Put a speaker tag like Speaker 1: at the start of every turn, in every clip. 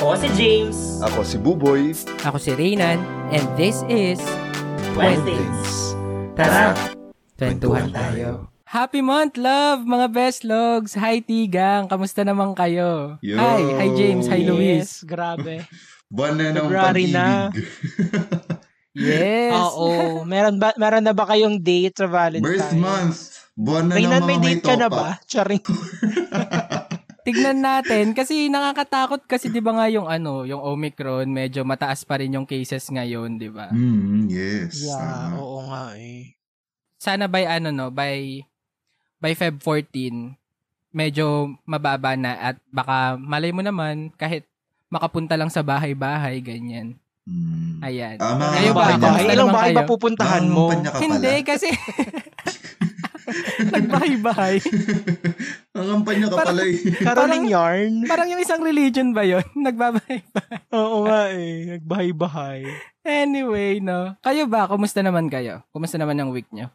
Speaker 1: Ako si James.
Speaker 2: Ako si Buboy.
Speaker 3: Ako si Reynan, and this is
Speaker 1: Things.
Speaker 3: Tara,
Speaker 2: Kwentuhan
Speaker 3: tayo. Happy month, love, mga best logs. Hi, Tigang. Kamusta naman kayo?
Speaker 4: Yo!
Speaker 3: Hi, hi, James. Hi, Luis.
Speaker 5: Yes, grabe.
Speaker 4: Buwan na ng pag-ibig.
Speaker 5: na.
Speaker 3: Yes.
Speaker 5: Oo. Meron ba meron na ba kayong date sa Valentine's?
Speaker 4: Birth month. Buwan na
Speaker 5: Reynan,
Speaker 4: ng mga
Speaker 5: may
Speaker 4: may
Speaker 5: date ka na ba? Charing.
Speaker 3: Tignan natin kasi nakakatakot kasi 'di ba nga yung ano, yung Omicron, medyo mataas pa rin yung cases ngayon, 'di ba?
Speaker 4: Mm, yes.
Speaker 5: Yeah,
Speaker 4: tama.
Speaker 5: oo nga eh.
Speaker 3: Sana by ano no, by by Feb 14 medyo mababa na at baka malay mo naman kahit makapunta lang sa bahay-bahay ganyan.
Speaker 4: Mm.
Speaker 3: Ayan.
Speaker 4: Ah,
Speaker 3: Kayo ba?
Speaker 5: Bahay. Ilang bahay ba pupuntahan mo?
Speaker 3: Hindi kasi nagbahay-bahay.
Speaker 4: Ang kampanya ka pala eh.
Speaker 5: Caroling yarn?
Speaker 3: Parang yung isang religion ba 'yon? Nagbabahay-bahay.
Speaker 5: Oo nga eh. Nagbahay-bahay.
Speaker 3: Anyway, no. Kayo ba? Kumusta naman kayo? Kumusta naman yung week nyo?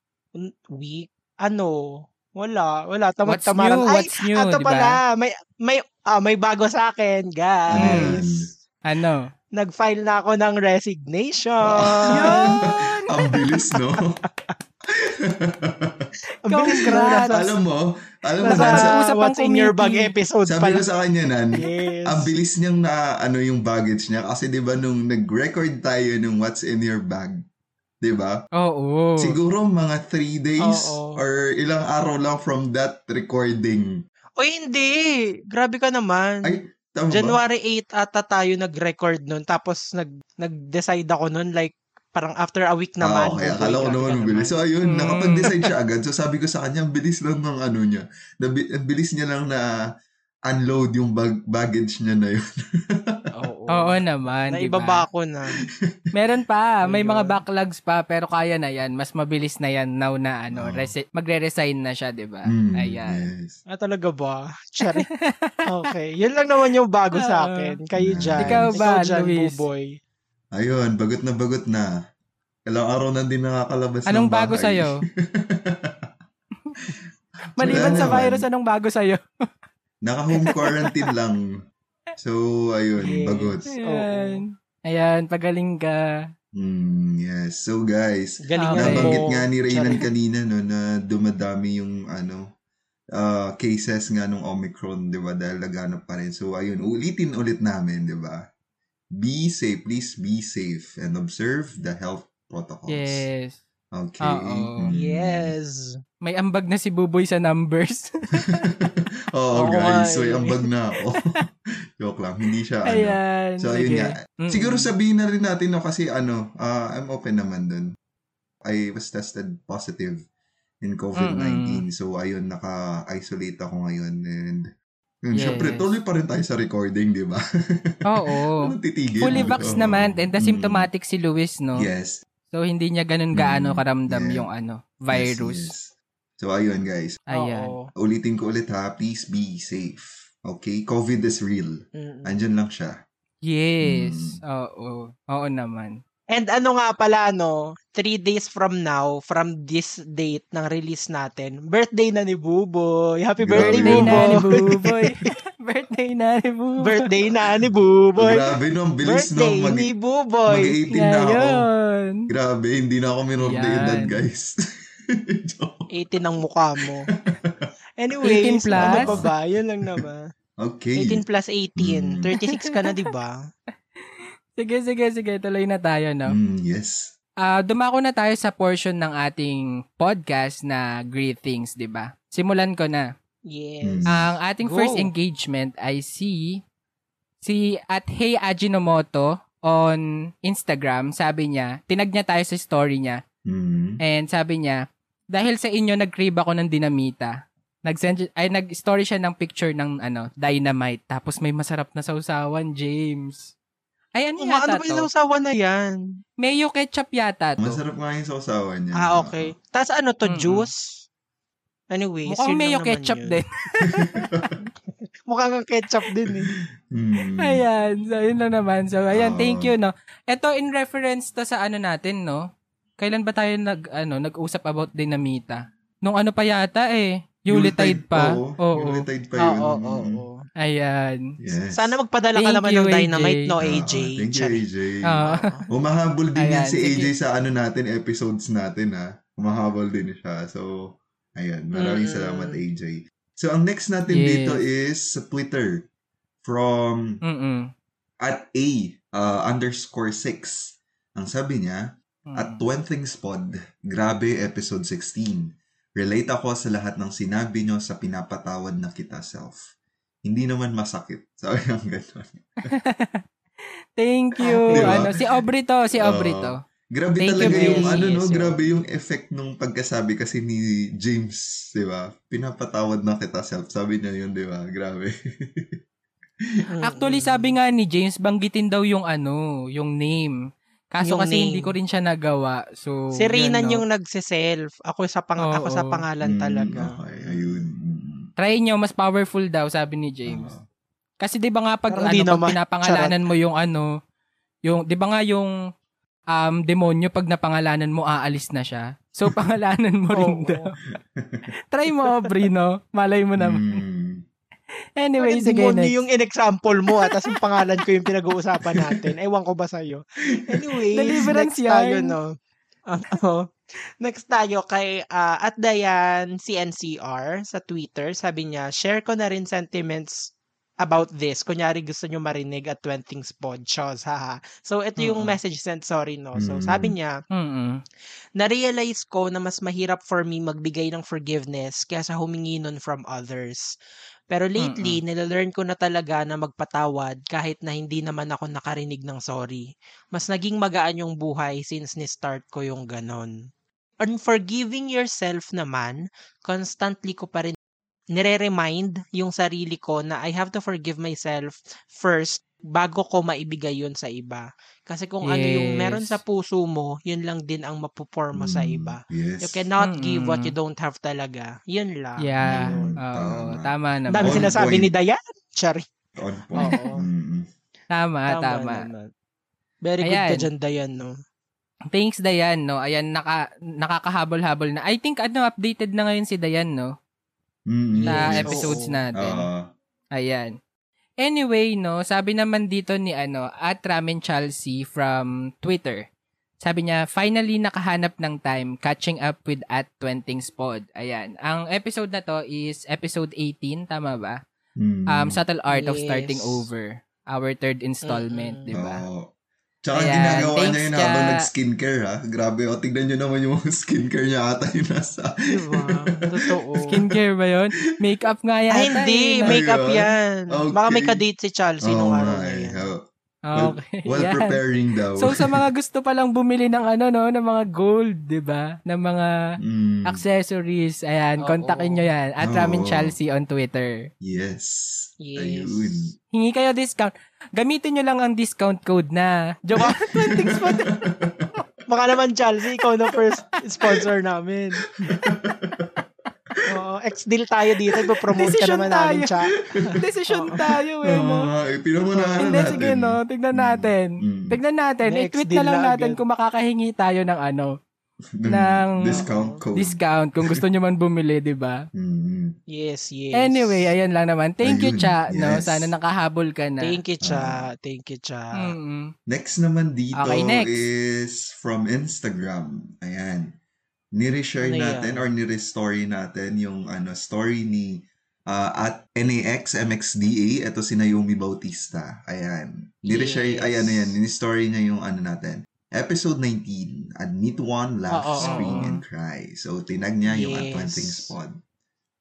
Speaker 5: Week? Ano? Wala. Wala.
Speaker 3: What's
Speaker 5: Tamad-tamaran.
Speaker 3: new?
Speaker 5: Ay,
Speaker 3: What's new,
Speaker 5: ato
Speaker 3: di ba?
Speaker 5: pala. May, may, ah, may bago sa akin, guys.
Speaker 4: Yes.
Speaker 3: Ano?
Speaker 5: Nag-file na ako ng resignation.
Speaker 4: Ang bilis, no?
Speaker 5: Ang bilis
Speaker 3: Congrats.
Speaker 5: nasa,
Speaker 4: alam mo, alam mo,
Speaker 5: nasa
Speaker 4: Nan, sa,
Speaker 3: Usap ang
Speaker 5: What's in your bag episode
Speaker 4: sabi
Speaker 5: pala.
Speaker 4: ko sa kanya, Nan,
Speaker 5: Yes.
Speaker 4: ang bilis niyang na, ano yung baggage niya. Kasi di ba nung nag-record tayo nung What's in your bag, di ba?
Speaker 3: Oo.
Speaker 4: Siguro mga three days
Speaker 5: Oo.
Speaker 4: or ilang araw lang from that recording.
Speaker 5: O hindi. Grabe ka naman.
Speaker 4: Ay, Tama ba?
Speaker 5: January 8 ata tayo nag-record nun. Tapos nag, nag-decide ako nun like parang after a week
Speaker 4: Ah,
Speaker 5: naman.
Speaker 4: okay.
Speaker 5: Oh,
Speaker 4: Akala ko naman mabilis. So, ayun,
Speaker 3: Mm.
Speaker 4: nakapag-decide siya agad. So, sabi ko sa kanya, ang bilis lang ng ano niya. Ang bilis niya lang na unload yung bag- baggage niya na yun.
Speaker 5: Oo.
Speaker 3: Oo naman, di
Speaker 5: Naibaba
Speaker 3: ba?
Speaker 5: ko na.
Speaker 3: Meron pa, may mga backlogs pa pero kaya na 'yan. Mas mabilis na 'yan now na ano,
Speaker 4: Oo.
Speaker 3: resi- magre-resign na siya, 'di ba?
Speaker 4: Mm,
Speaker 3: Ayan.
Speaker 4: Yes.
Speaker 5: Ah, talaga ba? Chari. okay. Yun lang naman yung bago sa akin. Kayo dyan.
Speaker 3: Ikaw ba,
Speaker 5: dyan,
Speaker 3: Luis?
Speaker 5: Buboy.
Speaker 4: Ayun, bagot na bagot na. Ilang araw na din nakakalabas
Speaker 3: Anong
Speaker 4: ng bahay.
Speaker 3: bago sa'yo? Maliban sa virus, anong bago sa'yo?
Speaker 4: Naka-home quarantine lang. So, ayun,
Speaker 5: Yes.
Speaker 4: bagot.
Speaker 3: Ayan. Ayan, pagaling ka.
Speaker 4: Mm, yes. So, guys,
Speaker 5: mo.
Speaker 4: nabanggit nga ni Raylan kanina no, na dumadami yung ano uh, cases nga nung Omicron, di ba? Dahil laganap pa rin. So, ayun, ulitin ulit namin, di ba? Be safe. Please be safe and observe the health protocols.
Speaker 3: Yes.
Speaker 4: Okay.
Speaker 3: Oo.
Speaker 4: Mm.
Speaker 5: Yes.
Speaker 3: May ambag na si Buboy sa numbers.
Speaker 4: Oo,
Speaker 5: Oo
Speaker 4: guys.
Speaker 5: eh.
Speaker 4: ambag na ako. Joke lang. Hindi siya, ano.
Speaker 3: Ayan.
Speaker 4: So, ayun
Speaker 3: sige.
Speaker 4: nga.
Speaker 3: Mm-mm.
Speaker 4: Siguro sabihin na rin natin, no, kasi ano, ah, I'm open naman dun. I was tested positive in COVID-19. So, ayun, naka-isolate ako ngayon. And, yun,
Speaker 3: Yes.
Speaker 4: syempre, tuloy pa rin tayo sa recording, di ba?
Speaker 3: Oo.
Speaker 4: Anong titigil?
Speaker 3: Fully vax
Speaker 4: Oo.
Speaker 3: naman and
Speaker 4: Mm.
Speaker 3: asymptomatic si Luis, no?
Speaker 4: Yes.
Speaker 3: So, hindi niya ganun gaano
Speaker 4: Mm,
Speaker 3: karamdam
Speaker 4: yeah.
Speaker 3: yung ano,
Speaker 4: Yes,
Speaker 3: virus.
Speaker 4: yes. So, ayun, guys.
Speaker 3: Ayan.
Speaker 5: Oo.
Speaker 4: Ulitin ko ulit ha. Please be safe. Okay? COVID is real.
Speaker 5: Mm.
Speaker 4: Andyan lang siya.
Speaker 3: Yes.
Speaker 4: Mm.
Speaker 3: Oo. Oo naman.
Speaker 5: And ano nga pala, no, three days from now, from this date ng release natin, birthday na ni Buboy. Happy
Speaker 4: Grabe
Speaker 5: birthday,
Speaker 3: Birthday na ni
Speaker 5: Buboy.
Speaker 3: Birthday na ni Buboy.
Speaker 5: birthday na ni Buboy.
Speaker 4: Grabe no, ang bilis no.
Speaker 5: birthday
Speaker 4: Mag-
Speaker 5: ni Buboy.
Speaker 4: mag-18 na ako. Grabe, hindi na ako minor de
Speaker 3: Yan.
Speaker 4: edad, guys. Joke.
Speaker 5: 18 ang mukha mo. Anyways,
Speaker 3: 18 plus?
Speaker 5: ano pa ba? Yun lang naman.
Speaker 4: okay.
Speaker 5: 18 plus 18.
Speaker 4: Mm.
Speaker 5: 36 ka na, di ba?
Speaker 3: Sige, sige, sige. Tuloy na tayo, no?
Speaker 4: Mm, yes.
Speaker 3: Ah, dumako na tayo sa portion ng ating podcast na greetings, 'di ba? Simulan ko na.
Speaker 5: Yes.
Speaker 4: Mm.
Speaker 3: Ang ating
Speaker 5: Go.
Speaker 3: first engagement ay si si at Hey Ajinomoto on Instagram. Sabi niya, tinag niya tayo sa story niya.
Speaker 4: Mm.
Speaker 3: And sabi niya, dahil sa inyo nag-crave ako ng dinamita. Nag-send ay nag-story siya ng picture ng ano, dynamite tapos may masarap na sausawan, James. Ay, ano
Speaker 5: Oh, ano
Speaker 3: yata
Speaker 5: ba yung
Speaker 3: to?
Speaker 5: usawa na yan?
Speaker 3: Mayo ketchup yata to.
Speaker 4: Masarap nga yung sausawan niya.
Speaker 5: Ah, okay. Tapos ano to,
Speaker 3: Mm-mm.
Speaker 5: juice? Anyway,
Speaker 3: Mukhang mayo ketchup din.
Speaker 5: Mukhang ang ketchup din eh.
Speaker 4: Mm.
Speaker 3: ayan. So, yun lang naman. So, ayan.
Speaker 4: Oo.
Speaker 3: Thank you, no. Ito, in reference to sa ano natin, no? Kailan ba tayo nag, ano, nag-usap about dinamita? Nung ano pa yata eh. Yuletide pa.
Speaker 4: Oo.
Speaker 3: Oo.
Speaker 4: Yuletide pa
Speaker 5: Oo,
Speaker 4: yun.
Speaker 5: oo,
Speaker 4: Mm.
Speaker 5: oo.
Speaker 3: Ayan.
Speaker 4: Yes.
Speaker 5: Sana magpadala ka
Speaker 3: Thank
Speaker 5: naman
Speaker 3: you,
Speaker 5: ng dynamite,
Speaker 3: AJ.
Speaker 5: no,
Speaker 4: Ah,
Speaker 5: AJ?
Speaker 4: thank you. AJ.
Speaker 3: Ah.
Speaker 4: Humahabol din yan
Speaker 3: Ayan,
Speaker 4: si AJ
Speaker 3: sige.
Speaker 4: sa ano natin, episodes natin ha. Humahabol din siya. So, ayan. Maraming
Speaker 5: Mm.
Speaker 4: salamat AJ. So, ang next natin
Speaker 3: Yes.
Speaker 4: dito is sa Twitter from
Speaker 3: Mm-mm.
Speaker 4: at A uh, underscore 6. Ang sabi niya,
Speaker 3: Mm.
Speaker 4: at When Things Pod, grabe episode 16. Relate ako sa lahat ng sinabi nyo sa pinapatawad na kita self. Hindi naman masakit. Sabi ang gano'n.
Speaker 3: Thank you.
Speaker 4: Di ba?
Speaker 3: Ano, si Aubrey to, si Aubrey to.
Speaker 4: Grabe
Speaker 3: Thank
Speaker 4: talaga
Speaker 3: you,
Speaker 4: yung ano no, grabe yung effect nung pagkasabi kasi ni James, 'di ba? Pinapatawad na kita self. Sabi niya yun, 'di ba? Grabe.
Speaker 3: Actually, sabi nga ni James, banggitin daw yung ano, yung name. Kaso
Speaker 5: Yung
Speaker 3: kasi
Speaker 5: name.
Speaker 3: hindi ko rin siya nagawa. So,
Speaker 5: Si Rinan
Speaker 3: yun, no.
Speaker 5: yung nagse-self. Ako sa pang
Speaker 3: Oo.
Speaker 5: ako sa pangalan
Speaker 4: Mm,
Speaker 5: talaga.
Speaker 4: Okay, ayun.
Speaker 3: Try nyo, mas powerful daw, sabi ni James.
Speaker 4: Oo.
Speaker 3: Kasi 'di ba nga pag
Speaker 5: Parang
Speaker 3: ano
Speaker 5: di
Speaker 3: pag
Speaker 5: naman.
Speaker 3: pinapangalanan mo yung ano, yung 'di ba nga yung um demonyo pag napangalanan mo aalis na siya. So pangalanan mo rin daw. Try mo Aubrey, no? Malay mo naman. Anyway, sige next.
Speaker 5: yung in-example mo at tapos yung pangalan ko yung pinag-uusapan natin. Ewan ko ba sa'yo. Anyway, next tayo,
Speaker 3: yan.
Speaker 5: no? Oo. next tayo kay ah, at Dayan CNCR sa Twitter. Sabi niya, share ko na rin sentiments about this. Kunyari gusto nyo marinig at 20 things pod. Shows, haha. So, ito yung
Speaker 3: Mm.
Speaker 5: message sent, sorry, no? So, sabi niya,
Speaker 3: Mm.
Speaker 5: na-realize ko na mas mahirap for me magbigay ng forgiveness kaysa humingi nun from others. Pero lately, nilalearn ko na talaga na magpatawad kahit na hindi naman ako nakarinig ng sorry. Mas naging magaan yung buhay since ni-start ko yung ganon. On forgiving yourself naman, constantly ko pa rin nire-remind yung sarili ko na I have to forgive myself first bago ko maibigay yun sa iba. Kasi kung ano yung meron
Speaker 3: Yes.
Speaker 5: sa puso mo, yun lang din ang mapupour mo sa
Speaker 4: Mm.
Speaker 5: iba.
Speaker 4: Yes.
Speaker 5: You cannot give what you don't have talaga. Yun lang.
Speaker 3: Yeah. Oo,
Speaker 4: Tama.
Speaker 3: tama naman.
Speaker 5: dami sinasabi
Speaker 4: point.
Speaker 5: ni Dayan. Chari.
Speaker 4: On point.
Speaker 5: Oo.
Speaker 4: Mm.
Speaker 3: Tama, tama.
Speaker 5: naman. Very good ka
Speaker 3: Ayan.
Speaker 5: dyan, Dayan, no?
Speaker 3: Thanks Dayan, no. Ayan naka nakakahabol-habol na. I think ano updated na ngayon si Dayan, no,
Speaker 4: Mm.
Speaker 3: sa
Speaker 5: Yes.
Speaker 3: episodes
Speaker 5: Oo.
Speaker 3: natin.
Speaker 4: Oo.
Speaker 3: Ayan. Anyway, no, sabi naman dito ni ano, at Ramen Chelsea from Twitter. Sabi niya, finally nakahanap ng time catching up with at Twentings Pod. Ayan. Ang episode na to is episode 18, tama ba?
Speaker 4: Mm.
Speaker 3: Um, Subtle Art of Starting
Speaker 5: Yes.
Speaker 3: Over. Our third installment,
Speaker 5: Mm-mm.
Speaker 3: di ba?
Speaker 4: Oo. Tsaka
Speaker 3: Ayan,
Speaker 4: ginagawa niya yun
Speaker 3: ka.
Speaker 4: habang nag-skincare ha. Grabe, o tignan nyo naman yung skincare niya ata yung nasa.
Speaker 5: Diba? Totoo.
Speaker 3: Skincare ba yun? Makeup nga yata.
Speaker 5: Ay, hindi.
Speaker 3: eh?
Speaker 5: Makeup yan. Baka may
Speaker 4: Okay.
Speaker 5: kadate si Chelsea
Speaker 4: Oo
Speaker 5: nung
Speaker 4: nga eh.
Speaker 5: yan.
Speaker 3: Okay.
Speaker 4: well
Speaker 3: yan.
Speaker 4: preparing daw.
Speaker 3: So sa mga gusto pa lang bumili ng ano no, ng mga gold, 'di ba? Ng mga
Speaker 4: Mm,
Speaker 3: accessories, ayan,
Speaker 5: Oo.
Speaker 3: kontakin nyo yan. At
Speaker 4: Oo.
Speaker 3: Ramen Chelsea on Twitter.
Speaker 4: yes.
Speaker 5: Yes.
Speaker 4: Ayun.
Speaker 3: Hingi kayo discount. Gamitin nyo lang ang discount code na. Joke. Twentings po.
Speaker 5: Baka naman, Chelsea, ikaw na first sponsor namin. Oo, ex-deal tayo dito. Ipopromote ka
Speaker 3: Decision
Speaker 5: naman namin,
Speaker 3: tayo.
Speaker 5: Cha.
Speaker 3: Decision tayo eh, no?
Speaker 4: nga, eh, pinamunahan
Speaker 3: Hindi,
Speaker 4: natin.
Speaker 3: sige, no? Tignan natin.
Speaker 4: Mm.
Speaker 3: Tignan natin.
Speaker 5: Next
Speaker 3: I-tweet na lang
Speaker 5: na
Speaker 3: natin
Speaker 5: agad.
Speaker 3: kung makakahingi tayo ng ano,
Speaker 4: Ng discount code.
Speaker 3: discount kung gusto nyo man bumili, di ba?
Speaker 4: Mm.
Speaker 5: Yes, yes.
Speaker 3: Anyway, ayan lang naman. Thank you,
Speaker 4: Ayun,
Speaker 3: Cha. No?
Speaker 4: yes.
Speaker 3: Sana nakahabol ka na.
Speaker 5: Thank you, Cha. Thank you, Cha.
Speaker 3: Mm-mm.
Speaker 4: Next naman dito
Speaker 3: Okay, next.
Speaker 4: is from Instagram. Ayan. Nire-share
Speaker 5: Ano yan?
Speaker 4: natin or nire-story natin yung ano story ni uh, at NAX MXDA. Ito si Naomi Bautista. Ayan. Nire-share,
Speaker 5: Yes.
Speaker 4: ayan, ayan. Ni-story niya yung ano natin. Episode 19, Admit One, Laugh,
Speaker 5: Oo,
Speaker 4: Scream,
Speaker 3: oo.
Speaker 4: and Cry. So, tinag niya yung at
Speaker 5: Yes.
Speaker 4: Spot.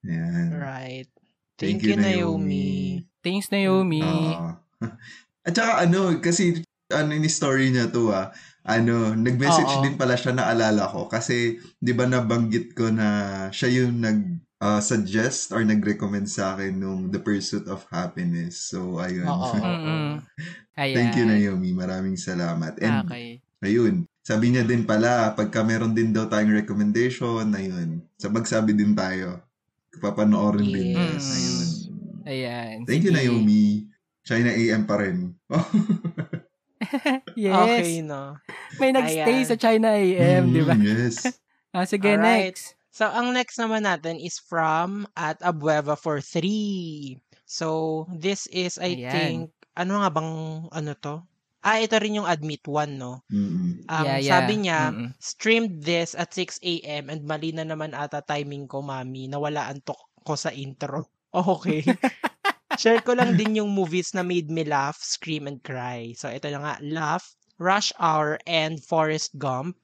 Speaker 4: Ayan.
Speaker 5: Right. Thank, you, Naomi.
Speaker 3: Thanks, Naomi.
Speaker 4: Oo. At saka ano, kasi ano ni story niya to ah. Ano, nag-message
Speaker 5: Oo.
Speaker 4: din pala siya naalala ko kasi 'di ba nabanggit ko na siya yung nag uh, suggest or nag-recommend sa akin nung The Pursuit of Happiness. So, ayun.
Speaker 5: Oo.
Speaker 3: Ayan.
Speaker 4: Thank you, Naomi. Maraming salamat. And,
Speaker 3: Okay.
Speaker 4: ayun. Sabi niya din pala, pagka meron din daw tayong recommendation, ayun. Sa magsabi din tayo. Papanoorin din.
Speaker 5: Yes.
Speaker 4: Ayun.
Speaker 3: Ayan.
Speaker 4: Thank you,
Speaker 3: Sige.
Speaker 4: Naomi. China AM pa rin.
Speaker 3: Yes.
Speaker 5: Okay, no.
Speaker 3: May nagstay
Speaker 5: Ayan.
Speaker 3: sa China AM, di ba?
Speaker 4: Mm, Yes.
Speaker 3: Ah, sige,
Speaker 5: Alright.
Speaker 3: next.
Speaker 5: So, ang next naman natin is from at Abueva for 3. So, this is, I
Speaker 3: Ayan.
Speaker 5: think, ano nga bang, ano to? Ah, ito rin yung admit one, no?
Speaker 4: Mm-mm.
Speaker 5: Ang
Speaker 3: Yeah, yeah.
Speaker 5: sabi niya,
Speaker 3: Mm-mm.
Speaker 5: streamed this at 6 a.m. and mali na naman ata timing ko, mami. Nawala antok ko sa intro. Okay. Share ko lang din yung movies na made me laugh, scream, and cry. So, ito na nga, Laugh, Rush Hour, and Forrest Gump.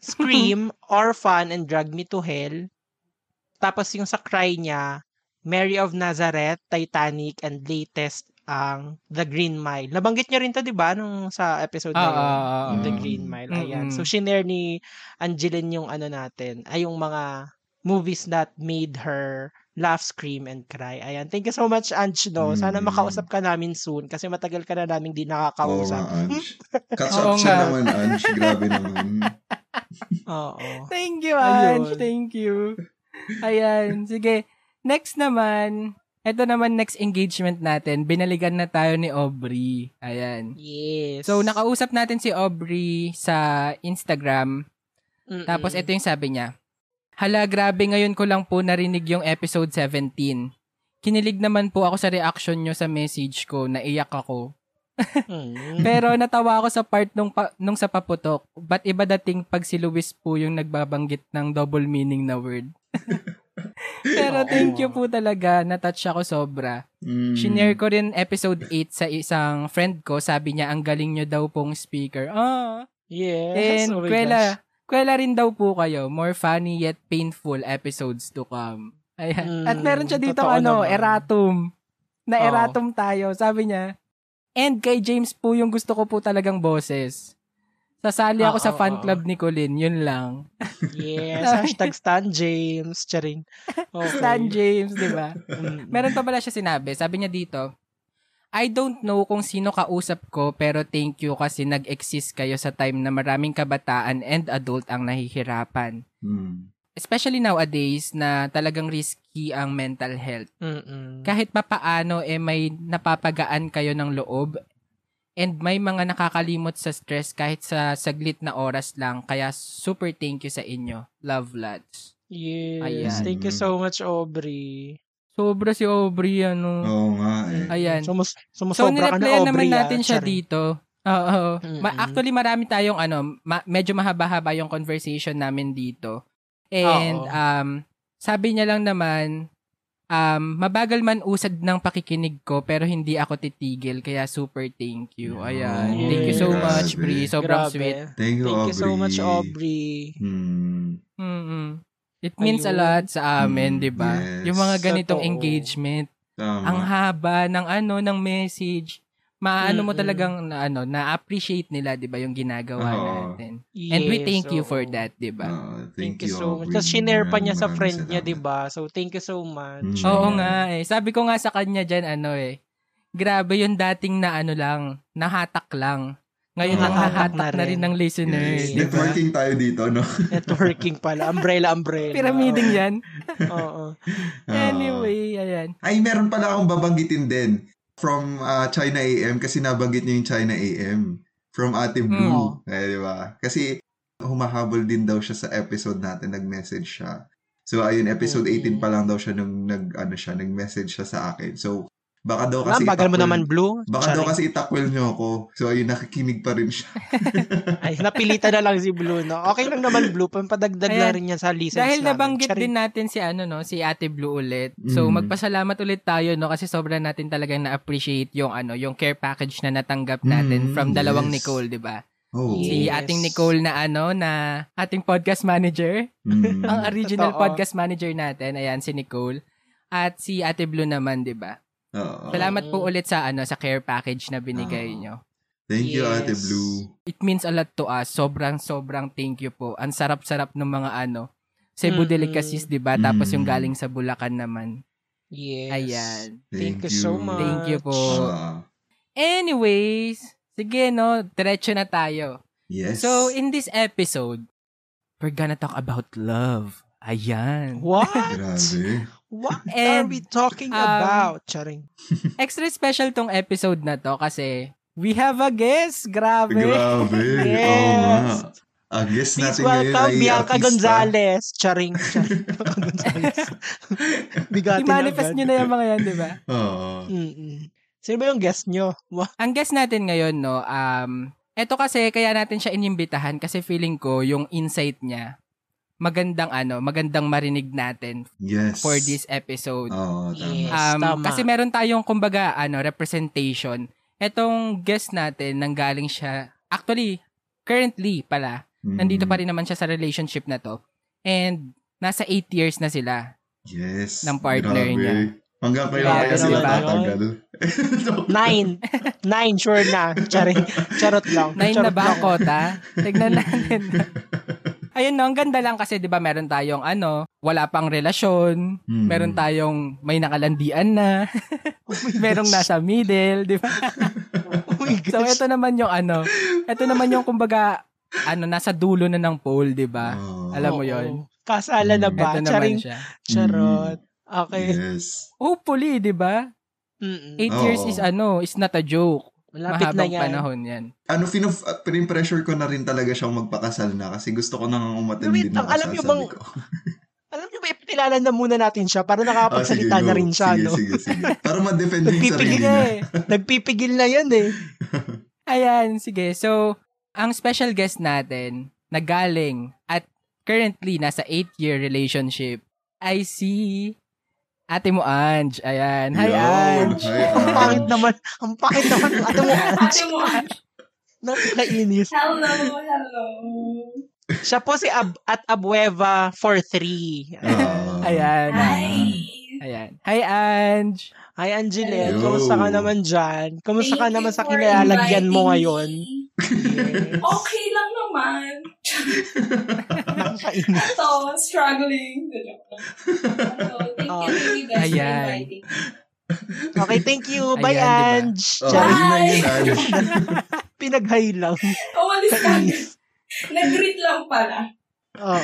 Speaker 5: Scream, Orphan, and Drag Me to Hell. Tapos yung sa cry niya, Mary of Nazareth, Titanic, and latest ang The Green Mile. Nabanggit niyo rin to, di ba, nung sa episode na
Speaker 3: Ah,
Speaker 5: yun? Yung The. Green Mile. Ayan.
Speaker 3: Mm-mm.
Speaker 5: So, shinare ni Angeline yung ano natin, ay yung mga movies that made her laugh, scream, and cry. Ayan. Thank you so much, Ange, no? Sana
Speaker 4: Mm.
Speaker 5: makausap ka namin soon kasi matagal ka na namin di
Speaker 4: Oo
Speaker 5: nakakausap.
Speaker 4: nga, Ange. Catch
Speaker 3: Oo
Speaker 4: up siya naman, Ange. Grabe naman.
Speaker 5: Oo.
Speaker 3: Thank you,
Speaker 5: Ayun.
Speaker 3: Ange. Thank you. Ayan. Sige. Next naman, ito naman next engagement natin. Binaligan na tayo ni Aubrey. Ayan.
Speaker 5: Yes.
Speaker 3: So, nakausap natin si Aubrey sa Instagram.
Speaker 5: Mm-mm.
Speaker 3: Tapos, ito yung sabi niya. Hala, grabe ngayon ko lang po narinig yung episode 17. Kinilig naman po ako sa reaction nyo sa message ko, naiyak ako.
Speaker 5: Mm.
Speaker 3: Pero natawa ako sa part nung, pa, nung sa paputok. But iba dating pag si Luis po yung nagbabanggit ng double meaning na word. Pero thank you po talaga. Natouch ako sobra.
Speaker 4: Mm.
Speaker 3: Shinare ko rin episode 8 sa isang friend ko. Sabi niya, ang galing nyo daw pong speaker. Ah.
Speaker 5: Yes.
Speaker 3: And
Speaker 5: oh my gosh.
Speaker 3: Kwela, rin daw po kayo. More funny yet painful episodes to come. Ayan. At
Speaker 5: Mm,
Speaker 3: meron siya dito ano,
Speaker 5: naman.
Speaker 3: erratum. Na erratum tayo. Sabi niya, and kay James po yung gusto ko po talagang boses. Sasali ako
Speaker 5: Oo,
Speaker 3: sa fan
Speaker 5: oo.
Speaker 3: club ni Colin. Yun lang.
Speaker 5: Yes. Hashtag Stan James. Charing. Okay.
Speaker 3: Stan James, di ba?
Speaker 5: Mm-mm.
Speaker 3: Meron pa pala siya sinabi. Sabi niya dito, I don't know kung sino kausap ko pero thank you kasi nag-exist kayo sa time na maraming kabataan and adult ang nahihirapan.
Speaker 4: Mm.
Speaker 3: Especially nowadays na talagang risky ang mental health.
Speaker 5: Mm-mm.
Speaker 3: Kahit papaano eh may napapagaan kayo ng loob and may mga nakakalimot sa stress kahit sa saglit na oras lang. Kaya super thank you sa inyo. Love lads.
Speaker 5: Yes.
Speaker 3: Ayan.
Speaker 5: Thank you so much, Aubrey.
Speaker 3: Sobra si Aubrey ano.
Speaker 4: Oo nga eh.
Speaker 3: Ayan.
Speaker 5: Sumus
Speaker 3: So,
Speaker 5: sumusobra ka na,
Speaker 3: nireplyan
Speaker 5: Aubrey.
Speaker 3: naman
Speaker 5: ah.
Speaker 3: natin siya
Speaker 5: Charing.
Speaker 3: dito. Oo. Ma- actually, marami tayong ano, ma- medyo mahaba-haba yung conversation namin dito. And
Speaker 5: Oo.
Speaker 3: um, sabi niya lang naman, um, mabagal man usad ng pakikinig ko pero hindi ako titigil kaya super thank you. Ayan.
Speaker 5: Yes.
Speaker 3: Thank you so
Speaker 4: Grabe.
Speaker 3: much, Bri. Sobrang
Speaker 5: Grabe.
Speaker 3: sweet.
Speaker 4: Thank you,
Speaker 5: Thank
Speaker 4: Aubrey.
Speaker 5: you so much, Aubrey.
Speaker 4: Mm.
Speaker 3: Mm-mm. It means a
Speaker 5: Ayun.
Speaker 3: lot sa amin,
Speaker 4: Mm,
Speaker 3: 'di ba?
Speaker 4: yes.
Speaker 3: Yung mga ganitong
Speaker 5: Totoo.
Speaker 3: engagement.
Speaker 4: Tama.
Speaker 3: ang haba ng ano ng message. Maano mo talagang na, ano na-appreciate nila 'di ba yung ginagawa
Speaker 4: Oo.
Speaker 3: natin. And we
Speaker 5: Yes,
Speaker 3: thank you
Speaker 5: oo.
Speaker 3: for that, 'di ba?
Speaker 4: Oo,
Speaker 5: Thank,
Speaker 4: thank,
Speaker 5: you so much. Tapos shinare pa niya sa friend niya. 'di ba? So thank you so much.
Speaker 4: Mm.
Speaker 3: Oo nga eh. Sabi ko nga sa kanya diyan ano eh. Grabe yung dating na ano lang, nahatak lang. Ngayon
Speaker 4: Oo.
Speaker 3: nanghahatak
Speaker 5: Nahatak na
Speaker 3: na rin ng listeners,
Speaker 4: Yes. Networking tayo dito, no?
Speaker 5: Networking pala. Umbrella, umbrella.
Speaker 3: Pyramiding 'yan.
Speaker 5: Oo.
Speaker 3: Anyway, ayan.
Speaker 4: Ay, meron pala akong babanggitin din from uh, China AM kasi nabanggit niya yung China AM from Ate Blue. Eh, di ba? Kasi humahabol din daw siya sa episode natin, nag-message siya. So, ayun, episode
Speaker 5: Mm.
Speaker 4: 18 pa lang daw siya nung nag, ano siya, nag-message siya sa akin. So, baka daw kasi
Speaker 5: bagal mo naman, Blue.
Speaker 4: Baka daw
Speaker 5: Charing.
Speaker 4: kasi itakwil niyo ako. So, ayun, nakikinig pa rin siya.
Speaker 5: Ay, napilitan na lang si Blue, no? Okay lang naman, Blue. Pampadagdag
Speaker 3: Ayan.
Speaker 5: lang rin yan sa listens
Speaker 3: Dahil
Speaker 5: namin.
Speaker 3: nabanggit
Speaker 5: Charing.
Speaker 3: din natin si ano no, si Ate Blue ulit. So
Speaker 4: Mm.
Speaker 3: magpasalamat ulit tayo no kasi sobrang natin talagang na-appreciate yung ano, yung care package na natanggap natin
Speaker 4: Mm,
Speaker 3: from dalawang
Speaker 4: yes.
Speaker 3: Nicole, 'di ba?
Speaker 4: Oh.
Speaker 3: Si
Speaker 5: Yes.
Speaker 3: ating Nicole na ano na ating podcast manager,
Speaker 4: Mm.
Speaker 3: ang original
Speaker 5: Totoo.
Speaker 3: podcast manager natin, ayan si Nicole. At si Ate Blue naman, 'di ba? Salamat po ulit sa ano sa care package na binigay
Speaker 4: Oo.
Speaker 3: nyo.
Speaker 4: Thank you, Ate
Speaker 5: Yes.
Speaker 4: Blue.
Speaker 3: It means a lot to us. Sobrang sobrang thank you po. Ang sarap-sarap ng mga ano, Cebu
Speaker 5: Mm-mm.
Speaker 3: Delicacies, di ba? Tapos yung
Speaker 4: Mm.
Speaker 3: galing sa Bulacan naman.
Speaker 5: Yes.
Speaker 3: Ayan.
Speaker 5: Thank, you so much.
Speaker 3: Thank you po.
Speaker 4: Ah,
Speaker 3: Anyways, sige no, diretso na tayo.
Speaker 4: yes.
Speaker 3: So, in this episode, we're gonna talk about love. Ayan.
Speaker 5: What?
Speaker 4: Grabe.
Speaker 5: What are
Speaker 3: And,
Speaker 5: we talking
Speaker 3: um,
Speaker 5: about? Charing.
Speaker 3: Extra special tong episode na to kasi we have a guest. Grabe.
Speaker 4: Grabe.
Speaker 5: Yes.
Speaker 4: Nga. Ang guest
Speaker 5: Please
Speaker 4: natin ngayon
Speaker 5: welcome
Speaker 4: ay
Speaker 5: Bianca
Speaker 4: artista.
Speaker 5: Gonzalez. Charing. Charing. Gonzalez. Bigatin
Speaker 3: I-manifest nyo na yung mga yan, di ba?
Speaker 4: Oo.
Speaker 5: Mm-mm. Sino ba yung guest nyo?
Speaker 3: Ang guest natin ngayon, no, um, eto kasi kaya natin siya inimbitahan kasi feeling ko yung insight niya magandang ano, magandang marinig natin
Speaker 4: Yes.
Speaker 3: for this episode.
Speaker 4: Oo, tama.
Speaker 5: Yes.
Speaker 3: Um,
Speaker 5: tama.
Speaker 3: kasi meron tayong kumbaga ano representation. Etong guest natin nanggaling siya actually currently pala
Speaker 4: Mm.
Speaker 3: nandito pa rin naman siya sa relationship na to. And nasa 8 years na sila.
Speaker 4: Yes.
Speaker 3: ng partner
Speaker 4: Grabe.
Speaker 3: niya.
Speaker 4: Hanggang kaya
Speaker 5: Grabe
Speaker 4: kaya sila
Speaker 5: yun.
Speaker 4: tatagal.
Speaker 5: Nine. Nine, sure na. Charing. Charot lang.
Speaker 3: Nine na
Speaker 5: Charot
Speaker 3: ba ang
Speaker 5: lang.
Speaker 3: kota? Tignan natin. Ayun no, ang ganda lang kasi 'di ba meron tayong ano, wala pang relasyon,
Speaker 4: Hmm.
Speaker 3: meron tayong may nakalandian na,
Speaker 5: Oh
Speaker 3: merong nasa middle, 'di ba?
Speaker 5: Oh
Speaker 3: So ito naman yung ano, ito naman yung kumbaga ano nasa dulo na ng pole, 'di ba?
Speaker 4: Oo.
Speaker 3: Alam mo. 'yon.
Speaker 5: Kasala na
Speaker 4: Mm.
Speaker 5: ba?
Speaker 3: Ito naman
Speaker 5: Charing.
Speaker 3: siya.
Speaker 5: Charot. Okay.
Speaker 4: Yes.
Speaker 3: Hopefully, 'di ba?
Speaker 5: Mm-mm.
Speaker 3: 8
Speaker 4: Oo.
Speaker 3: years is ano, is not a joke.
Speaker 5: Malapit na
Speaker 3: Mahabang
Speaker 5: yan.
Speaker 3: panahon 'yan.
Speaker 4: Ano, pinof- uh, pressure ko na rin talaga siyang magpakasal na kasi gusto ko nang
Speaker 5: Wait
Speaker 4: din ng
Speaker 5: lang, alam
Speaker 4: kasal,
Speaker 5: niyo bang-
Speaker 4: ko.
Speaker 5: Alam niyo ba, ipakilala na muna natin siya para
Speaker 4: Ah,
Speaker 5: nakakapagsalita
Speaker 4: sige,
Speaker 5: na rin siya,
Speaker 4: sige,
Speaker 5: no?
Speaker 4: Sige, sige. Para ma-defend yung sarili
Speaker 5: Nagpipigil
Speaker 4: niya.
Speaker 5: eh. Nagpipigil na yan eh.
Speaker 3: Ayan, sige. So, ang special guest natin, nagaling at currently nasa 8-year relationship, I see ate mo, Ange. Ayan. Hi,
Speaker 4: Yun.
Speaker 3: Ange.
Speaker 4: Hi,
Speaker 5: Ang pangit
Speaker 4: Ange.
Speaker 5: naman. Ang pangit naman. Ate mo,
Speaker 6: Ate mo.
Speaker 5: Napakainis.
Speaker 6: Hello, hello.
Speaker 5: Siya po si Ab at Abueva 43.
Speaker 4: Ah.
Speaker 3: Ayan.
Speaker 6: Hi.
Speaker 3: Ayan. Hi, Ange.
Speaker 5: Hi, Angeline.
Speaker 4: Yo.
Speaker 5: Kumusta ka naman dyan? Kumusta ka naman sa
Speaker 6: for
Speaker 5: kinalalagyan mo ngayon?
Speaker 6: me.
Speaker 5: Yes.
Speaker 6: Okay lang naman. Ito, struggling. Hello, thank
Speaker 5: Oh.
Speaker 6: you, you guys,
Speaker 3: Ayan.
Speaker 6: for inviting me.
Speaker 5: Okay, thank you. Bye,
Speaker 3: Ayan, diba?
Speaker 5: Ange.
Speaker 4: Oh,
Speaker 5: Charing.
Speaker 4: yun.
Speaker 5: Pinag-hi lang.
Speaker 6: Umalis ka. Nag-greet lang pala.
Speaker 5: Oh.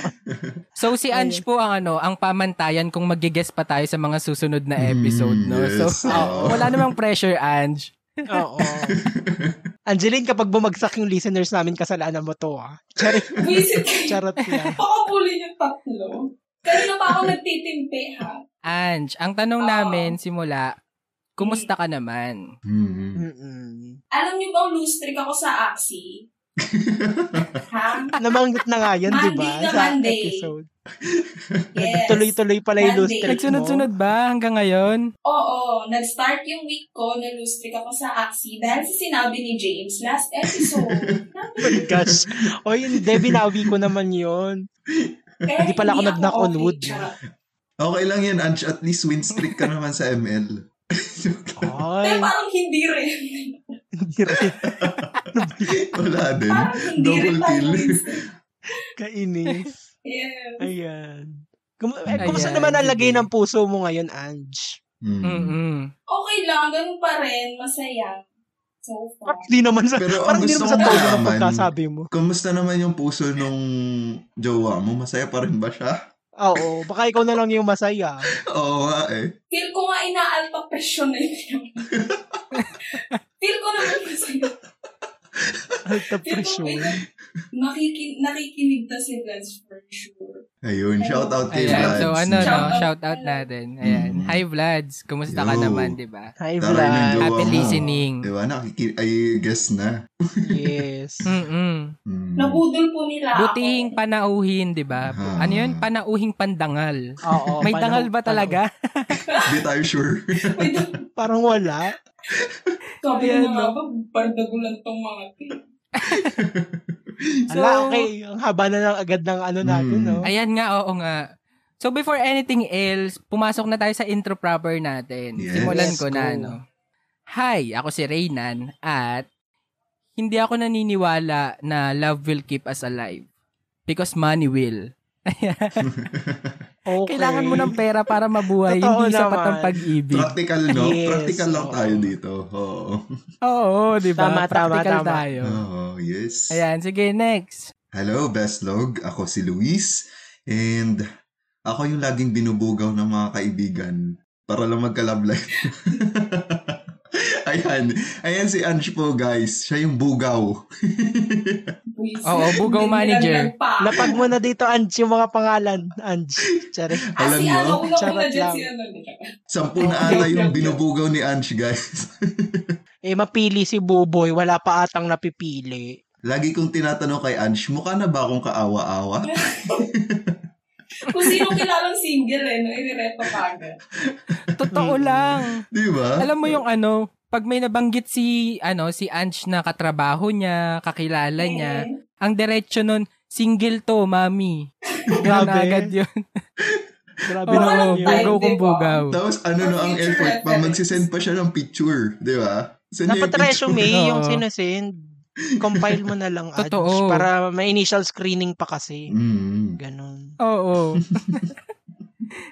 Speaker 3: So, si Ange po ang ano, ang pamantayan kung mag-guess pa tayo sa mga susunod na episode,
Speaker 4: Mm,
Speaker 3: no?
Speaker 4: yes.
Speaker 3: So,
Speaker 4: Oo.
Speaker 3: wala namang pressure, Ange.
Speaker 5: Oo. Angeline, kapag bumagsak yung listeners namin, kasalanan mo to, ah. Charing.
Speaker 6: Visit
Speaker 5: Charot lang.
Speaker 6: Pakabuli yung tatlo. Kanina pa ako nagtitimpi, ha?
Speaker 3: Ange, ang tanong
Speaker 6: Oo.
Speaker 3: namin simula, kumusta ka naman?
Speaker 4: Hmm.
Speaker 5: Mm-mm.
Speaker 6: Alam niyo bang loose trick ako sa Axie?
Speaker 5: Namanggit na nga yan, di ba?
Speaker 6: Monday na
Speaker 5: Sa
Speaker 6: Monday.
Speaker 5: episode.
Speaker 6: Yes.
Speaker 5: Tuloy-tuloy pala yung loose mo.
Speaker 3: Nagsunod-sunod ba hanggang ngayon?
Speaker 6: Oo, nag-start yung week ko na loose trick ako sa Axie dahil sa sinabi ni James last episode.
Speaker 5: Oh my gosh. O yun, binawi ko naman yun.
Speaker 6: Kaya
Speaker 5: Hindi pala ako nag-knock on
Speaker 6: okay.
Speaker 5: wood.
Speaker 4: Okay lang yan, Ange. At least win streak ka naman sa ML.
Speaker 6: Pero
Speaker 5: Ay,
Speaker 6: parang hindi rin.
Speaker 4: Wala din. Double kill.
Speaker 5: Kainis.
Speaker 6: Yes.
Speaker 5: Ayan. Kum- eh, kumusta
Speaker 3: Ayan,
Speaker 5: naman ang lagay ng puso mo ngayon, Ange?
Speaker 4: Hmm.
Speaker 3: Mm-mm.
Speaker 6: Okay lang, ganun pa rin. Masaya. So far.
Speaker 5: Parang hindi naman sa,
Speaker 4: Pero ang
Speaker 5: parang hindi naman sa tono ng pagkasabi mo.
Speaker 4: Kumusta naman yung puso nung jowa mo? Masaya pa rin ba siya?
Speaker 5: Oo, baka ikaw na lang yung masaya.
Speaker 4: Oo nga eh.
Speaker 6: Feel ko nga inaalta presyon na yun. Feel ko naman masaya.
Speaker 5: Alta
Speaker 6: Feel ko nakikin, nakikinig na si Vance for sure.
Speaker 4: Ayun, shout out kay
Speaker 3: Ayan,
Speaker 4: Vlads.
Speaker 3: so ano, no,
Speaker 6: Shout out.
Speaker 3: shout out natin. Ayan.
Speaker 4: Mm.
Speaker 3: Hi, Vlads. Kumusta ka
Speaker 4: Yo.
Speaker 3: naman, di ba?
Speaker 5: Hi,
Speaker 4: Taray ng
Speaker 5: Vlad.
Speaker 4: jowa
Speaker 3: Happy
Speaker 4: mo.
Speaker 3: listening.
Speaker 4: Diba? Nakiki- ay, guess na.
Speaker 5: Yes.
Speaker 3: Mm-mm.
Speaker 4: Hmm.
Speaker 6: Nabudol po nila
Speaker 3: Butihing panauhin, di ba?
Speaker 4: Ah.
Speaker 3: Ano yun? Panauhing pandangal.
Speaker 5: Oo.
Speaker 3: May dangal ba talaga?
Speaker 4: Hindi tayo sure.
Speaker 5: Parang wala.
Speaker 6: sabi na nga
Speaker 3: no?
Speaker 6: ba, bardagulan tong mga.
Speaker 3: So,
Speaker 5: Ala, okay. Ang haba na lang agad ng ano natin,
Speaker 4: Mm.
Speaker 5: no?
Speaker 3: Ayan nga, oo nga. So before anything else, pumasok na tayo sa intro proper natin.
Speaker 4: Yes.
Speaker 3: Simulan
Speaker 5: Let's
Speaker 3: ko na, no? Hi, ako si Reynan at hindi ako naniniwala na love will keep us alive. Because money will.
Speaker 5: Okay.
Speaker 3: Kailangan mo ng pera para mabuhay.
Speaker 5: Totoo
Speaker 3: Hindi sapat
Speaker 5: naman.
Speaker 3: ang pag-ibig.
Speaker 4: Practical, no?
Speaker 5: Yes,
Speaker 4: Practical lang
Speaker 5: oo.
Speaker 4: tayo dito. Oo.
Speaker 3: Oo, di ba?
Speaker 5: Tama, tama,
Speaker 3: Practical
Speaker 5: tama.
Speaker 3: tayo.
Speaker 4: Oo, yes.
Speaker 3: Ayan, sige, next.
Speaker 4: Hello, Best Log. Ako si Luis. And ako yung laging binubugaw ng mga kaibigan para lang magka-love life. Ayan. Ayan si Ange po, guys. Siya yung bugaw.
Speaker 3: Oo, bugaw manager.
Speaker 6: Pa.
Speaker 5: Lapag mo na dito, Ange, yung mga pangalan. Ange.
Speaker 6: Ah,
Speaker 4: Alam
Speaker 6: si
Speaker 4: nyo?
Speaker 6: ano,
Speaker 5: Charot lang.
Speaker 6: si ano.
Speaker 4: Sampu na ata yung binubugaw ni Ange, guys.
Speaker 5: Eh, mapili si Buboy. Wala pa atang napipili.
Speaker 4: Lagi kong tinatanong kay Ange, mukha na ba akong kaawa-awa?
Speaker 6: Kung sino kilalang single eh, no? Inireto ka agad.
Speaker 3: Totoo lang.
Speaker 4: Di ba?
Speaker 3: Alam mo yung ano, pag may nabanggit si, ano, si Ange na katrabaho niya, kakilala niya,
Speaker 6: Eh,
Speaker 3: ang diretsyo nun, single to, mami. Na
Speaker 5: Grabe.
Speaker 3: agad yun.
Speaker 5: Grabe
Speaker 6: anong
Speaker 5: yun.
Speaker 3: bugaw kung bugaw.
Speaker 4: Tapos ano no ang effort pa, magsisend pa siya ng picture, di ba? Send niya
Speaker 5: Dapat
Speaker 4: yung
Speaker 5: resume
Speaker 3: Oo.
Speaker 5: yung sinusend. Compile mo na lang, Ange.
Speaker 3: Totoo.
Speaker 5: Para may initial screening pa kasi.
Speaker 4: Mm.
Speaker 5: Ganon.
Speaker 3: Oo.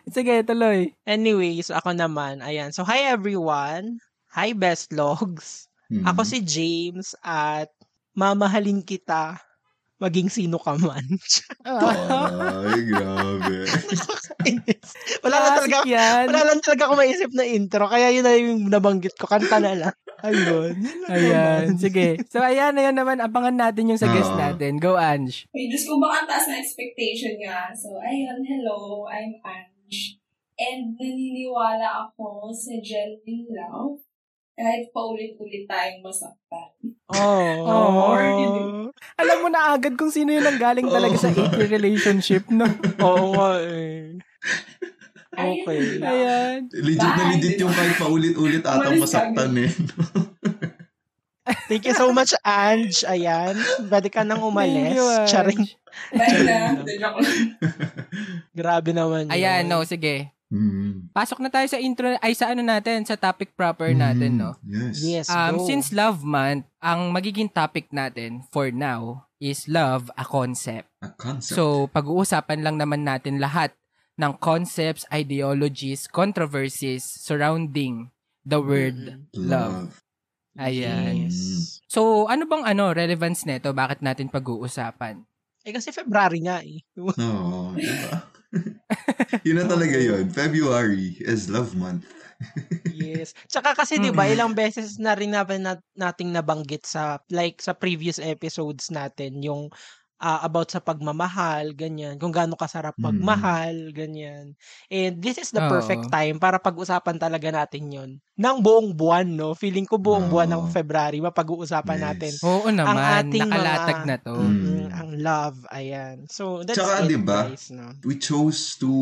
Speaker 3: Sige, tuloy.
Speaker 5: Anyways, ako naman. Ayan. So, hi everyone. Hi, best logs.
Speaker 4: Mm.
Speaker 5: Ako si James at mamahalin kita maging sino ka man.
Speaker 4: Ay, grabe.
Speaker 5: wala lang talaga,
Speaker 3: yan.
Speaker 5: wala lang talaga ako maisip na intro. Kaya yun na yung nabanggit ko. Kanta na lang. Ayun. Yun
Speaker 3: Ayan, sige. So, ayan, ayan naman. Abangan natin yung sa guest
Speaker 4: Oo.
Speaker 3: natin. Go, Ange.
Speaker 6: May Diyos ko baka taas na expectation nga. So, ayun, hello, I'm Ange. And naniniwala ako sa genuine love kahit paulit-ulit tayong masaktan.
Speaker 5: Oh.
Speaker 3: Oh. Alam mo na agad kung sino yun ang galing talaga sa
Speaker 4: Oo.
Speaker 3: 8-year relationship, no?
Speaker 5: Oo nga eh. Okay.
Speaker 3: Ayan.
Speaker 4: Legit na
Speaker 6: Bye.
Speaker 4: legit yung kahit paulit-ulit atang masaktan eh.
Speaker 5: Thank you so much, Ange. Ayan. Pwede ka nang umalis.
Speaker 3: Thank you, Ange.
Speaker 5: Charing.
Speaker 6: Bye na.
Speaker 5: Grabe naman yun.
Speaker 3: Ayan, no, sige.
Speaker 4: Mm.
Speaker 3: Pasok na tayo sa intro, ay sa ano natin, sa topic proper natin, no?
Speaker 4: Mm. Yes.
Speaker 5: Yes,
Speaker 3: Um,
Speaker 5: go.
Speaker 3: since Love Month, ang magiging topic natin for now is love, a concept.
Speaker 4: A concept.
Speaker 3: So, pag-uusapan lang naman natin lahat ng concepts, ideologies, controversies surrounding the word
Speaker 5: Mm.
Speaker 3: love. Ayan.
Speaker 5: Yes.
Speaker 3: So, ano bang ano relevance nito? Bakit natin pag-uusapan?
Speaker 5: Eh kasi February nga eh.
Speaker 4: Oo, diba? yun na talaga yun. February is love month.
Speaker 5: yes. Tsaka kasi 'di ba ilang beses na rin natin nat- nating nabanggit sa like sa previous episodes natin yung ah, about sa pagmamahal, ganyan. Kung gaano kasarap
Speaker 4: Mm.
Speaker 5: magmahal, ganyan. And this is the
Speaker 3: Oo.
Speaker 5: perfect time para pag-usapan talaga natin 'yon. Nang buong buwan, no? Feeling ko buong buwan ng. February mapag-uusapan
Speaker 4: Yes.
Speaker 5: natin.
Speaker 3: Oo naman,
Speaker 5: ating
Speaker 3: nakalatag
Speaker 5: mga-
Speaker 3: na to.
Speaker 4: Mm.
Speaker 5: Mm, ang love, ayan. So, that's
Speaker 4: Tsaka,
Speaker 5: it,
Speaker 4: diba?
Speaker 5: guys, no?
Speaker 4: We chose to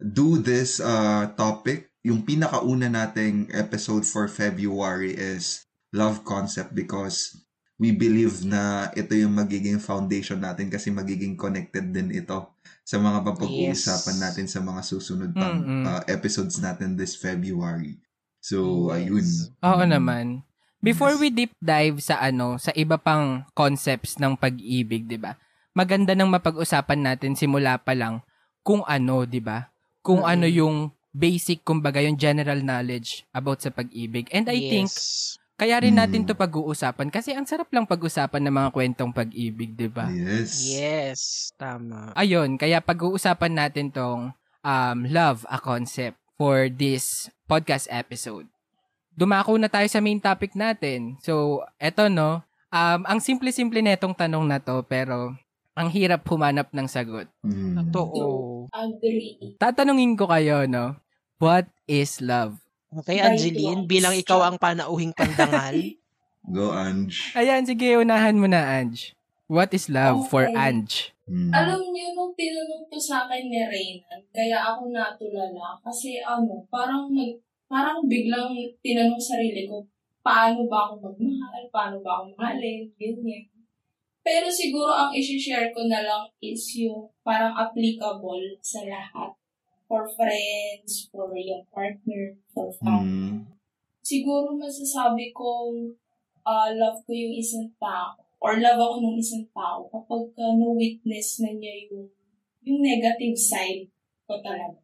Speaker 4: do this uh, topic. Yung pinakauna nating episode for February is love concept because we believe na ito yung magiging foundation natin kasi magiging connected din ito sa mga papag-uusapan
Speaker 5: Yes.
Speaker 4: natin sa mga susunod pang
Speaker 3: Mm-mm.
Speaker 4: uh, episodes natin this February. So,
Speaker 5: Yes.
Speaker 4: ayun.
Speaker 3: Oo naman. Before
Speaker 4: Yes.
Speaker 3: we deep dive sa ano, sa iba pang concepts ng pag-ibig, 'di ba? Maganda nang mapag-usapan natin simula pa lang kung ano, 'di ba? Kung
Speaker 5: Mm.
Speaker 3: ano yung basic kumbaga yung general knowledge about sa pag-ibig. And I think
Speaker 5: Yes.
Speaker 3: Kaya rin natin
Speaker 4: Mm.
Speaker 3: to pag-uusapan kasi ang sarap lang pag-usapan ng mga kwentong pag-ibig, 'di ba?
Speaker 4: Yes.
Speaker 5: Yes, tama.
Speaker 3: Ayun, kaya pag-uusapan natin tong um, love a concept for this podcast episode. Dumako na tayo sa main topic natin. So, eto no, um, ang simple-simple netong tanong na to pero ang hirap humanap ng sagot.
Speaker 4: Mm.
Speaker 5: Totoo.
Speaker 6: Agree.
Speaker 3: Tatanungin ko kayo, no, what is love?
Speaker 5: Okay, Angeline, bilang ikaw ang panauhing pandangal.
Speaker 4: Go, Ange.
Speaker 3: Ayan, sige, unahan mo na, Ange. What is love for
Speaker 6: Okay.
Speaker 3: Ange?
Speaker 4: Mm.
Speaker 6: Alam niyo, nung tinanong to sa akin ni Reynan, kaya ako natulala. Kasi ano, parang nag, parang biglang tinanong sarili ko, paano ba ako magmahal? Paano ba ako mahalin? Ganyan. Pero siguro ang isi-share ko na lang is yung parang applicable sa lahat. For friends, for your partner, for family.
Speaker 4: Mm.
Speaker 6: siguro masasabi kong ah, love ko yung isang tao or love ako ng isang tao kapag ka na-witness na niya yung yung negative side ko talaga.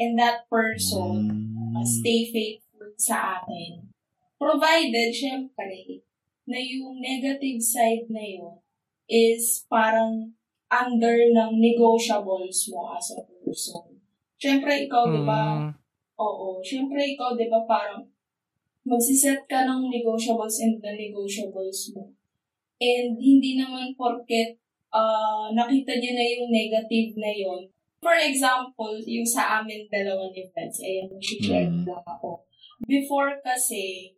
Speaker 6: And that person
Speaker 4: Mm.
Speaker 6: uh, stay faithful sa akin. Provided, syempre, na yung negative side na yun is parang under ng negotiables mo as a person. Syempre, ikaw, di ba,
Speaker 3: Mm.
Speaker 6: Oo. Siyempre, ikaw, di ba, parang magsiset ka ng negotiables and non-negotiables mo. And hindi naman porket ah, nakita niyo na yung negative na yon. For example, yung sa amin dalawa ni Pets, ayan, share
Speaker 4: Mm.
Speaker 6: lang ako. Before kasi,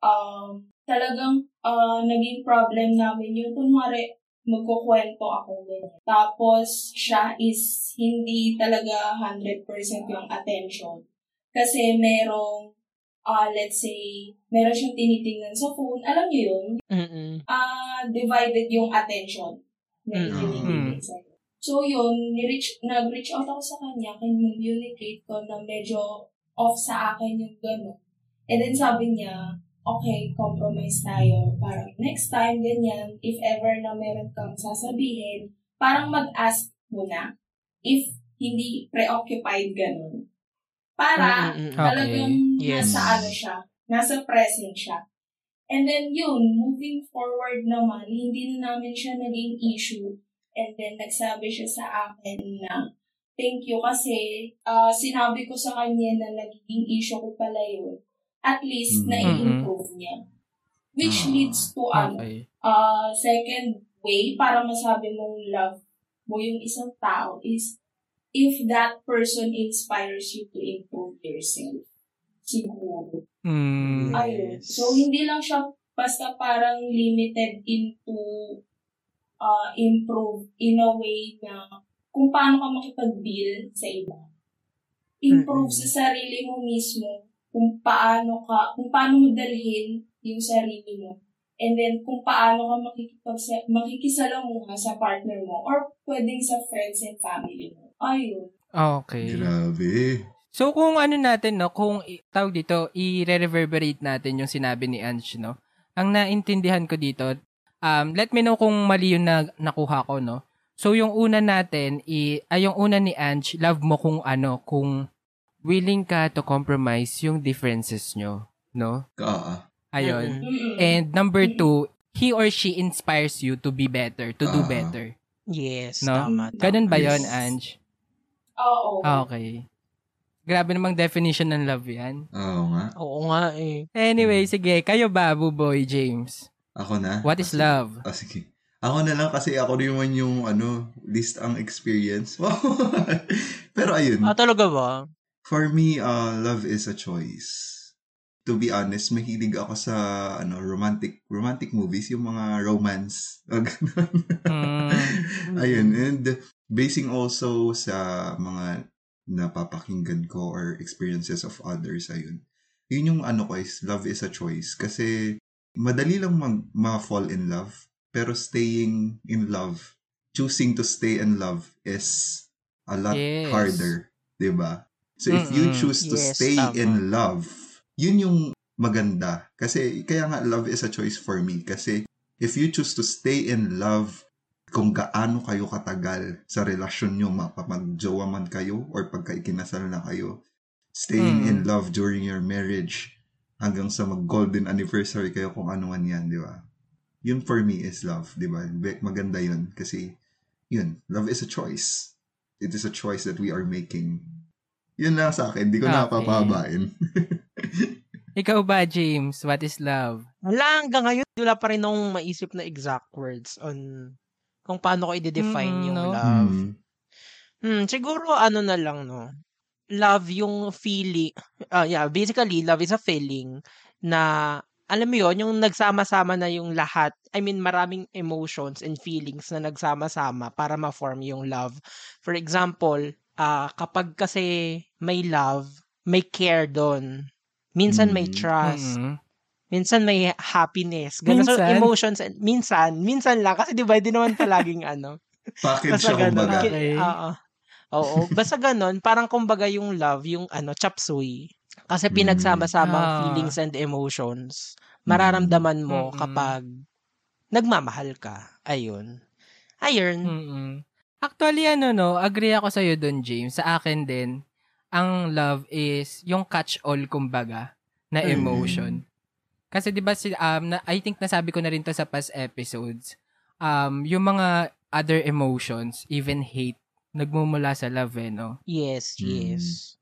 Speaker 6: um, talagang ah, naging problem namin yung kunwari, magkukwento ako ganyan. Tapos, siya is hindi talaga 100% yung attention. Kasi merong, ah let's say, meron siyang tinitingnan sa phone. Alam niyo yun? Ah divided yung attention na
Speaker 5: Mm.
Speaker 6: sa'yo. So yun, ni-reach, nag-reach out ako sa kanya, communicate ko na medyo off sa akin yung gano'n. And then sabi niya, okay, compromise tayo. Parang next time, ganyan, if ever na meron kang sasabihin, parang mag-ask muna if hindi preoccupied ganun. Para
Speaker 5: Mm-mm.
Speaker 6: talagang
Speaker 5: Yes.
Speaker 6: nasa ano siya, nasa present siya. And then yun, moving forward naman, hindi na namin siya naging issue. And then nagsabi siya sa akin na, thank you kasi ah, sinabi ko sa kanya na nagiging issue ko pala yun. At least,
Speaker 4: Mm.
Speaker 6: na-improve niya. Which
Speaker 4: Ah.
Speaker 6: leads to ano,
Speaker 3: Okay.
Speaker 6: uh, second way para masabi mong love mo yung isang tao is if that person inspires you to improve yourself. Siguro.
Speaker 3: Mm.
Speaker 6: Ayun.
Speaker 5: Yes.
Speaker 6: So, hindi lang siya basta parang limited into uh, improve in a way na kung paano ka makipag-deal sa iba. Improve
Speaker 5: Mm-mm.
Speaker 6: sa sarili mo mismo kung paano ka, kung paano mo dalhin yung sarili mo. And then, kung paano ka makikipagsa, makikisalamuha sa partner mo or pwedeng sa friends and family mo. Ayun.
Speaker 3: Okay.
Speaker 4: Grabe.
Speaker 3: So kung ano natin no, kung i- tawag dito, i-reverberate natin yung sinabi ni Ange no. Ang naintindihan ko dito, um let me know kung mali yung na, nakuha ko no. So yung una natin i ay yung una ni Ange, love mo kung ano, kung willing ka to compromise yung differences nyo, no?
Speaker 4: Ah,
Speaker 3: Ayun.
Speaker 6: Mm-mm.
Speaker 3: And number two, he or she inspires you to be better, to do
Speaker 4: Ah.
Speaker 3: better.
Speaker 5: Yes,
Speaker 3: No?
Speaker 5: tama. tama.
Speaker 3: Ganun ba
Speaker 4: Yes.
Speaker 3: yon Ange?
Speaker 6: Oo.
Speaker 3: Okay. Grabe namang definition ng love yan.
Speaker 4: oo nga.
Speaker 5: Oo nga eh.
Speaker 3: Anyway, sige. Kayo ba, Buboy James?
Speaker 4: Ako na.
Speaker 3: What is
Speaker 4: Kasi-
Speaker 3: love?
Speaker 4: Ah, sige. Ako na lang kasi ako naman yung ano, list ang experience. Pero ayun,
Speaker 5: Ah, talaga ba?
Speaker 4: For me, uh, love is a choice. To be honest, mahilig ako sa ano romantic romantic movies, yung mga romance.
Speaker 3: Mm.
Speaker 4: Ayun, and basing also sa mga napapakinggan ko or experiences of others, ayun. Yun yung ano ko is, love is a choice. Kasi madali lang mag, ma-fall in love, pero staying in love, choosing to stay in love is a lot
Speaker 3: Yes.
Speaker 4: harder. 'di ba? So if you choose to
Speaker 5: Yes,
Speaker 4: stay
Speaker 5: tama.
Speaker 4: in love, yun yung maganda. Kasi kaya nga love is a choice for me. Kasi if you choose to stay in love, kung gaano kayo katagal sa relasyon nyo, mapamagjowa man kayo or pagka ikinasal na kayo, staying
Speaker 3: Mm.
Speaker 4: in love during your marriage hanggang sa mag-golden anniversary kayo kung ano man yan, di ba? Yun for me is love, di ba? Maganda yun kasi yun, love is a choice. It is a choice that we are making. Yun lang sa akin, di ko
Speaker 3: Okay.
Speaker 4: napapabain.
Speaker 3: Ikaw ba, James? What is love?
Speaker 5: Wala hanggang ngayon, wala pa rin akong maisip na exact words on kung paano ko i-define
Speaker 3: Mm,
Speaker 5: yung
Speaker 3: no?
Speaker 5: love.
Speaker 4: Hmm.
Speaker 5: Hmm, siguro ano na lang, no? Love yung feeling, ah yeah, basically, love is a feeling na, alam mo yon yung nagsama-sama na yung lahat. I mean, maraming emotions and feelings na nagsama-sama para ma-form yung love. For example, ah kapag kasi may love, may care doon. Minsan may
Speaker 4: Mm.
Speaker 5: trust.
Speaker 3: Mm-mm.
Speaker 5: Minsan may happiness. Ganun. So,
Speaker 3: Minsan?
Speaker 5: emotions, and- minsan, minsan lang. Kasi di ba, di naman palaging ano.
Speaker 4: Package siya
Speaker 5: ganun.
Speaker 4: kumbaga.
Speaker 3: Okay.
Speaker 5: Oo. Oo. Basta ganun, parang kumbaga yung love, yung ano, chop suey. Kasi
Speaker 4: Mm.
Speaker 5: pinagsama-sama ang
Speaker 3: Ah.
Speaker 5: feelings and emotions. Mararamdaman mo
Speaker 3: Mm-mm.
Speaker 5: kapag nagmamahal ka. Ayun. Ayun.
Speaker 3: Mm-mm. Actually, ano no, agree ako sa'yo dun, James. Sa akin din, ang love is yung catch-all, kumbaga, na
Speaker 4: Mm.
Speaker 3: emotion. Kasi 'di ba si um na, I think nasabi ko na rin to sa past episodes. Um yung mga other emotions, even hate, nagmumula sa love eh, no?
Speaker 5: Yes,
Speaker 4: Mm.
Speaker 5: yes.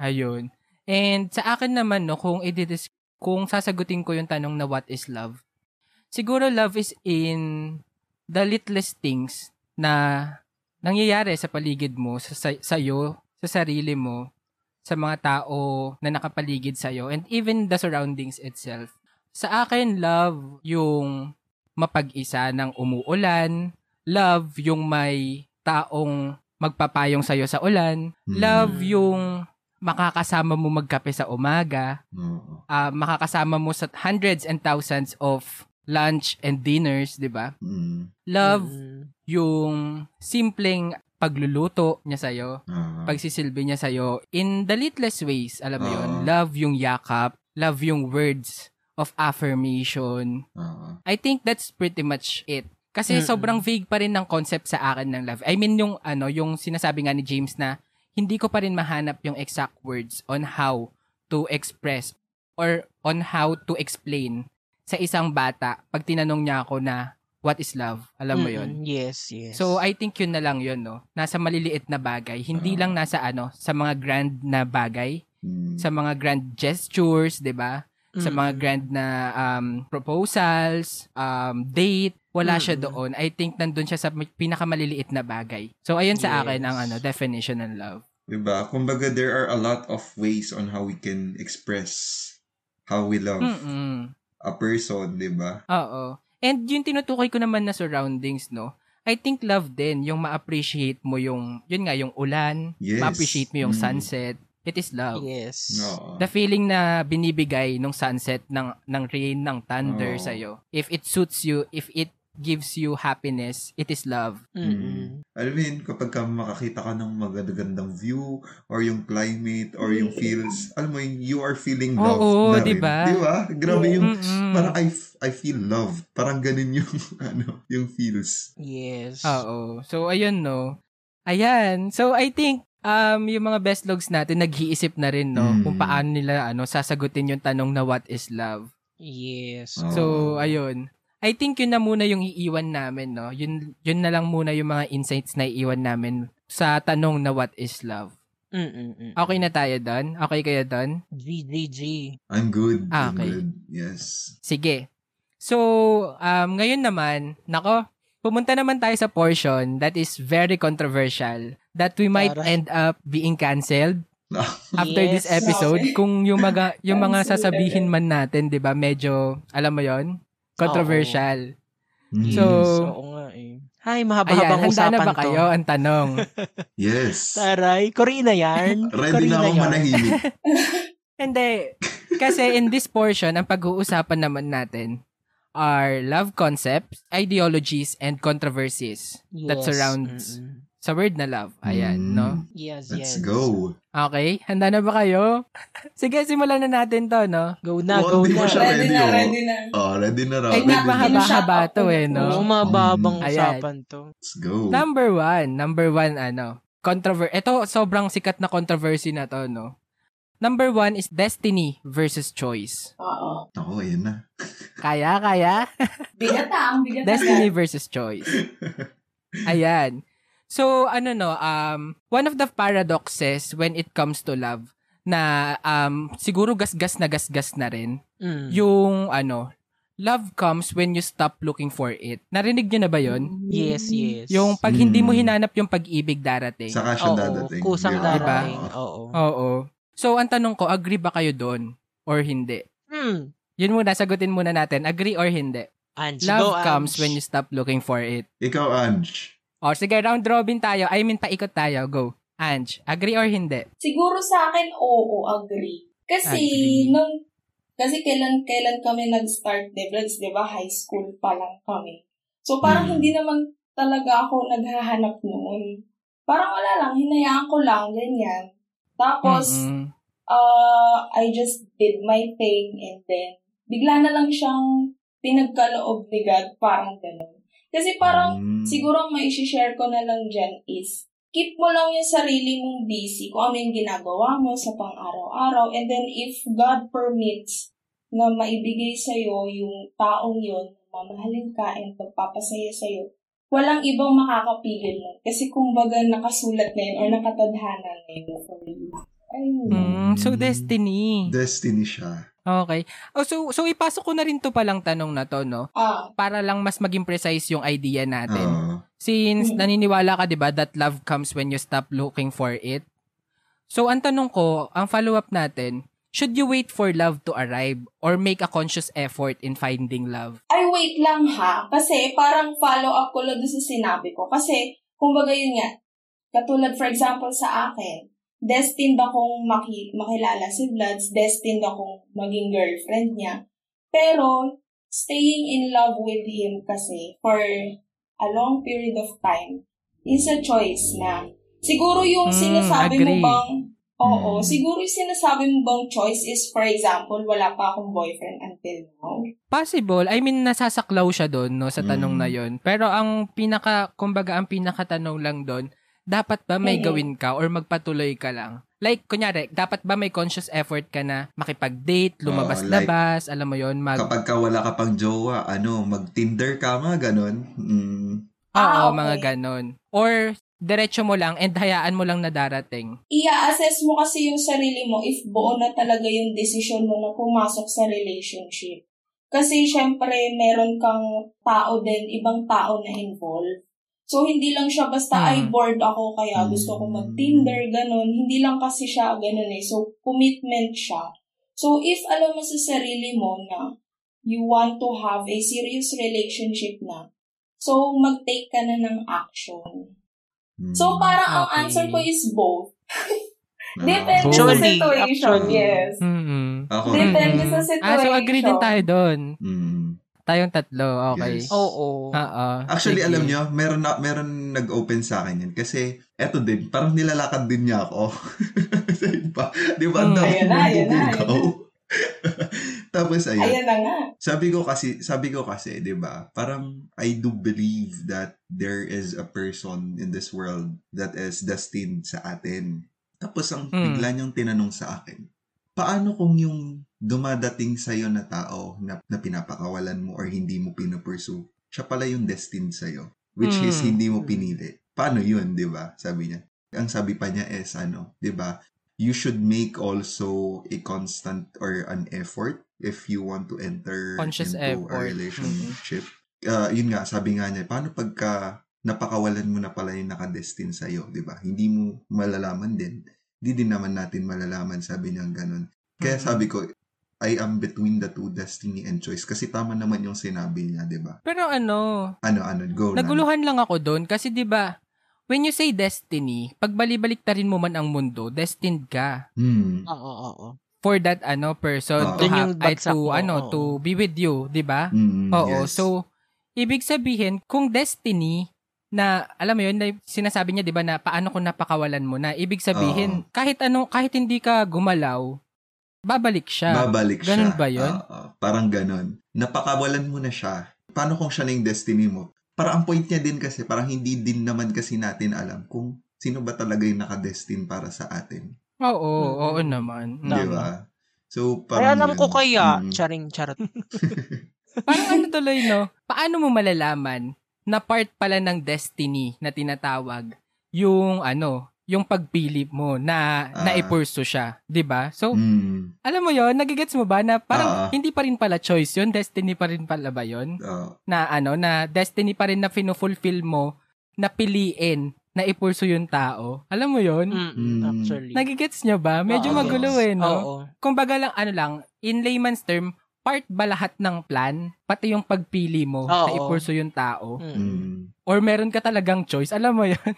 Speaker 3: Ayun. And sa akin naman no, kung ididis kung sasagutin ko yung tanong na what is love, siguro love is in the littlest things na nangyayari sa paligid mo, sa sa sa'yo, sa sarili mo, sa mga tao na nakapaligid sa'yo, and even the surroundings itself. Sa akin, love yung mapag-isa ng umuulan, love yung may taong magpapayong sa'yo sa ulan,
Speaker 4: Mm.
Speaker 3: love yung makakasama mo magkape sa umaga,
Speaker 4: Oo.
Speaker 3: ah, makakasama mo sa hundreds and thousands of lunch and dinners, 'di ba?
Speaker 4: Mm.
Speaker 3: Love
Speaker 5: Mm.
Speaker 3: yung simpleng pagluluto niya sa'yo,
Speaker 4: Ah.
Speaker 3: pagsisilbi niya sa'yo in the littlest ways, alam mo yun.
Speaker 4: Oo.
Speaker 3: Love yung yakap, love yung words of affirmation.
Speaker 4: Ah.
Speaker 3: I think that's pretty much it. Kasi
Speaker 5: Mm-mm.
Speaker 3: sobrang vague pa rin ng concept sa akin ng love. I mean yung ano, yung sinasabi nga ni James na hindi ko pa rin mahanap yung exact words on how to express or on how to explain sa isang bata pag tinanong niya ako na what is love? Alam mo
Speaker 5: Mm-mm.
Speaker 3: yun?
Speaker 5: Yes, yes.
Speaker 3: So I think yun na lang yun, no? Nasa maliliit na bagay. Hindi
Speaker 4: Ah.
Speaker 3: lang nasa ano, sa mga grand na bagay,
Speaker 4: Mm.
Speaker 3: sa mga grand gestures, 'di ba? Sa mga grand na um, proposals, um, date, wala siya
Speaker 5: Mm-mm.
Speaker 3: doon. I think nandun siya sa pinakamaliliit na bagay. So ayun sa akin
Speaker 5: Yes.
Speaker 3: ang ano definition ng love.
Speaker 4: Diba? Kumbaga, there are a lot of ways on how we can express how we love
Speaker 3: Mm-mm.
Speaker 4: A person, diba?
Speaker 3: Oo. And yung tinutukoy ko naman na surroundings, no? I think love din, yung ma-appreciate mo yung, yun nga, yung ulan,
Speaker 4: Yes.
Speaker 3: ma-appreciate mo yung
Speaker 4: Mm.
Speaker 3: sunset. It is love.
Speaker 5: Yes.
Speaker 4: Oo.
Speaker 3: The feeling na binibigay nung sunset, ng, ng rain, ng thunder
Speaker 4: Oo.
Speaker 3: sa'yo. If it suits you, if it gives you happiness, it is love.
Speaker 4: Alam mo yun, kapag ka makakita ka ng magagandang view or yung climate or yung feels, alam mo yun, you are feeling love.
Speaker 3: Oo,
Speaker 4: na rin.
Speaker 3: diba?
Speaker 4: Diba? Grabe yung,
Speaker 3: Mm-mm.
Speaker 4: parang I, f- I feel love. Parang ganun yung, ano, yung feels.
Speaker 5: Yes.
Speaker 3: Oo. So, ayun, no? Ayan. So, I think, um, yung mga best logs natin, nag-iisip na rin, no?
Speaker 4: Mm.
Speaker 3: Kung paano nila, ano, sasagutin yung tanong na what is love.
Speaker 5: Yes.
Speaker 4: Oo.
Speaker 3: So, ayun. I think yun na muna yung iiwan namin, no? Yun, yun na lang muna yung mga insights na iiwan namin sa tanong na what is love.
Speaker 5: Mm-mm.
Speaker 3: Okay na tayo doon? Okay kayo doon?
Speaker 5: G, G, G.
Speaker 4: I'm good.
Speaker 3: Ah,
Speaker 4: I'm
Speaker 3: okay.
Speaker 4: good. Yes.
Speaker 3: Sige. So, um, ngayon naman, nako, pumunta naman tayo sa portion that is very controversial that we might
Speaker 5: Taray.
Speaker 3: end up being canceled after this
Speaker 5: Yes.
Speaker 3: episode.
Speaker 6: Grabe.
Speaker 3: Kung yung mga, yung mga sasabihin man natin, di ba, medyo, alam mo yon controversial.
Speaker 4: Mm.
Speaker 3: So,
Speaker 5: Oo nga eh. Hi,
Speaker 3: Ayan,
Speaker 5: mahaba-habang usapan
Speaker 3: na ba
Speaker 5: to.
Speaker 3: kayo? Ang tanong.
Speaker 4: yes.
Speaker 5: Taray, Corina yan.
Speaker 4: Ready
Speaker 5: Corina
Speaker 4: na akong manahimik.
Speaker 3: Hindi. Kasi in this portion, ang pag-uusapan naman natin are love concepts, ideologies, and controversies that
Speaker 5: Yes.
Speaker 3: surrounds
Speaker 5: Mm-mm.
Speaker 3: Sa word na love. Ayan,
Speaker 4: Mm.
Speaker 3: no?
Speaker 5: Yes,
Speaker 4: Let's
Speaker 5: yes.
Speaker 4: go.
Speaker 3: Okay, handa na ba kayo? Sige, simulan na natin to, no?
Speaker 5: Go na,
Speaker 4: Oh,
Speaker 5: go na.
Speaker 6: Ready
Speaker 4: ready,
Speaker 6: na,
Speaker 4: oh.
Speaker 6: ready na.
Speaker 4: Oh, ready na raw.
Speaker 3: Ay,
Speaker 4: ready
Speaker 3: nga,
Speaker 4: na.
Speaker 3: mahaba-haba to eh,
Speaker 5: Oo,
Speaker 3: no?
Speaker 5: mahabang
Speaker 3: Ayan.
Speaker 5: usapan to.
Speaker 4: Let's go.
Speaker 3: Number one, number one, ano, controver Ito, sobrang sikat na controversy na to, no? Number one is destiny versus choice.
Speaker 6: Oo.
Speaker 4: Ako, ayan na.
Speaker 3: Kaya, kaya?
Speaker 6: Bigat ah, ang bigat
Speaker 3: Destiny versus choice. Ayan. So, ano no, um, one of the paradoxes when it comes to love na um, siguro gasgas na gasgas na rin,
Speaker 5: Mm.
Speaker 3: yung ano, love comes when you stop looking for it. Narinig niyo na ba yon?
Speaker 5: Yes, yes.
Speaker 3: Yung pag hindi mo
Speaker 4: Mm.
Speaker 3: hinanap yung pag-ibig darating.
Speaker 4: Saka siya
Speaker 5: Oo,
Speaker 4: dadating.
Speaker 5: kusang
Speaker 4: Di ba?
Speaker 5: darating.
Speaker 4: Oo.
Speaker 5: Oo.
Speaker 3: Oo. So, ang tanong ko, agree ba kayo doon or hindi?
Speaker 5: Hmm.
Speaker 3: Yun muna, sagutin muna natin. Agree or hindi?
Speaker 5: Ange,
Speaker 3: Love
Speaker 5: go, Ange.
Speaker 3: comes when you stop looking for it.
Speaker 4: Ikaw, Ange.
Speaker 3: O, sige, round robin tayo. I mean, paikot tayo. Go. Ange, agree or hindi?
Speaker 6: Siguro sa akin, oo, agree. Kasi,
Speaker 3: Agree.
Speaker 6: nung, kasi kailan, kailan kami nag-start Devlets, di ba? High school pa lang kami. So, parang
Speaker 4: Hmm.
Speaker 6: hindi naman talaga ako naghahanap noon. Parang wala lang, hinayaan ko lang, ganyan. Tapos,
Speaker 3: Mm-mm.
Speaker 6: uh, I just did my thing and then, bigla na lang siyang pinagkaloob ni God, parang ganun. Kasi parang,
Speaker 4: Mm.
Speaker 6: siguro ang share ko na lang dyan is, keep mo lang yung sarili mong busy kung ano yung ginagawa mo sa pang-araw-araw. And then, if God permits na maibigay sa'yo yung taong yun, mamahalin ka and pagpapasaya sa'yo, walang ibang makakapigil nun. Kasi kumbaga nakasulat na yun or nakatadhana na yun for you.
Speaker 3: Mm, so, destiny.
Speaker 4: Destiny siya.
Speaker 3: Okay. Oh, so, so ipasok ko na rin to palang tanong na to, no?
Speaker 6: Ah,
Speaker 3: Para lang mas maging precise yung idea natin.
Speaker 4: Oo.
Speaker 3: Since
Speaker 6: Mm.
Speaker 3: naniniwala ka, di ba, that love comes when you stop looking for it. So, ang tanong ko, ang follow-up natin, should you wait for love to arrive or make a conscious effort in finding love?
Speaker 6: ay wait lang ha. Kasi parang follow up ko lang doon sa sinabi ko. Kasi, kumbaga yun nga, katulad for example sa akin, destined akong maki- makilala si Vlads, destined akong maging girlfriend niya. Pero, staying in love with him kasi for a long period of time is a choice na. Siguro yung
Speaker 3: Mm,
Speaker 6: sinasabi
Speaker 3: agree.
Speaker 6: mo bang, oo,
Speaker 4: Mm.
Speaker 6: siguro yung sinasabi mo bang choice is for example, wala pa akong boyfriend until now.
Speaker 3: Possible. I mean, nasasaklaw siya doon, no, sa tanong
Speaker 4: Mm.
Speaker 3: na yon. Pero ang pinaka, kumbaga, ang pinakatanong lang doon, dapat ba may gawin ka or magpatuloy ka lang? Like, kunyari, dapat ba may conscious effort ka na makipag-date, lumabas-labas, alam mo yon mag...
Speaker 4: Kapag ka wala ka pang jowa, ano, mag-Tinder ka, mga ganon. Mm.
Speaker 3: Oo,
Speaker 6: Ah, okay.
Speaker 3: mga ganon. Or, diretso mo lang and hayaan mo lang na darating.
Speaker 6: i-assess mo kasi yung sarili mo if buo na talaga yung decision mo na pumasok sa relationship. Kasi syempre, meron kang tao din, ibang tao na involved. So, hindi lang siya basta,
Speaker 3: Hmm.
Speaker 6: ay, bored ako, kaya gusto ko mag-Tinder, ganun. Hindi lang kasi siya ganun eh. So, commitment siya. So, if alam mo sa sarili mo na you want to have a serious relationship na, so, mag-take ka na ng action.
Speaker 4: Mm.
Speaker 6: So, parang ang
Speaker 3: Okay.
Speaker 6: answer ko is both.
Speaker 4: Ah.
Speaker 6: Depende
Speaker 3: Both.
Speaker 6: sa
Speaker 5: Actually,
Speaker 6: situation,
Speaker 5: actually.
Speaker 6: yes.
Speaker 3: Mm-hmm.
Speaker 4: Ako,
Speaker 6: Depende sa
Speaker 3: Ah,
Speaker 6: situation.
Speaker 3: so agree din tayo doon.
Speaker 4: mm.
Speaker 3: Tayong tatlo, okay.
Speaker 4: Yes.
Speaker 5: Oo.
Speaker 3: Oo.
Speaker 4: Actually,
Speaker 3: sige.
Speaker 4: alam nyo, meron, na, meron nag-open sa akin yan. Kasi, eto din, parang nilalakad din niya ako. Sa iba. Di ba?
Speaker 3: Mm.
Speaker 6: Ayan na, ayan na.
Speaker 4: Tapos, ayun.
Speaker 6: Ayan na nga.
Speaker 4: Sabi ko kasi, sabi ko kasi, 'di ba? Parang I do believe that there is a person in this world that is destined sa atin. Tapos ang
Speaker 3: Mm.
Speaker 4: bigla niyang tinanong sa akin, paano kung yung dumadating sa na tao na, na pinapakawalan mo or hindi mo pinupursue, siya pala yung destined sa which is
Speaker 3: Mm.
Speaker 4: hindi mo pinili. Paano 'yun, 'di ba? Sabi niya. Ang sabi pa niya is ano, 'di ba? You should make also a constant or an effort if you want to enter
Speaker 3: Conscious
Speaker 4: into
Speaker 3: effort.
Speaker 4: a relationship. Uh, yun nga, sabi nga niya, paano pagka napakawalan mo na pala yung nakadestin sa'yo, di ba? Hindi mo malalaman din. Hindi din naman natin malalaman, sabi niya ganun. Kaya sabi ko, I am between the two destiny and choice. Kasi tama naman yung sinabi niya, di ba?
Speaker 3: Pero ano,
Speaker 4: Ano, ano, go lang.
Speaker 3: naguluhan lang ako doon kasi 'di ba, when you say destiny, pag balibalik rin mo man ang mundo, destined ka
Speaker 4: Hmm.
Speaker 5: Oo, oo, oo.
Speaker 3: for that ano person
Speaker 4: Oo.
Speaker 3: to
Speaker 5: yung
Speaker 3: ay, to
Speaker 5: mo,
Speaker 3: ano
Speaker 5: oo.
Speaker 3: to be with you, 'di ba?
Speaker 4: Mm,
Speaker 3: Oo.
Speaker 4: yes.
Speaker 3: So ibig sabihin kung destiny na alam mo yun na sinasabi niya 'di ba na paano kung napakawalan mo na ibig sabihin kahit ano kahit hindi ka gumalaw babalik siya.
Speaker 4: Babalik siya.
Speaker 3: Ganun ba yun?
Speaker 4: Oo, parang ganun. Napakawalan mo na siya. Paano kung siya na yung destiny mo? Parang ang point niya din kasi, parang hindi din naman kasi natin alam kung sino ba talaga yung nakadestin para sa atin.
Speaker 3: Oo,
Speaker 5: Mm.
Speaker 3: oo naman.
Speaker 4: Di ba? So,
Speaker 5: Ay,
Speaker 4: parang
Speaker 5: alam
Speaker 4: yun.
Speaker 5: ko kaya.
Speaker 4: Mm.
Speaker 5: Charing, charot.
Speaker 3: Parang ano tuloy, no? Paano mo malalaman na part pala ng destiny na tinatawag yung ano, yung pagpili mo na
Speaker 4: Ah.
Speaker 3: naipurso siya, 'di ba? So,
Speaker 4: Mm.
Speaker 3: alam mo 'yon, nagigets mo ba na parang
Speaker 4: Ah.
Speaker 3: hindi pa rin pala choice 'yon, destiny pa rin pala ba 'yon?
Speaker 4: Oo.
Speaker 3: Na ano, na destiny pa rin na fino-fulfill mo na piliin na ipurso yung tao. Alam mo 'yon?
Speaker 5: Mm,
Speaker 4: Mm.
Speaker 5: actually.
Speaker 3: Nagigets nyo ba? Medyo
Speaker 5: Oo,
Speaker 3: magulo
Speaker 4: yes.
Speaker 3: eh, no?
Speaker 5: Oo.
Speaker 3: Kumbaga lang, ano lang, in layman's term, part ba lahat ng plan? Pati yung pagpili mo na
Speaker 5: Oo.
Speaker 3: ipurso yung tao?
Speaker 5: Mm.
Speaker 4: Mm.
Speaker 3: Or meron ka talagang choice? Alam mo yun?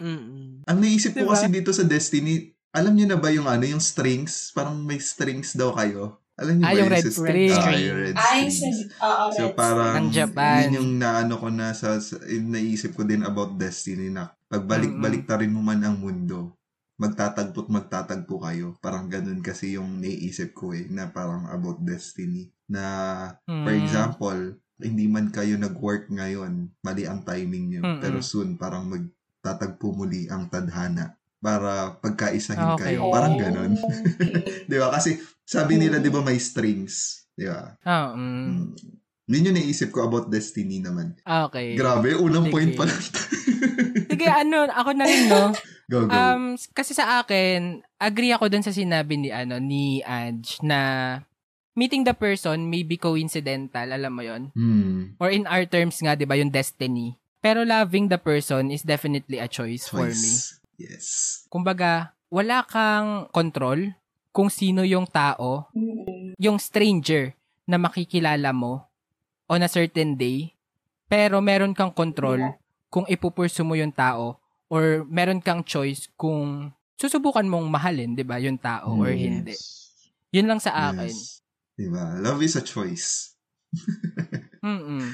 Speaker 4: Ang naisip ko
Speaker 3: Diba?
Speaker 4: kasi dito sa Destiny, alam niyo na ba yung ano, yung strings? Parang may strings daw kayo. Alam niyo
Speaker 3: Ah,
Speaker 4: ba
Speaker 3: yung
Speaker 4: yun
Speaker 3: red string.
Speaker 4: Ah, yung red
Speaker 6: Ay, sa,
Speaker 4: strings.
Speaker 6: oo,
Speaker 4: So parang
Speaker 3: Ng Japan.
Speaker 4: yun yung naano ko na sa, sa naisip ko din about destiny na pagbalik-balik ta rin mo man ang mundo, magtatagpo't magtatagpo kayo. Parang ganun kasi yung naiisip ko eh, na parang about destiny. Na, for
Speaker 3: Hmm.
Speaker 4: example, hindi man kayo nag-work ngayon, mali ang timing niyo.
Speaker 3: Mm-mm.
Speaker 4: Pero soon, parang magtatagpo muli ang tadhana para pagkaisahin
Speaker 3: Okay.
Speaker 4: kayo. Parang ganon. di ba? Kasi sabi nila, di ba, may strings. Di ba?
Speaker 3: Ah, mm.
Speaker 4: Mm. Yun yung naisip ko about destiny naman.
Speaker 3: Okay.
Speaker 4: Grabe, unang
Speaker 3: Sige.
Speaker 4: point pa lang.
Speaker 3: Sige, ano, ako na rin, no?
Speaker 4: Go, go.
Speaker 3: Um, kasi sa akin, agree ako dun sa sinabi ni, ano, ni Ange na meeting the person may be coincidental, alam mo yon
Speaker 4: hmm.
Speaker 3: Or in our terms nga, di ba, yung destiny. Pero loving the person is definitely a choice, for me.
Speaker 4: Choice. Yes.
Speaker 3: Kumbaga, wala kang control kung sino yung tao, yung stranger na makikilala mo on a certain day, pero meron kang control kung ipupursu mo yung tao or meron kang choice kung susubukan mong mahalin, 'di ba, yung tao or
Speaker 4: Mm.
Speaker 3: hindi. Yun lang sa akin.
Speaker 4: Yes. Diba? Love is a choice.
Speaker 3: Mm.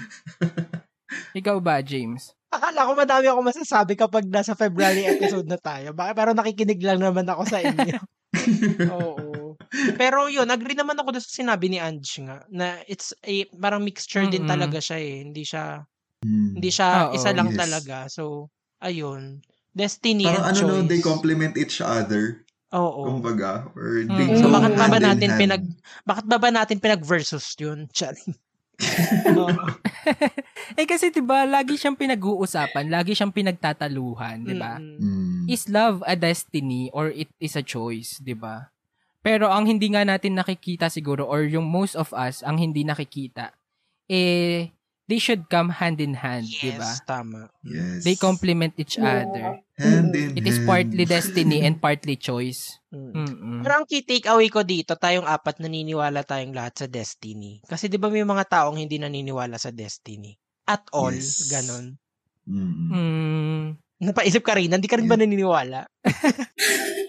Speaker 3: Ikaw ba, James?
Speaker 5: Akala ko madami ako masasabi kapag nasa February episode na tayo. Bakit? Pero nakikinig lang naman ako sa inyo. Oo. Pero yun, agree naman ako sa sinabi ni Ange nga na it's a parang mixture din
Speaker 3: Mm-mm.
Speaker 5: talaga siya eh. Hindi siya
Speaker 4: Hmm.
Speaker 5: hindi siya
Speaker 3: Oo,
Speaker 5: isa lang
Speaker 4: yes.
Speaker 5: talaga. So, ayun. Destiny
Speaker 4: Parang
Speaker 5: and
Speaker 4: ano
Speaker 5: choice.
Speaker 4: no, they complement each other.
Speaker 5: Oo.
Speaker 4: Kumbaga. Or
Speaker 3: Mm.
Speaker 4: they
Speaker 3: So,
Speaker 4: go
Speaker 5: bakit ba
Speaker 4: in
Speaker 5: natin
Speaker 4: hand.
Speaker 5: pinag- Bakit ba ba natin pinag versus yun? Charing.
Speaker 3: Eh kasi 'di ba, lagi siyang pinag-uusapan, lagi siyang pinagtataluhan, 'di ba?
Speaker 4: Hmm.
Speaker 3: Is love a destiny or it is a choice, 'di ba? Pero ang hindi nga natin nakikita siguro or yung most of us ang hindi nakikita eh they should come hand in hand, 'di ba?
Speaker 5: Yes, tama.
Speaker 4: Yes.
Speaker 3: They complement each other.
Speaker 4: Hand in
Speaker 3: It is
Speaker 4: hand.
Speaker 3: partly destiny and partly choice.
Speaker 5: Mm. Pero ang key takeaway ko dito, tayong apat naniniwala tayong lahat sa destiny. Kasi 'di ba may mga taong hindi naniniwala sa destiny? At all,
Speaker 4: Yes.
Speaker 5: ganon.
Speaker 4: Mm.
Speaker 3: Mm.
Speaker 5: Napaisip ka rin, hindi ka rin ba naniniwala?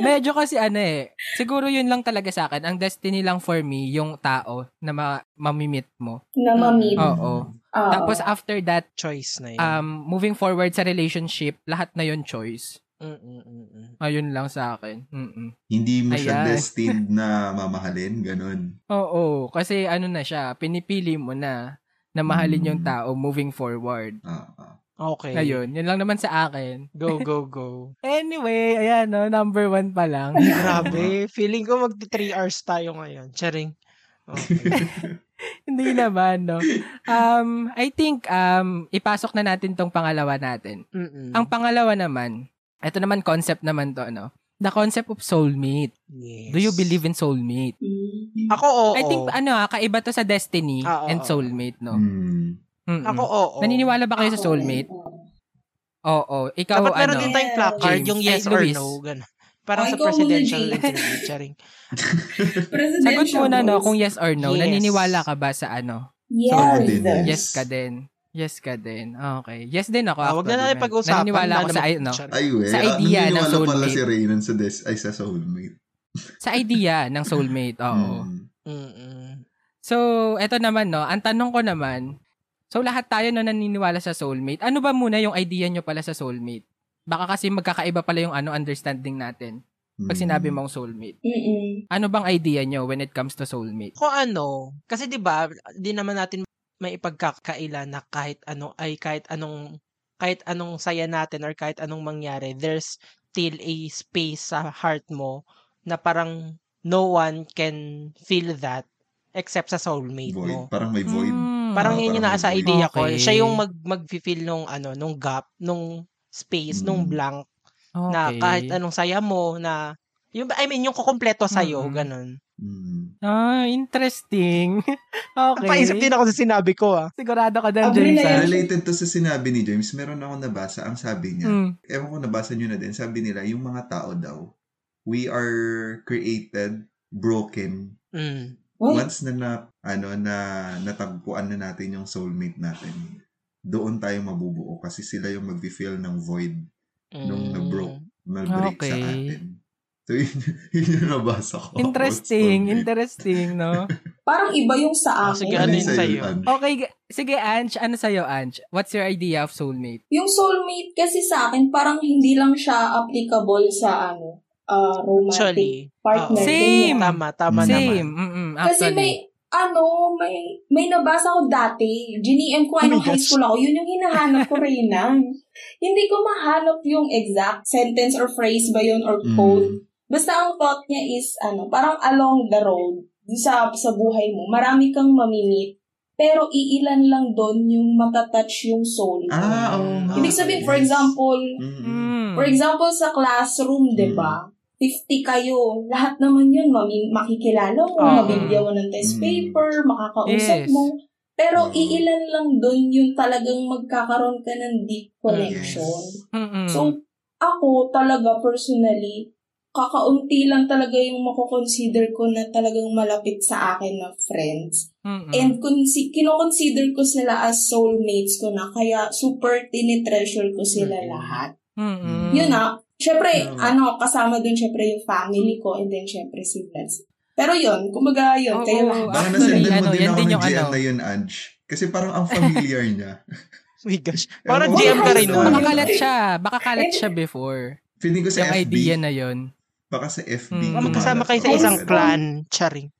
Speaker 3: Medyo kasi ano eh, siguro yun lang talaga sa akin. Ang destiny lang for me, yung tao na ma- mamimit mo.
Speaker 6: Na mamit.
Speaker 3: Oo.
Speaker 6: Oo.
Speaker 3: Tapos after that,
Speaker 5: Choice na yun.
Speaker 3: um, moving forward sa relationship, lahat na yun choice.
Speaker 5: Mm-mm-mm.
Speaker 3: Ayun lang sa akin. Mm-mm.
Speaker 4: Hindi mo siya destined na mamahalin, ganun.
Speaker 3: Oo, kasi ano na siya, pinipili mo na na mahalin yung
Speaker 4: Mm.
Speaker 3: tao moving forward.
Speaker 4: Ah.
Speaker 5: Okay.
Speaker 3: Ayun, yun lang naman sa akin.
Speaker 5: Go, go, go.
Speaker 3: Anyway, ayan no, number one pa lang.
Speaker 5: Grabe. Feeling ko magti 3 hours tayo ngayon. Charing. Okay.
Speaker 3: Hindi naman, no. Um, I think, um, ipasok na natin tong pangalawa natin.
Speaker 5: Mm-mm.
Speaker 3: Ang pangalawa naman, ito naman concept naman to, no? The concept of soulmate.
Speaker 5: Yes.
Speaker 3: Do you believe in soulmate?
Speaker 6: Mm.
Speaker 5: Ako, oo.
Speaker 3: I think, ano ah, kaiba to sa destiny
Speaker 5: Ah,
Speaker 3: and soulmate, no? Mm-mm.
Speaker 5: Ako, oo.
Speaker 3: Naniniwala ba kayo sa
Speaker 6: Ako,
Speaker 3: soulmate?
Speaker 6: oo.
Speaker 3: Oo. Ikaw,
Speaker 5: Dapat meron
Speaker 3: ano?
Speaker 5: din tayong placard,
Speaker 3: James.
Speaker 5: yung yes
Speaker 3: Ay,
Speaker 5: or
Speaker 3: Luis.
Speaker 5: no. Ganun. Parang
Speaker 6: Ay,
Speaker 5: sa presidential interview. Charing.
Speaker 3: Sagot muna, no, kung yes or no.
Speaker 5: Yes.
Speaker 3: Naniniwala ka ba sa ano?
Speaker 6: Yes.
Speaker 4: Soulmate.
Speaker 3: Yes
Speaker 4: Yes.
Speaker 3: ka din. Yes ka din. Okay. Yes din ako.
Speaker 5: Ah, wag na natin pag-usapan.
Speaker 3: Naniniwala ako sa, ano.
Speaker 4: Ay, we.
Speaker 3: Sa
Speaker 4: Ah,
Speaker 3: idea ng
Speaker 4: naniniwala pala
Speaker 3: soulmate.
Speaker 4: si Raynan sa, des- ay, sa soulmate.
Speaker 3: sa idea ng soulmate. Oo.
Speaker 5: Mm-mm.
Speaker 3: So, eto naman, no. Ang tanong ko naman, so lahat tayo no naniniwala sa soulmate. Ano ba muna yung idea nyo pala sa soulmate? Baka kasi magkakaiba pala yung ano understanding natin pag
Speaker 4: Hmm.
Speaker 3: sinabi mong soulmate.
Speaker 6: Mm-mm.
Speaker 3: Ano bang idea nyo when it comes to soulmate?
Speaker 5: Kung ano, kasi 'di ba, di naman natin may ipagkakaila na kahit ano ay kahit anong kahit anong saya natin or kahit anong mangyari, there's still a space sa heart mo na parang no one can feel that except sa soulmate
Speaker 4: Void.
Speaker 5: mo.
Speaker 4: Parang may void.
Speaker 3: Hmm.
Speaker 5: Parang
Speaker 4: Ah,
Speaker 5: yun yung
Speaker 4: parang
Speaker 5: nasa idea ko.
Speaker 3: Okay.
Speaker 5: Siya yung mag mag-feel nung ano, nung gap, nung space, nung
Speaker 4: Mm.
Speaker 5: blank na
Speaker 3: Okay.
Speaker 5: kahit anong saya mo na yung I mean yung kukumpleto sa iyo,
Speaker 3: Mm-mm.
Speaker 5: ganun.
Speaker 4: Hmm.
Speaker 3: Ah, interesting. okay.
Speaker 5: Napaisip din ako sa sinabi ko ah.
Speaker 3: Sigurado ka din, James.
Speaker 6: na
Speaker 3: ah?
Speaker 4: Related to sa sinabi ni James, meron ako nabasa, ang sabi niya,
Speaker 3: Hmm.
Speaker 4: ewan ko nabasa nyo na din, sabi nila, yung mga tao daw, we are created broken
Speaker 5: Mm.
Speaker 4: Once na, na ano na natagpuan na natin yung soulmate natin doon tayo mabubuo kasi sila yung mag-feel ng void nung
Speaker 5: Mm.
Speaker 4: nag-broke nag-break sa
Speaker 3: Okay.
Speaker 4: atin so yun, yun yung nabasa ko
Speaker 3: Interesting, interesting, no?
Speaker 6: parang iba yung sa akin.
Speaker 5: sige,
Speaker 4: ano yung
Speaker 5: yun sa'yo?
Speaker 4: Ange?
Speaker 3: Okay, sige, Ange. Ano sa'yo, Ange? What's your idea of soulmate?
Speaker 6: Yung soulmate kasi sa akin, parang hindi lang siya applicable sa ano, ah romantic
Speaker 5: Actually,
Speaker 6: partner.
Speaker 3: Same.
Speaker 5: tama, tama
Speaker 3: Same.
Speaker 5: naman.
Speaker 3: Mm-mm,
Speaker 6: Kasi
Speaker 3: actually.
Speaker 6: may ano, may may nabasa ko dati. Giniem ko,
Speaker 5: Oh
Speaker 6: ano, high school ako. Yun yung hinahanap ko, Reyna. Hindi ko mahanap yung exact sentence or phrase ba yun or
Speaker 4: Mm.
Speaker 6: quote. Basta ang thought niya is, ano, parang along the road, sa, sa buhay mo, marami kang mamimit, pero iilan lang doon yung matatouch yung soul mo.
Speaker 4: Ah, oo nga.
Speaker 6: Ibig sabihin, for example,
Speaker 4: Mm-mm.
Speaker 3: Mm.
Speaker 6: For example, sa classroom, di ba? 50 kayo. Lahat naman yun, mami, makikilala mo,
Speaker 5: Ah.
Speaker 6: mabibigyan mo ng test
Speaker 4: Mm.
Speaker 6: paper, makakausap
Speaker 3: Yes.
Speaker 6: mo. Pero
Speaker 4: Oo.
Speaker 6: iilan lang doon yung talagang magkakaroon ka ng deep connection.
Speaker 3: Mm-mm.
Speaker 6: So, ako talaga personally, kakaunti lang talaga yung makukonsider ko na talagang malapit sa akin na friends.
Speaker 3: Mm-mm.
Speaker 6: And consi- kinoconsider ko sila as soulmates ko na, kaya super tinitreasure ko sila
Speaker 5: Mm.
Speaker 6: lahat.
Speaker 3: Mm-mm.
Speaker 6: Yun na. Syempre,
Speaker 4: Mm.
Speaker 6: ano, kasama dun syempre yung family ko and then syempre si Vlads. Pero yun, kumbaga yun,
Speaker 3: Oo,
Speaker 6: kayo lahat.
Speaker 4: Baka nasendan mo
Speaker 3: ano,
Speaker 4: din ako ng
Speaker 3: yung
Speaker 4: GM
Speaker 3: ano.
Speaker 4: na yun, Ange. Kasi parang ang familiar niya.
Speaker 5: Oh my gosh. Parang. GM ka rin
Speaker 6: Baka
Speaker 5: nun.
Speaker 3: Baka kalat siya. Baka kalat siya before.
Speaker 4: Feeling ko sa
Speaker 3: Yung
Speaker 4: FB.
Speaker 3: idea na yun.
Speaker 4: Baka sa FB.
Speaker 3: Mm.
Speaker 5: Baka magkasama kayo sa isang clan. Charing.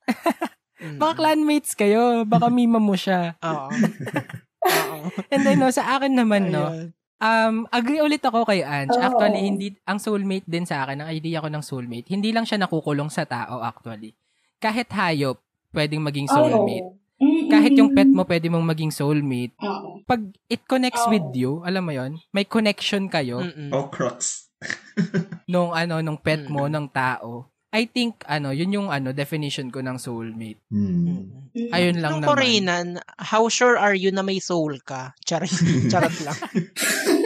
Speaker 3: Baka clanmates kayo. Baka mima mo siya.
Speaker 5: Oo. Oo.
Speaker 3: And then, no, sa akin naman, no,
Speaker 5: Ayun.
Speaker 3: Um, agree ulit ako kay Ange.
Speaker 6: Oo.
Speaker 3: Actually, hindi, ang soulmate din sa akin, ang idea ko ng soulmate, hindi lang siya nakukulong sa tao, actually. Kahit hayop, pwedeng maging soulmate.
Speaker 6: Mm-mm.
Speaker 3: Kahit yung pet mo, pwede mong maging soulmate.
Speaker 6: Oo.
Speaker 3: Pag it connects
Speaker 6: Oo.
Speaker 3: with you, alam mo yon may connection kayo
Speaker 5: Mm-mm.
Speaker 4: Oh, crux.
Speaker 3: nung ano, nung pet mo,
Speaker 5: Mm.
Speaker 3: ng tao. I think, ano, yun yung ano, definition ko ng soulmate.
Speaker 5: Mm-mm.
Speaker 3: Ayun lang
Speaker 5: Nung
Speaker 3: naman.
Speaker 5: Koreanan, how sure are you na may soul ka? Charot, charot lang.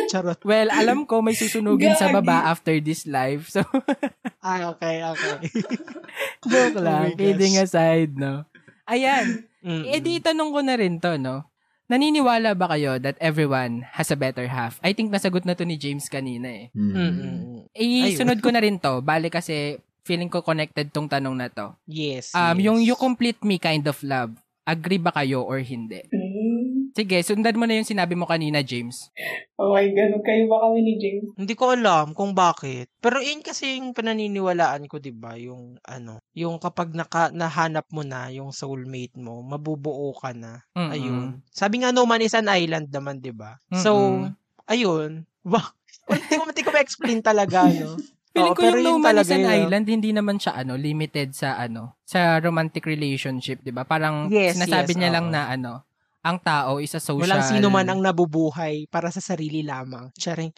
Speaker 5: charot.
Speaker 3: Well, alam ko may susunugin sa baba after this live. So,
Speaker 5: Ah, okay, okay.
Speaker 3: joke
Speaker 5: Oh
Speaker 3: lang.
Speaker 5: gosh.
Speaker 3: Kidding aside, no? Ayan.
Speaker 5: Mm-mm.
Speaker 3: Eh, di tanong ko na rin to, no? Naniniwala ba kayo that everyone has a better half? I think nasagot na to ni James kanina eh.
Speaker 4: Hmm.
Speaker 5: Mm-mm.
Speaker 3: Eh,
Speaker 5: Ayun.
Speaker 3: sunod ko na rin to. Bale kasi feeling ko connected tong tanong na to.
Speaker 5: Yes.
Speaker 3: Um,
Speaker 5: yes.
Speaker 3: Yung you complete me kind of love, agree ba kayo or hindi?
Speaker 6: Mm.
Speaker 3: Sige, sundan mo na yung sinabi mo kanina, James.
Speaker 6: Oh my God, kayo ba kami ni James?
Speaker 5: Hindi ko alam kung bakit. Pero yun kasi yung pananiniwalaan ko, 'di ba? Yung ano, yung kapag naka, nahanap mo na yung soulmate mo, mabubuo ka na.
Speaker 3: Mm-mm.
Speaker 5: Ayun. Sabi nga no man is an island naman, 'di ba? So,
Speaker 3: Mm-mm.
Speaker 5: ayun. Ba, hindi ko hindi ko ma-explain talaga, no.
Speaker 3: Feeling
Speaker 5: Oo,
Speaker 3: ko yung No Man is an
Speaker 5: yun.
Speaker 3: Island, hindi naman siya ano, limited sa ano, sa romantic relationship, 'di ba? Parang
Speaker 5: Yes,
Speaker 3: sinasabi
Speaker 5: yes,
Speaker 3: niya lang
Speaker 5: oo.
Speaker 3: na ano, ang tao is a social
Speaker 5: Walang sino man ang nabubuhay para sa sarili lamang. Charing.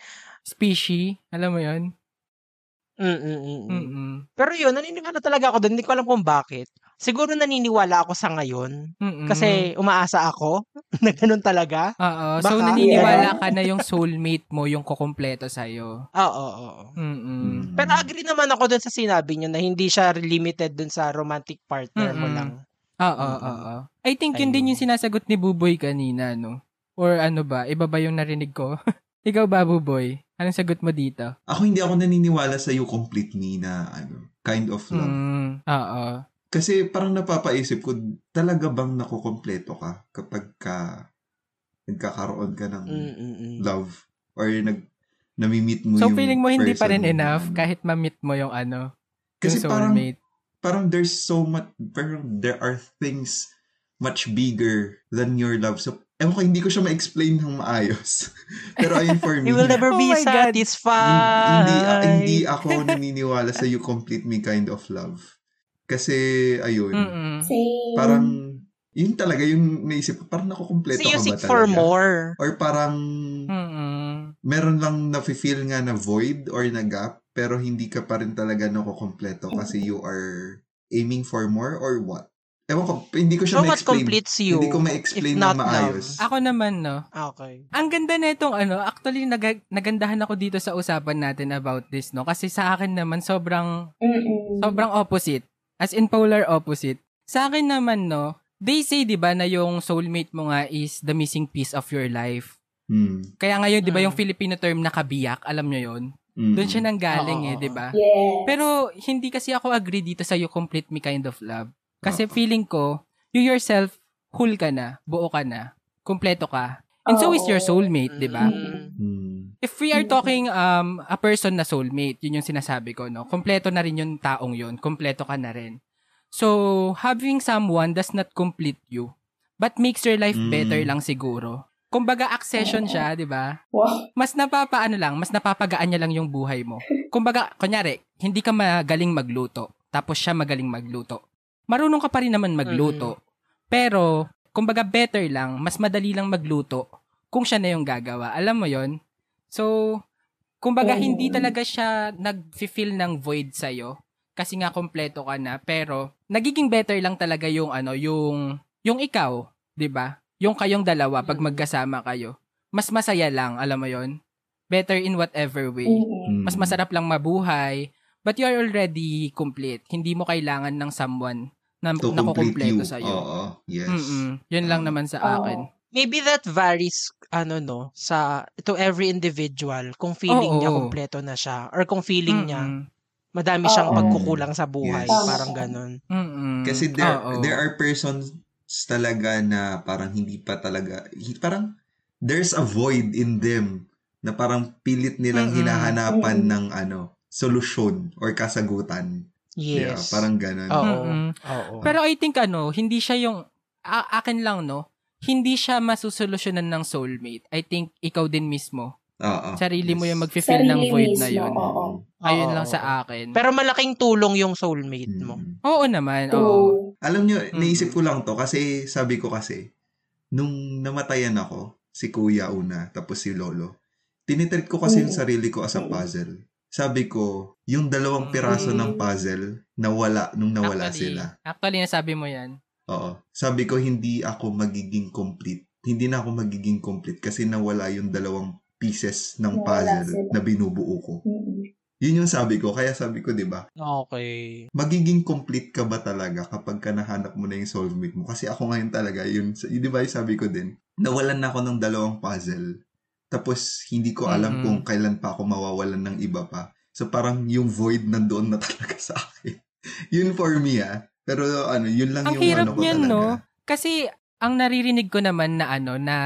Speaker 3: species, alam mo 'yon?
Speaker 5: Mm-mm.
Speaker 3: Mm.
Speaker 5: Pero yun, naniniwala talaga ako doon. Hindi ko alam kung bakit. Siguro naniniwala ako sa ngayon.
Speaker 3: Mm.
Speaker 5: Kasi umaasa ako na ganun talaga.
Speaker 3: Oo, so naniniwala ka na yung soulmate mo yung kukumpleto sa iyo.
Speaker 5: Oo, oo, oo.
Speaker 3: Mm.
Speaker 4: Hmm.
Speaker 5: Pero agree naman ako dun sa sinabi niyo na hindi siya limited dun sa romantic partner mo
Speaker 3: Mm-mm.
Speaker 5: lang.
Speaker 3: Oo,
Speaker 5: Mm-mm.
Speaker 3: oo. I think yun din yung sinasagot ni Buboy kanina, no? Or ano ba, iba ba yung narinig ko? Ikaw ba, Buboy? Anong sagot mo dito?
Speaker 4: Ako hindi ako naniniwala sa you complete me na ano, kind of love.
Speaker 3: Mm, oo.
Speaker 4: Kasi parang napapaisip ko, talaga bang nakukompleto ka kapag ka nagkakaroon ka ng
Speaker 5: Mm-mm.
Speaker 4: love or nag nami-meet mo
Speaker 3: So
Speaker 4: yung
Speaker 3: feeling mo hindi pa rin enough
Speaker 4: ano.
Speaker 3: kahit ma-meet mo yung ano,
Speaker 4: Kasi
Speaker 3: yung
Speaker 4: parang
Speaker 3: soulmate.
Speaker 4: parang there's so much parang there are things much bigger than your love. So, ewan ko, hindi ko siya ma-explain ng maayos. Pero ayun for me.
Speaker 5: You will never
Speaker 3: Oh
Speaker 5: be
Speaker 3: God.
Speaker 5: satisfied.
Speaker 4: hindi, ah, hindi ako naniniwala sa you complete me kind of love. Kasi, ayun,
Speaker 3: Mm-mm.
Speaker 6: Same.
Speaker 4: parang, yun talaga yung naisip ko, parang nakukompleto
Speaker 5: So
Speaker 4: ka ba
Speaker 5: seek
Speaker 4: talaga?
Speaker 5: for more.
Speaker 4: Or parang,
Speaker 3: Mm-mm.
Speaker 4: meron lang nafe-feel nga na void or na gap, pero hindi ka pa rin talaga nakukompleto kasi you are aiming for more or what? Ewan ko, hindi ko siya
Speaker 5: So what
Speaker 4: ma-explain.
Speaker 5: completes you?
Speaker 4: Hindi ko ma-explain na maayos.
Speaker 3: Ako naman, no?
Speaker 5: love? Okay.
Speaker 3: Ang ganda na itong ano, actually nag- nagandahan ako dito sa usapan natin about this, no? Kasi sa akin naman, sobrang,
Speaker 6: Mm-mm.
Speaker 3: sobrang opposite. As in polar opposite. Sa akin naman, no, they say, di ba, na yung soulmate mo nga is the missing piece of your life.
Speaker 4: Hmm.
Speaker 3: Kaya ngayon, di ba,
Speaker 5: Mm.
Speaker 3: yung Filipino term na kabiyak, alam nyo yon
Speaker 4: Hmm.
Speaker 3: Doon siya nanggaling
Speaker 5: Oo,
Speaker 3: eh, di ba?
Speaker 6: Yes.
Speaker 3: Pero hindi kasi ako agree dito sa you complete me kind of love. Kasi
Speaker 4: Oo.
Speaker 3: feeling ko, you yourself, whole ka na, buo ka na, kumpleto ka. And so is your soulmate, di ba?
Speaker 5: Mm.
Speaker 3: If we are talking um a person na soulmate, yun yung sinasabi ko, no? Kompleto na rin yung taong yun. Kompleto ka na rin. So, having someone does not complete you, but makes your life
Speaker 4: Mm.
Speaker 3: better lang siguro. Kumbaga, accession siya, di ba?
Speaker 6: Wow.
Speaker 3: Mas napapaano lang, mas napapagaan niya lang yung buhay mo. Kumbaga, kunyari, hindi ka magaling magluto, tapos siya magaling magluto. Marunong ka pa rin naman magluto. Pero, kumbaga better lang, mas madali lang magluto kung siya na yung gagawa. Alam mo yon So, kumbaga
Speaker 6: Oo.
Speaker 3: hindi talaga siya nag-feel ng void sa'yo kasi nga kompleto ka na. Pero, nagiging better lang talaga yung ano, yung, yung ikaw, 'di ba Yung kayong dalawa, pag magkasama kayo. Mas masaya lang, alam mo yon Better in whatever way
Speaker 6: Mm-mm.
Speaker 3: mas masarap lang mabuhay, but you are already complete. Hindi mo kailangan ng someone na nakukumpleto sa'yo.
Speaker 4: Oo, yes.
Speaker 3: Mm-mm. Yun lang naman sa akin.
Speaker 5: Maybe that varies, ano no, sa, to every individual, kung feeling niya
Speaker 3: Oo.
Speaker 5: kompleto na siya, or kung feeling niya,
Speaker 3: Mm-mm.
Speaker 5: madami siyang
Speaker 6: Oo.
Speaker 5: pagkukulang sa buhay,
Speaker 4: Yes.
Speaker 5: parang ganun.
Speaker 3: Mm-mm.
Speaker 4: Kasi there
Speaker 3: Oo.
Speaker 4: there are persons talaga na parang hindi pa talaga hi- parang there's a void in them na parang pilit nilang
Speaker 3: Mm-mm.
Speaker 4: hinahanapan
Speaker 6: Mm-mm.
Speaker 4: ng ano solusyon or kasagutan. Yeah,
Speaker 5: Yes.
Speaker 4: parang ganun.
Speaker 5: Oo.
Speaker 3: Mm-mm.
Speaker 5: Oo.
Speaker 3: Pero I think ano, hindi siya yung, a- akin lang no, hindi siya masusolusyonan ng soulmate. I think ikaw din mismo.
Speaker 4: Oo.
Speaker 3: Sarili mo yung mag-feel ng void
Speaker 6: mismo,
Speaker 3: na yun.
Speaker 6: oo.
Speaker 3: Ayun
Speaker 5: Oo.
Speaker 3: lang sa akin.
Speaker 5: Pero malaking tulong yung soulmate mo.
Speaker 4: Mm.
Speaker 3: Oo naman, oo.
Speaker 4: Alam nyo,
Speaker 3: Mm-mm.
Speaker 4: naisip ko lang to kasi sabi ko kasi, nung namatayan ako, si kuya una, tapos si lolo, tinitreat ko kasi yung
Speaker 6: Mm.
Speaker 4: sarili ko as a
Speaker 6: Mm.
Speaker 4: puzzle. Sabi ko, yung dalawang piraso
Speaker 6: Mm.
Speaker 4: ng puzzle, nawala nung nawala
Speaker 3: actually,
Speaker 4: sila.
Speaker 3: Actually, nasabi mo yan.
Speaker 4: Oo. Sabi ko, hindi ako magiging complete. Hindi na ako magiging complete kasi nawala yung dalawang pieces ng
Speaker 6: Nawala
Speaker 4: puzzle
Speaker 6: sila.
Speaker 4: na binubuo ko.
Speaker 6: Mm-mm.
Speaker 4: Yun yung sabi ko. Kaya sabi ko, di ba,
Speaker 5: Okay.
Speaker 4: magiging complete ka ba talaga kapag ka nahanap mo na yung soulmate mo? Kasi ako ngayon talaga, yun, yun di ba yung sabi ko din, nawalan na ako ng dalawang puzzle. Tapos, hindi ko alam
Speaker 3: Mm-mm.
Speaker 4: kung kailan pa ako mawawalan ng iba pa. So, parang yung void nandoon na talaga sa akin. yun for me, ah. Pero, ano, yun lang
Speaker 3: Ang
Speaker 4: yung
Speaker 3: hirap
Speaker 4: ano ko
Speaker 3: niyan,
Speaker 4: talaga.
Speaker 3: no? Kasi, ang naririnig ko naman na ano, na,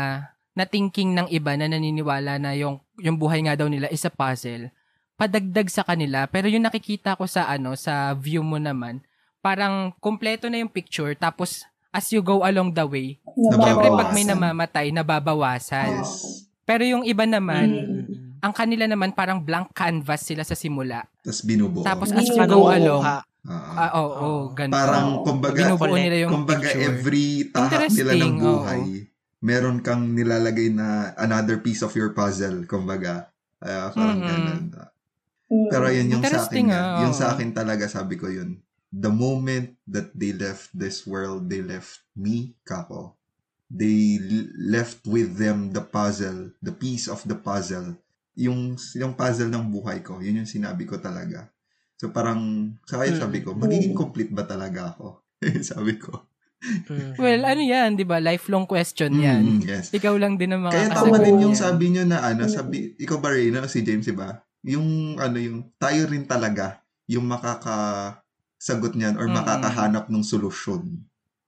Speaker 3: na thinking ng iba na naniniwala na yung, yung buhay nga daw nila is a puzzle, padagdag sa kanila. Pero yung nakikita ko sa ano, sa view mo naman, parang kompleto na yung picture, tapos as you go along the way, syempre pag may namamatay, nababawasan.
Speaker 4: Yes.
Speaker 3: Pero yung iba naman,
Speaker 6: Mm.
Speaker 3: ang kanila naman parang blank canvas sila sa simula.
Speaker 4: Tapos binubuo.
Speaker 3: Tapos as you go along,
Speaker 4: Oo.
Speaker 3: ah, oo, oh, ganun.
Speaker 4: parang, kumbaga,
Speaker 3: binubuo nila yung
Speaker 4: kumbaga
Speaker 3: picture.
Speaker 4: every tahak nila ng buhay, meron kang nilalagay na another piece of your puzzle. Kumbaga, ah, parang
Speaker 3: Mm-mm.
Speaker 4: ganun. Pero yun yung sa akin. yan. Yung sa akin talaga, sabi ko yun. The moment that they left this world, they left me, kako. They left with them the puzzle, the piece of the puzzle. Yung, yung puzzle ng buhay ko, yun yung sinabi ko talaga. So parang, sa kaya sabi ko, magiging complete ba talaga ako? sabi ko.
Speaker 5: Mm.
Speaker 3: Well, ano yan, di ba? Lifelong question yan.
Speaker 4: Mm, yes.
Speaker 3: Ikaw lang din ang
Speaker 4: Kaya
Speaker 3: makakasagot
Speaker 4: tama din yung
Speaker 3: niyan.
Speaker 4: sabi nyo na ano,
Speaker 6: Mm.
Speaker 4: sabi, ikaw ba Reyna o si James, iba? Yung ano, yung tayo rin talaga, yung makakasagot niyan or
Speaker 3: Mm-mm.
Speaker 4: makakahanap ng solusyon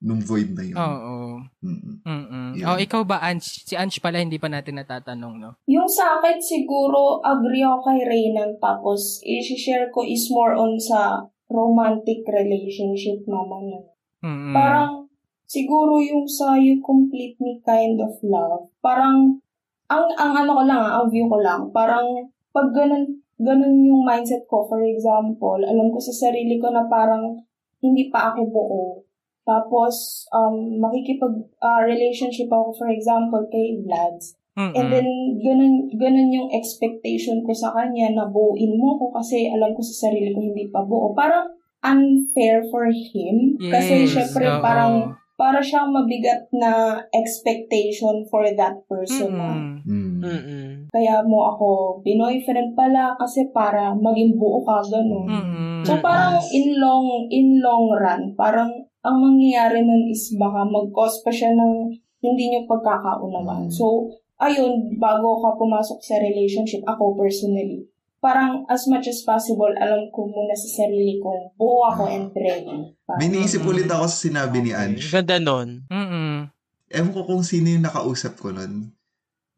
Speaker 4: nung void na yun.
Speaker 3: Oo.
Speaker 4: Mm-mm.
Speaker 3: Mm-mm. Oh, ikaw ba, Ange? Si Ange pala, hindi pa natin natatanong, no?
Speaker 6: Yung sa akin, siguro, agree ako kay Reynan. Tapos, i-share ko is more on sa romantic relationship naman. yun.
Speaker 3: Mm-mm.
Speaker 6: Parang, siguro yung sa you complete me kind of love. Parang, ang, ang ano ko lang, ah, ang view ko lang, parang, pag ganun, ganun yung mindset ko, for example, alam ko sa sarili ko na parang, hindi pa ako buo. Tapos, um, makikipag-relationship ako, for example, kay Vlads.
Speaker 3: Mm-mm.
Speaker 6: And then, ganun, ganun yung expectation ko sa kanya na buuin mo ko kasi alam ko sa sarili ko hindi pa buo. Parang unfair for him. kasi
Speaker 3: Yes,
Speaker 6: syempre
Speaker 3: oo.
Speaker 6: parang para siyang mabigat na expectation for that person
Speaker 3: Mm-mm.
Speaker 4: Mm.
Speaker 5: Mm-mm.
Speaker 6: kaya mo ako binoyfriend pala kasi para maging buo ka ganun.
Speaker 3: Mm-mm.
Speaker 6: So parang in long in long run, parang ang mangyayari nun is baka mag-cause pa siya ng hindi nyo pagkakaunawaan.
Speaker 4: Mm.
Speaker 6: So, ayun, bago ka pumasok sa relationship, ako personally, parang as much as possible, alam ko muna sa sarili kong buo ako and ready. Parang,
Speaker 4: May naisip ulit ako sa sinabi ni Ange.
Speaker 5: Ganda nun.
Speaker 3: Mm-mm.
Speaker 4: Ewan ko kung sino yung nakausap ko nun.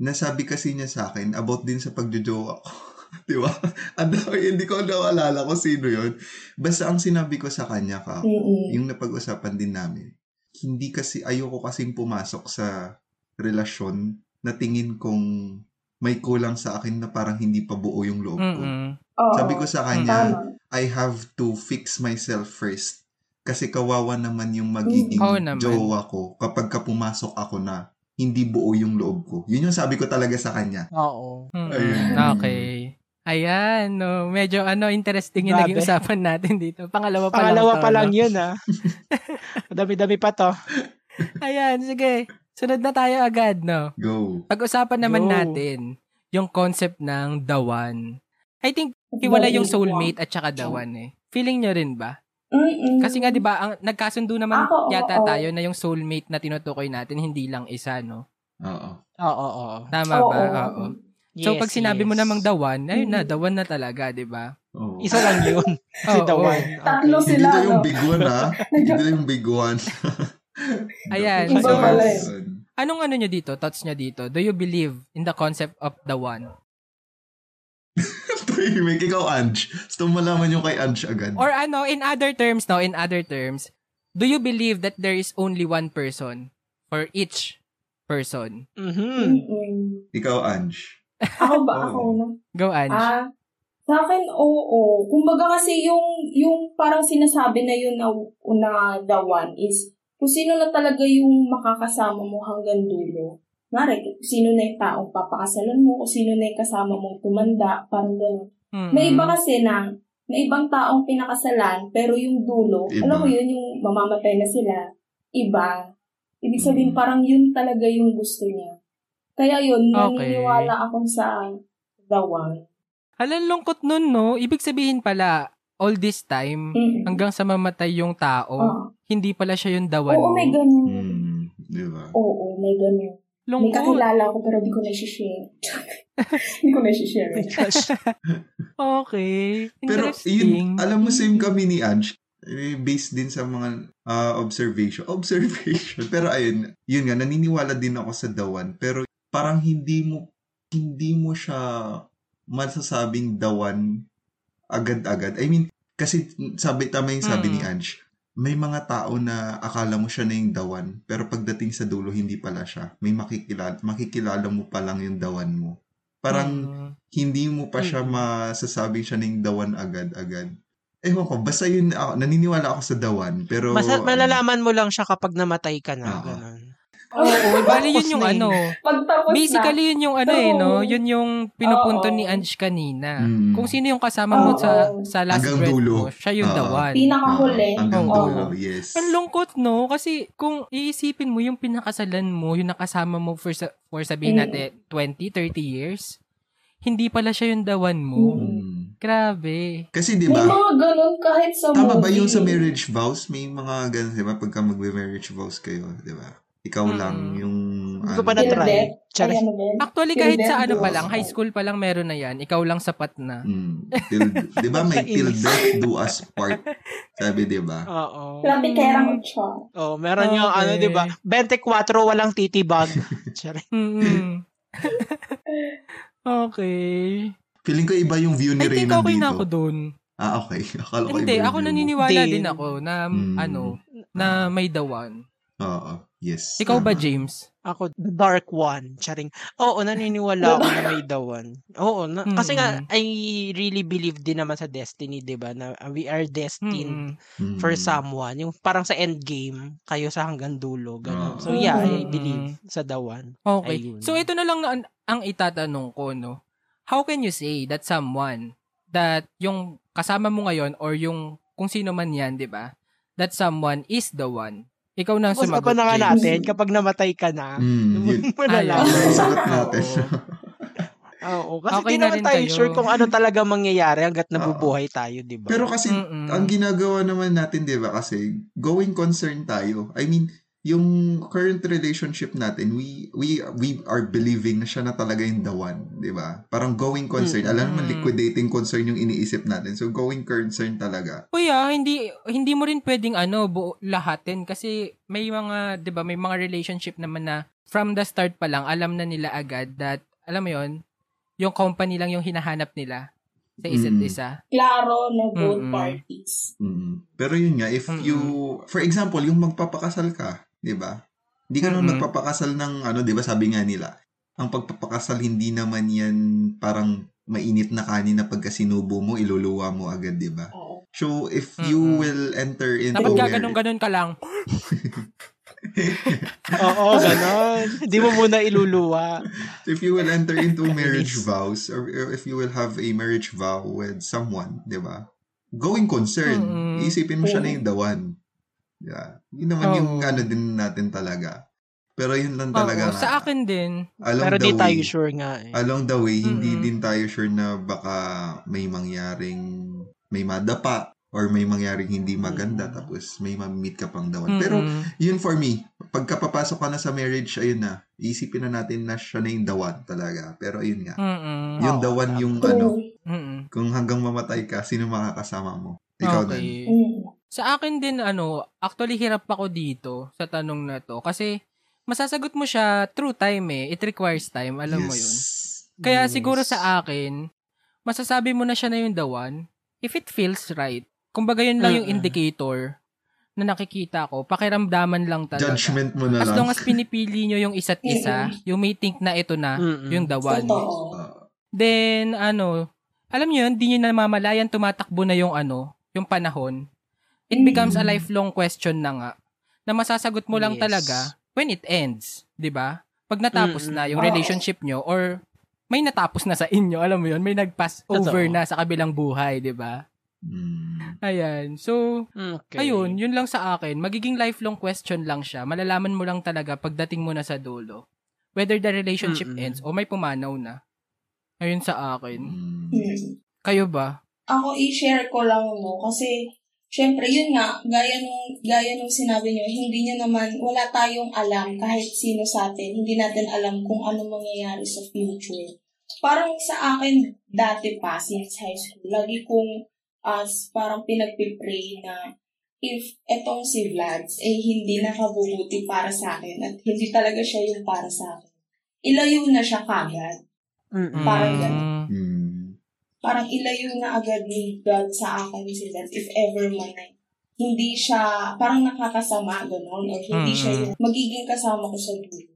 Speaker 4: Nasabi kasi niya sa akin about din sa pagjojowa ko. Di ba? Hindi ko nawalala kung sino yon Basta ang sinabi ko sa kanya ka,
Speaker 6: Mm-mm.
Speaker 4: yung napag-usapan din namin, hindi kasi, ayoko kasing pumasok sa relasyon na tingin kong may kulang sa akin na parang hindi pa buo yung loob ko.
Speaker 3: Mm-mm.
Speaker 6: Oo.
Speaker 4: Sabi ko sa kanya,
Speaker 6: Tama.
Speaker 4: I have to fix myself first. Kasi kawawa naman yung magiging
Speaker 3: Oo naman.
Speaker 4: jowa ko kapag ka pumasok ako na hindi buo yung loob ko. Yun yung sabi ko talaga sa kanya.
Speaker 5: Oo.
Speaker 3: Mm-mm.
Speaker 4: Ayun.
Speaker 3: Okay. Ayan, no. Medyo ano, interesting yung
Speaker 5: Grabe.
Speaker 3: naging usapan natin dito. Pangalawa pa
Speaker 5: Pangalawa
Speaker 3: lang to,
Speaker 5: pa lang
Speaker 3: no?
Speaker 5: yun, ah. Dami-dami pa to.
Speaker 3: Ayan, sige. Sunod na tayo agad, no?
Speaker 4: Go.
Speaker 3: Pag-usapan naman
Speaker 5: Go.
Speaker 3: natin yung concept ng the one. I think hiwala yung soulmate at saka the one eh. Feeling nyo rin ba?
Speaker 6: Mm-mm.
Speaker 3: Kasi nga 'di ba, ang nagkasundo naman
Speaker 6: Ako, oo,
Speaker 3: yata
Speaker 6: oo.
Speaker 3: tayo na yung soulmate na tinutukoy natin hindi lang isa, no?
Speaker 4: Oo.
Speaker 5: Oo, oo.
Speaker 3: Tama
Speaker 6: Oo,
Speaker 3: ba?
Speaker 6: oo.
Speaker 3: Oo. So
Speaker 5: Yes,
Speaker 3: pag sinabi mo
Speaker 5: yes.
Speaker 3: namang the one, ayun na, the one na talaga, 'di ba?
Speaker 4: Oo.
Speaker 5: Isa lang yun. si
Speaker 3: Oo,
Speaker 5: The
Speaker 3: oo.
Speaker 5: One.
Speaker 6: Tatlo
Speaker 5: Okay.
Speaker 4: Hindi
Speaker 6: sila,
Speaker 4: to yung
Speaker 6: no?
Speaker 4: big one, ha? Hindi to yung big one.
Speaker 3: Ayan,
Speaker 6: Iba
Speaker 3: so
Speaker 6: pala eh.
Speaker 3: anong ano nyo dito, thoughts nyo dito? Do you believe in the concept of the one?
Speaker 4: Tahimik. Ikaw, Ange. Gusto mo malaman yung kay Ange agad.
Speaker 3: Or ano, in other terms, no, in other terms, do you believe that there is only one person for each person?
Speaker 5: Mhm.
Speaker 6: Mm-mm.
Speaker 4: Ikaw, Ange.
Speaker 6: Ako ba?
Speaker 4: Oo.
Speaker 6: Ako na?
Speaker 3: Go, Ange.
Speaker 6: Ah, sa akin, oo. Kumbaga kasi yung, yung parang sinasabi na yun na, na the one is kung sino na talaga yung makakasama mo hanggang dulo. Mare, kung sino na yung taong papakasalan mo, o sino na yung kasama mong tumanda, parang gano'n.
Speaker 3: Mm-mm.
Speaker 6: May iba kasi na, may ibang taong pinakasalan, pero yung dulo,
Speaker 4: Iba.
Speaker 6: alam mo yun, yung mamamatay na sila, iba. Ibig sabihin,
Speaker 4: Mm.
Speaker 6: parang yun talaga yung gusto niya. Kaya yun,
Speaker 3: Okay.
Speaker 6: naniniwala ako sa the one.
Speaker 3: Alam, lungkot nun, no? Ibig sabihin pala, all this time,
Speaker 6: Mm.
Speaker 3: hanggang sa mamatay yung tao,
Speaker 6: Oo.
Speaker 3: hindi pala siya yung dawan
Speaker 6: Oo,
Speaker 3: mo.
Speaker 6: may ganun.
Speaker 4: Hmm. Di ba?
Speaker 6: Oo, may ganun. May
Speaker 3: Lungkot.
Speaker 6: kakilala ko pero di ko na-share. di ko na-share.
Speaker 5: My gosh.
Speaker 3: Okay.
Speaker 4: Pero yun, alam mo same kami ni Ange, eh, based din sa mga ah, observation. Observation. Pero ayun, yun nga, naniniwala din ako sa dawan. Pero parang hindi mo, hindi mo siya masasabing dawan agad-agad. I mean, kasi sabi, tama yung sabi
Speaker 3: Mm.
Speaker 4: ni Ange, may mga tao na akala mo siya na yung dawan, pero pagdating sa dulo, hindi pala siya. May makikilala, makikilala mo pa lang yung dawan mo. Parang,
Speaker 3: Mm.
Speaker 4: hindi mo pa siya
Speaker 5: Mm.
Speaker 4: masasabing siya ng dawan agad-agad. Ewan ko, basta yun, ako, naniniwala ako sa dawan, pero...
Speaker 5: Mas, malalaman mo lang siya kapag namatay ka na.
Speaker 4: Oo.
Speaker 5: Ganun.
Speaker 3: Oo, bali yun
Speaker 5: Tapos
Speaker 3: yung
Speaker 5: na
Speaker 3: ano.
Speaker 6: Pagtapos
Speaker 3: Basically, yun yung ano eh, no? Yun yung pinupunto
Speaker 6: Oo.
Speaker 3: ni Ange kanina.
Speaker 4: Mm.
Speaker 3: Kung sino yung kasama mo sa sa last
Speaker 4: Hanggang
Speaker 3: breath
Speaker 4: dulo.
Speaker 3: mo, siya yung
Speaker 4: Oo.
Speaker 3: dawan.
Speaker 6: na, pinakahuli.
Speaker 4: Ah, hanggang
Speaker 3: Oo.
Speaker 4: dulo, yes.
Speaker 3: Ang lungkot, no? Kasi kung iisipin mo yung pinakasalan mo, yung nakasama mo for, sa- for sabihin
Speaker 6: Mm.
Speaker 3: natin 20, 30 years, hindi pala siya yung dawan mo.
Speaker 6: Mm.
Speaker 3: Grabe.
Speaker 4: Kasi di
Speaker 6: May
Speaker 4: ba,
Speaker 6: mga ganun kahit sa
Speaker 4: tama ba
Speaker 6: movie.
Speaker 4: yung sa marriage vows? May mga ganun, di ba? Pagka magbe-marriage vows kayo, di ba? Ikaw
Speaker 3: Mm.
Speaker 4: lang yung...
Speaker 5: Hindi ko pa
Speaker 4: ano,
Speaker 6: Till
Speaker 5: na-try.
Speaker 6: yun?
Speaker 3: Actually,
Speaker 6: Till
Speaker 3: kahit sa ano pa lang, high school pa lang meron na yan. Ikaw lang sapat na.
Speaker 4: Mm. Till, di ba may till death do us part? Sabi, di ba?
Speaker 5: Oo.
Speaker 6: Grabe kerang char.
Speaker 5: Oh, meron yung
Speaker 3: Okay.
Speaker 5: ano, 'di ba? 24 walang titibag.
Speaker 3: Mm-mm. okay.
Speaker 4: Feeling ko iba yung view ni
Speaker 3: I think okay na ako dun.
Speaker 4: Ah, okay. Akala ko
Speaker 3: Hindi,
Speaker 4: yung
Speaker 3: ako naniniwala
Speaker 5: Din.
Speaker 3: din ako na,
Speaker 4: Mm.
Speaker 3: ano, na may dawan.
Speaker 4: Oo. Yes.
Speaker 3: Ikaw ba,
Speaker 4: tama.
Speaker 3: James?
Speaker 5: Ako, the dark one. Charing. Oo, naniniwala ako na may dawan. Oo, na, kasi nga,
Speaker 3: Mm.
Speaker 5: I really believe din naman sa destiny, di ba? Na uh, we are destined.
Speaker 4: Mm.
Speaker 5: for someone. Yung parang sa endgame, kayo sa hanggang dulo. Ganun. So yeah, I
Speaker 3: Mm.
Speaker 5: believe sa dawan.
Speaker 3: Okay.
Speaker 5: Ayun.
Speaker 3: So, ito na lang na, ang itatanong ko, no? How can you say that someone, that yung kasama mo ngayon, or yung kung sino man yan, di ba? That someone is the one. Ikaw na ang
Speaker 5: Tapos
Speaker 3: sumagot,
Speaker 5: pa na nga natin, kapag namatay ka na,
Speaker 4: Mm, yun.
Speaker 5: mo na
Speaker 3: Ayun.
Speaker 5: lang.
Speaker 4: Ayun, sagot natin.
Speaker 5: Oo, kasi
Speaker 3: Okay
Speaker 5: di
Speaker 3: na
Speaker 5: naman tayo
Speaker 3: kayo.
Speaker 5: sure kung ano talaga mangyayari hanggat nabubuhay tayo, di ba?
Speaker 4: Pero kasi,
Speaker 3: Mm-mm.
Speaker 4: ang ginagawa naman natin, di ba, kasi going concern tayo. I mean, yung current relationship natin, we we we are believing na siya na talaga yung the one, di ba? Parang going concern.
Speaker 5: Mm.
Speaker 4: Alam naman, liquidating concern yung iniisip natin. So, going concern talaga.
Speaker 3: Kuya, hindi hindi mo rin pwedeng ano buo lahatin kasi may mga 'di ba may mga relationship naman na from the start pa lang alam na nila agad that alam mo 'yon yung company lang yung hinahanap nila sa isa't
Speaker 4: Mm.
Speaker 3: isa.
Speaker 6: Klaro na both
Speaker 3: Mm-mm.
Speaker 6: parties.
Speaker 4: Mm. Pero yun nga, if
Speaker 3: Mm-mm.
Speaker 4: you, for example, yung magpapakasal ka, di ba? Hindi ka naman
Speaker 3: Mm-mm.
Speaker 4: magpapakasal ng, ano, di ba sabi nga nila, ang pagpapakasal hindi naman yan parang mainit na kanin na pagka sinubo mo, iluluwa mo agad, di ba? So, if you
Speaker 3: Mm-mm.
Speaker 4: will enter into
Speaker 3: Dapat gaganong-ganon ka lang.
Speaker 5: Oo, ganon. Hindi mo muna iluluwa.
Speaker 4: if you will enter into marriage vows or if you will have a marriage vow with someone, 'di ba? Going concern,
Speaker 3: Mm-mm.
Speaker 4: isipin mo siya na yung the one. Yeah. Yun naman yung
Speaker 3: Oo.
Speaker 4: ano din natin talaga. Pero yun lang talaga. Nga.
Speaker 3: sa akin din.
Speaker 4: along
Speaker 5: Pero
Speaker 4: the
Speaker 5: di
Speaker 4: way,
Speaker 5: tayo sure nga eh.
Speaker 4: Along the way, hindi
Speaker 3: Mm-mm.
Speaker 4: din tayo sure na baka may mangyaring may madapa or may mangyaring hindi maganda
Speaker 5: Mm.
Speaker 4: tapos may ma-meet ka pang the one. Pero yun for me, pagka papasok ka na sa marriage, ayun na, isipin na natin na siya na yung one talaga. Pero ayun nga,
Speaker 3: Mm-mm.
Speaker 4: yung the one yung ano,
Speaker 3: Mm-mm.
Speaker 4: kung hanggang mamatay ka, sino makakasama mo? Ikaw na.
Speaker 3: Okay. Sa akin din, ano, actually hirap ako dito sa tanong na to. Kasi, masasagot mo siya through time eh. It requires time, alam mo yun. Kaya
Speaker 5: Yes.
Speaker 3: siguro sa akin, masasabi mo na siya na yung the one if it feels right. Kumbaga yun lang yung
Speaker 5: Mm-mm.
Speaker 3: indicator na nakikita ko. Pakiramdaman lang talaga.
Speaker 4: Judgment mo na
Speaker 3: As
Speaker 4: lang.
Speaker 3: long as pinipili nyo yung isa't isa, yung may think na ito na,
Speaker 5: Mm-mm.
Speaker 3: yung the one.
Speaker 6: Totoo.
Speaker 3: Then, ano, alam nyo yun, di nyo namamalayan, tumatakbo na yung ano, yung panahon. It
Speaker 6: Mm.
Speaker 3: becomes a lifelong question na nga, na masasagot mo lang
Speaker 5: Yes.
Speaker 3: talaga when it ends, di ba? Pag natapos
Speaker 5: Mm-mm.
Speaker 3: na yung relationship nyo, or may natapos na sa inyo, alam mo yun, may nag-pass over
Speaker 5: Totoo.
Speaker 3: na sa kabilang buhay, di ba?
Speaker 4: mm,
Speaker 3: Ayan. So,
Speaker 5: Okay.
Speaker 3: ayun, yun lang sa akin. Magiging lifelong question lang siya. Malalaman mo lang talaga pagdating mo na sa dulo. Whether the relationship
Speaker 5: Mm-mm.
Speaker 3: ends o may pumanaw na. Ayun sa akin.
Speaker 4: mm,
Speaker 6: Mm.
Speaker 3: Kayo ba?
Speaker 6: Ako, i-share ko lang mo kasi Siyempre, yun nga, gaya nung, gaya nung sinabi nyo, hindi nyo naman, wala tayong alam kahit sino sa atin. Hindi natin alam kung ano mangyayari sa future. Parang sa akin, dati pa, since high school, lagi kong as parang pinagpipray na if etong si Vlads eh hindi nakabubuti para sa akin at hindi talaga siya yung para sa akin, ilayo na siya kagad.
Speaker 5: Mm-mm.
Speaker 6: Parang ganun. Parang ilayo na agad ni God sa akin si Vlad if ever man na hindi siya, parang nakakasama, gano'n, or hindi
Speaker 3: Mm.
Speaker 6: siya yung magiging kasama ko sa dulo.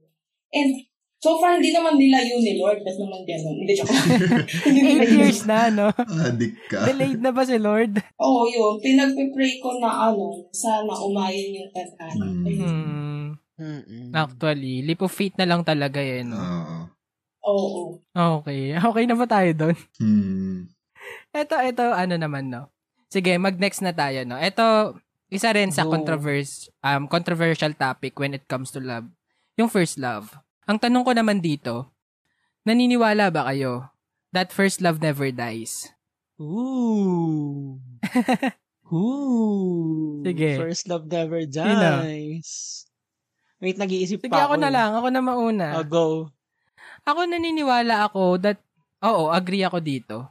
Speaker 6: And, so far, hindi naman nilayo ni Lord, ba't naman gano'n? Hindi, joke
Speaker 3: Eight years na, no?
Speaker 4: Adik ka.
Speaker 3: Delayed na ba si Lord?
Speaker 6: Oo, yun. Pinagpipray ko na ano, sana umayon yung tadhana.
Speaker 4: Mm.
Speaker 3: Hmm.
Speaker 5: Mm-mm.
Speaker 3: Actually, leap of faith na lang talaga eh, no?
Speaker 4: Oo.
Speaker 6: Oo.
Speaker 3: Okay. Okay na ba tayo doon?
Speaker 4: Hmm.
Speaker 3: Ito, ito, ano naman, no? Sige, mag-next na tayo, no? Ito, isa rin sa
Speaker 5: Go.
Speaker 3: controverse, um, controversial topic when it comes to love. Yung first love. Ang tanong ko naman dito, naniniwala ba kayo that first love never dies?
Speaker 5: Ooh. Ooh.
Speaker 3: Sige.
Speaker 5: First love never
Speaker 3: Sino?
Speaker 5: dies. Wait, nag-iisip
Speaker 3: Sige,
Speaker 5: pa
Speaker 3: ako
Speaker 5: ako.
Speaker 3: na
Speaker 5: eh.
Speaker 3: lang. Ako na mauna.
Speaker 5: Oh, go.
Speaker 3: Ako naniniwala ako that, oo, agree ako dito.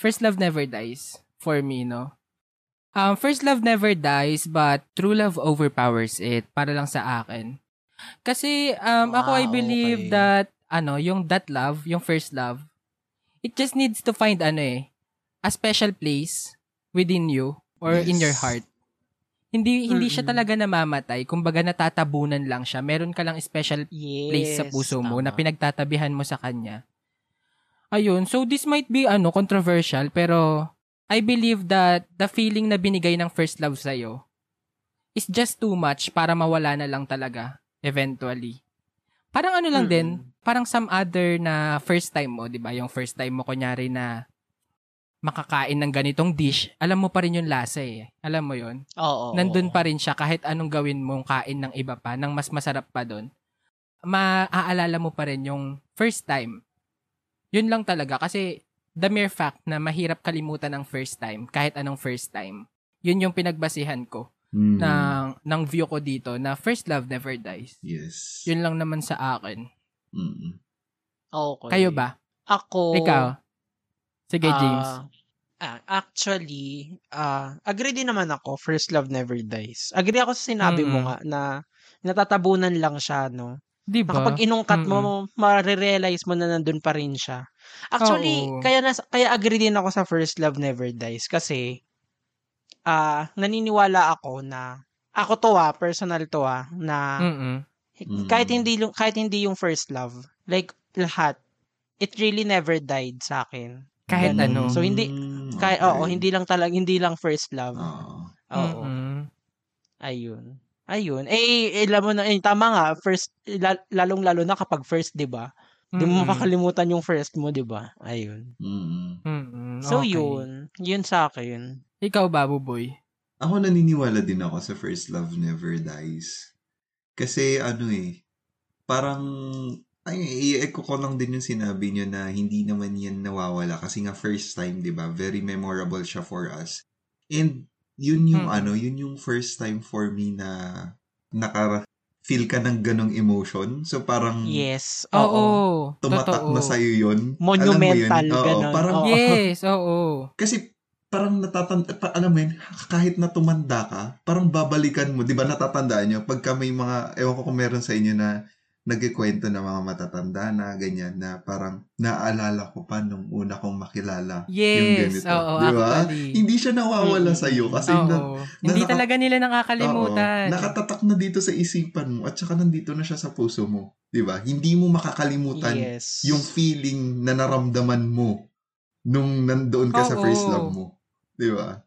Speaker 3: First love never dies for me, no? Um, first love never dies, but true love overpowers it. Para lang sa akin. Kasi, um, ako, I believe
Speaker 5: okay.
Speaker 3: that, ano, yung that love, yung first love, it just needs to find, ano eh, a special place within you or in your
Speaker 4: Yes.
Speaker 3: heart. Hindi hindi siya talaga namamatay. Kumbaga natatabunan lang siya. Meron ka lang special
Speaker 5: Yes.
Speaker 3: place sa puso mo na
Speaker 5: tama.
Speaker 3: pinagtatabihan mo sa kanya. Ayun, so this might be ano controversial pero I believe that the feeling na binigay ng first love sa is just too much para mawala na lang talaga eventually. Parang ano lang din,
Speaker 5: Mm-mm.
Speaker 3: parang some other na first time mo, 'di ba? Yung first time mo kunyari na makakain ng ganitong dish, alam mo pa rin yung lasa eh. Alam mo 'yon?
Speaker 5: Oo.
Speaker 3: nandun pa rin siya kahit anong gawin mong kain ng iba pa, nang mas masarap pa doon. Maaalala mo pa rin yung first time. Yun lang talaga kasi the mere fact na mahirap kalimutan ng first time, kahit anong first time. Yun yung pinagbasihan ko
Speaker 4: Hmm.
Speaker 3: ng, ng view ko dito na first love never dies.
Speaker 4: Yes.
Speaker 3: Yun lang naman sa akin.
Speaker 4: Mm.
Speaker 5: Okay.
Speaker 3: Kayo ba?
Speaker 5: Ako.
Speaker 3: Ikaw? Sige,
Speaker 5: ah,
Speaker 3: James.
Speaker 5: ah, actually, ah agree din naman ako, first love never dies. Agree ako sa sinabi mo
Speaker 3: Mm-mm.
Speaker 5: nga na natatabunan lang siya, no?
Speaker 3: Di ba?
Speaker 5: kapag inungkat mo, marirealize mo na nandun pa rin siya. Actually,
Speaker 3: Oo.
Speaker 5: kaya nas, kaya agree din ako sa First Love Never Dies kasi ah naniniwala ako na ako to ah, personal to ah, na
Speaker 3: Mm-mm.
Speaker 5: kahit
Speaker 4: Mm.
Speaker 5: hindi yung- kahit hindi yung first love, like lahat, it really never died sa akin.
Speaker 3: Kahit
Speaker 5: Ganun.
Speaker 3: ano.
Speaker 5: So hindi kahit
Speaker 4: okay.
Speaker 5: oo, hindi lang talaga hindi lang first love.
Speaker 4: Oo.
Speaker 5: Oo.
Speaker 3: Mm-mm.
Speaker 5: Ayun. Ayun. Eh, eh alam mo na, eh, tama nga, first, la- lalong-lalo na kapag first, di ba? Di mo
Speaker 3: Mm-mm.
Speaker 5: makakalimutan yung first mo, di ba? Ayun.
Speaker 4: Mm.
Speaker 3: Mm-mm.
Speaker 5: So,
Speaker 3: Okay.
Speaker 5: yun. Yun sa akin.
Speaker 3: Ikaw, Babu Boy.
Speaker 4: Ako naniniwala din ako sa first love never dies. Kasi ano eh, parang, ay, i-echo ko lang din yung sinabi niyo na hindi naman yan nawawala kasi nga first time, di ba? Very memorable siya for us. And yun yung
Speaker 3: Mm.
Speaker 4: ano, yun yung first time for me na naka feel ka ng ganong emotion. So parang
Speaker 5: Yes.
Speaker 3: Oo.
Speaker 5: Oo.
Speaker 4: tumatak
Speaker 3: totoo.
Speaker 4: na sa'yo yun.
Speaker 5: Monumental,
Speaker 4: Alam mo yun? Oo,
Speaker 5: ganon.
Speaker 4: parang,
Speaker 5: Oo.
Speaker 3: Yes, oo.
Speaker 4: kasi parang natatanda, pa, alam mo yun, kahit na tumanda ka, parang babalikan mo, di ba natatandaan nyo, pagka may mga, ewan ko kung meron sa inyo na nagkikwento ng mga matatanda na ganyan, na parang naaalala ko pa nung una kong makilala yung
Speaker 3: Yes,
Speaker 4: ganito.
Speaker 3: oo,
Speaker 4: di ba?
Speaker 3: actually.
Speaker 4: Hindi siya nawawala sa iyo kasi
Speaker 3: Oo.
Speaker 4: na,
Speaker 3: Hindi
Speaker 4: naka-
Speaker 3: talaga nila nakakalimutan.
Speaker 4: Oo, nakatatak na dito sa isipan mo at saka nandito na siya sa puso mo. Di ba? Hindi mo makakalimutan
Speaker 5: Yes.
Speaker 4: yung feeling na naramdaman mo nung nandoon ka sa
Speaker 3: Oo.
Speaker 4: first love mo. Di ba?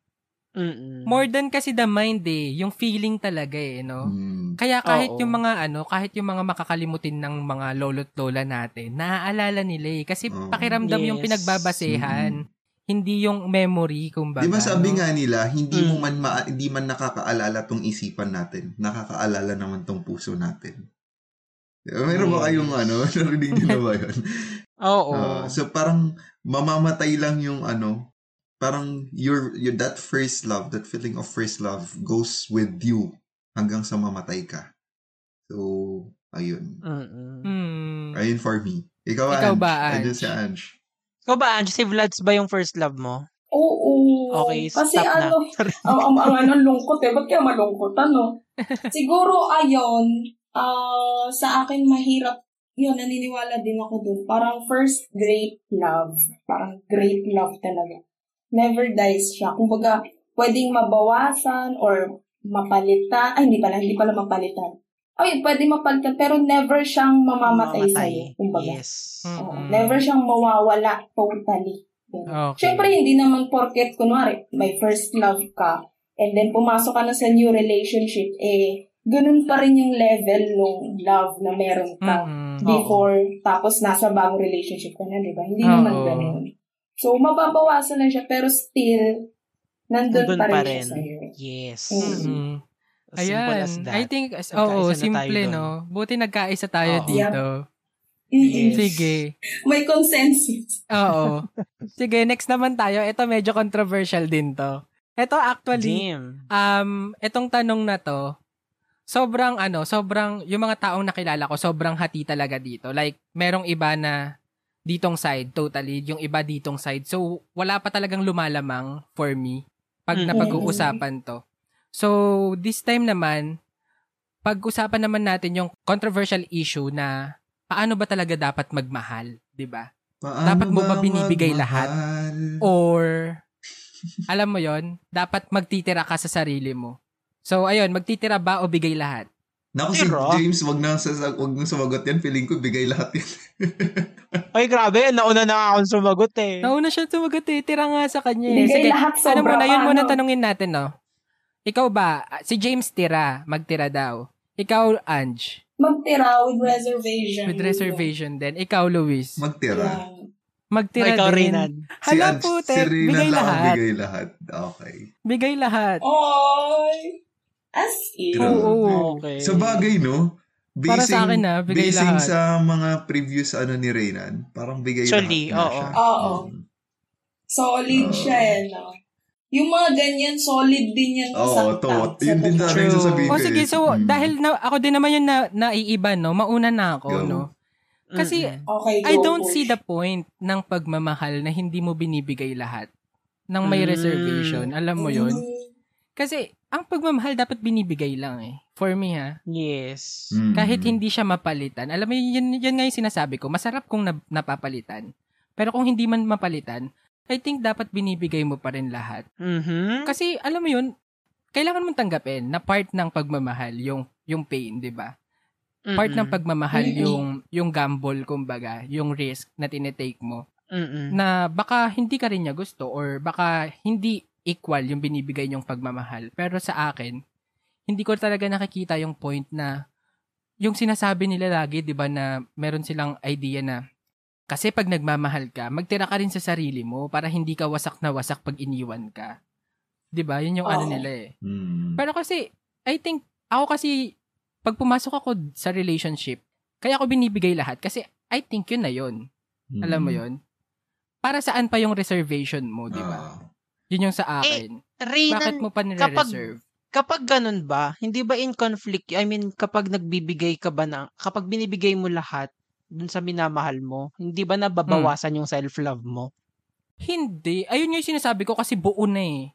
Speaker 5: Mm-mm.
Speaker 3: More than kasi the mind eh, yung feeling talaga eh, no?
Speaker 4: Mm.
Speaker 3: Kaya kahit
Speaker 5: Oo.
Speaker 3: yung mga ano, kahit yung mga makakalimutin ng mga lolo't lola natin, naaalala nila eh. Kasi
Speaker 4: Oo.
Speaker 3: pakiramdam yung
Speaker 5: Yes.
Speaker 3: pinagbabasehan. Hindi yung memory, kumbaga.
Speaker 4: Di ba sabi
Speaker 3: no?
Speaker 4: nga nila, hindi mo
Speaker 5: Mm.
Speaker 4: man ma- hindi man nakakaalala tong isipan natin, nakakaalala naman tong puso natin. Meron ba
Speaker 5: Yes.
Speaker 4: kayong ano, narinig niyo na ba yun?
Speaker 5: Oo.
Speaker 4: Ah, so parang mamamatay lang yung ano, parang your, your that first love, that feeling of first love goes with you hanggang sa mamatay ka. So, ayun.
Speaker 5: Mm-mm.
Speaker 3: Hmm.
Speaker 4: Ayun for me. Ikaw,
Speaker 3: Ikaw
Speaker 4: Ange.
Speaker 3: ba,
Speaker 4: Ayun
Speaker 3: Ange?
Speaker 4: si Ange.
Speaker 5: Ikaw ba, Ange? Si Vlads ba yung first love mo?
Speaker 6: Oo.
Speaker 5: Okay,
Speaker 6: Kasi
Speaker 5: stop na.
Speaker 6: ano, ang, ang, ang ano, lungkot eh. Ba't kaya malungkot? Ano? Siguro, ayon, ah sa akin mahirap, yun, naniniwala din ako dun. Parang first great love. Parang great love talaga. Never dies siya. Kumbaga, pwedeng mabawasan or mapalitan. Ay, hindi pala, hindi pala mapalitan. Ay, pwede mapalitan, pero never siyang mamamatay sa'yo. Kumbaga.
Speaker 5: Yes.
Speaker 6: Oo,
Speaker 3: Mm-mm.
Speaker 6: never siyang mawawala totally.
Speaker 3: Okay.
Speaker 6: Siyempre, hindi naman porket, kunwari, may first love ka, and then pumasok ka na sa new relationship, eh, ganun pa rin yung level ng love na meron ka
Speaker 3: Mm-mm.
Speaker 6: before, tapos nasa bagong relationship ka na, di ba? Hindi
Speaker 3: Oo.
Speaker 6: naman ganun. So, mababawasan na siya, pero still, nandun,
Speaker 5: Nandun
Speaker 6: pa rin,
Speaker 5: pa
Speaker 6: siya sa'yo.
Speaker 5: Yes.
Speaker 6: Mm.
Speaker 3: Mm-mm.
Speaker 5: Simple
Speaker 3: Ayan.
Speaker 5: as that.
Speaker 3: I think, as-
Speaker 5: Nagkaisa
Speaker 3: oo,
Speaker 5: na
Speaker 3: simple, no? Buti nagkaisa tayo
Speaker 5: Oo.
Speaker 3: dito.
Speaker 6: Mm-mm.
Speaker 5: Yes.
Speaker 3: Sige.
Speaker 6: May consensus.
Speaker 3: Oo. Sige, next naman tayo. Ito medyo controversial din to. Ito actually,
Speaker 5: Damn.
Speaker 3: um, itong tanong na to, sobrang ano, sobrang, yung mga taong nakilala ko, sobrang hati talaga dito. Like, merong iba na ditong side, totally, yung iba ditong side. So, wala pa talagang lumalamang for me pag
Speaker 5: Mm.
Speaker 3: napag-uusapan to. So, this time naman, pag-usapan naman natin yung controversial issue na paano ba talaga dapat magmahal, 'di ba? Dapat mo ba
Speaker 4: ba
Speaker 3: binibigay lahat? Or, alam mo yon dapat magtitira ka sa sarili mo. So, ayun, magtitira ba o bigay lahat?
Speaker 4: Naku si James, wag na sasag, wag na sumagot yan. Feeling ko bigay lahat yan.
Speaker 5: Ay, grabe. Nauna na akong sumagot eh.
Speaker 3: Nauna siya sumagot eh. Tira nga sa kanya eh.
Speaker 6: Bigay
Speaker 3: Sige,
Speaker 6: lahat sobra
Speaker 3: ano muna, yun muna tanungin natin, no? Ikaw ba, si James tira, magtira daw. Ikaw, Ange,
Speaker 6: Magtira with reservation.
Speaker 3: with reservation din. Ikaw, Luis,
Speaker 4: Magtira.
Speaker 6: Yeah.
Speaker 3: magtira
Speaker 5: Ikaw,
Speaker 3: din.
Speaker 5: Renan.
Speaker 3: Hala
Speaker 4: Ange-
Speaker 3: po,
Speaker 4: si Renan
Speaker 3: bigay lahat.
Speaker 4: Bigay lahat. Okay.
Speaker 3: Bigay lahat.
Speaker 6: Oy! As in.
Speaker 3: Oo.
Speaker 5: Okay.
Speaker 4: Sa bagay, no?
Speaker 3: Para sa akin, ah, bigay
Speaker 4: basing
Speaker 3: lahat.
Speaker 4: sa mga previous ano ni Renan, parang bigay
Speaker 5: Actually,
Speaker 4: lahat na
Speaker 5: oo.
Speaker 4: siya.
Speaker 6: Oo.
Speaker 4: Mm.
Speaker 6: Solid
Speaker 4: Oo.
Speaker 6: siya eh, no? Yung mga ganyan, solid din yan
Speaker 4: Oo,
Speaker 6: masaktan.
Speaker 4: to. Yun din
Speaker 6: Sa
Speaker 5: True.
Speaker 4: sasabihin
Speaker 3: O
Speaker 4: ko.
Speaker 3: sige,
Speaker 4: eh.
Speaker 3: so
Speaker 4: Mm.
Speaker 3: dahil na, ako din naman yung na, naiiba, no? Mauna na ako,
Speaker 4: Go.
Speaker 3: no? Kasi.
Speaker 6: Okay, go
Speaker 3: I don't
Speaker 6: push.
Speaker 3: see the point ng pagmamahal na hindi mo binibigay lahat ng may
Speaker 5: Mm.
Speaker 3: reservation. Alam mo yun?
Speaker 6: Mm.
Speaker 3: Kasi ang pagmamahal dapat binibigay lang eh. For me ha.
Speaker 5: Yes.
Speaker 4: Mm.
Speaker 3: Kahit hindi siya mapalitan. Alam mo, yun, yun nga yung sinasabi ko. Masarap kung nap- napapalitan. Pero kung hindi man mapalitan, I think dapat binibigay mo pa rin lahat.
Speaker 5: Mhm.
Speaker 3: Kasi alam mo yun, kailangan mong tanggapin na part ng pagmamahal yung yung pain, 'di ba? Part ng pagmamahal
Speaker 6: Mm-mm.
Speaker 3: yung yung gamble kumbaga, yung risk na tinetake mo
Speaker 5: Mm-mm.
Speaker 3: na baka hindi ka rin niya gusto or baka hindi equal yung binibigay niyong pagmamahal. Pero sa akin, hindi ko talaga nakikita yung point na yung sinasabi nila lagi, 'di ba, na meron silang idea na kasi pag nagmamahal ka, magtira ka rin sa sarili mo para hindi ka wasak na wasak pag iniwan ka. 'Di ba? Yun yung ano
Speaker 6: Oo.
Speaker 3: nila eh.
Speaker 4: Mm.
Speaker 3: Pero kasi, I think, ako kasi, pag pumasok ako sa relationship, kaya ako binibigay lahat kasi I think yun na yun. Alam mo
Speaker 4: Mm.
Speaker 3: yun? Para saan pa yung reservation mo, di ba?
Speaker 4: Ah.
Speaker 3: Yun yung sa akin. Bakit
Speaker 5: Reynan,
Speaker 3: mo pa nire-reserve?
Speaker 5: kapag ganun ba, hindi ba in conflict, I mean, kapag nagbibigay ka ba na, kapag binibigay mo lahat dun sa minamahal mo, hindi ba nababawasan yung self-love mo?
Speaker 3: Hindi. Ayun yung sinasabi ko kasi buo na eh.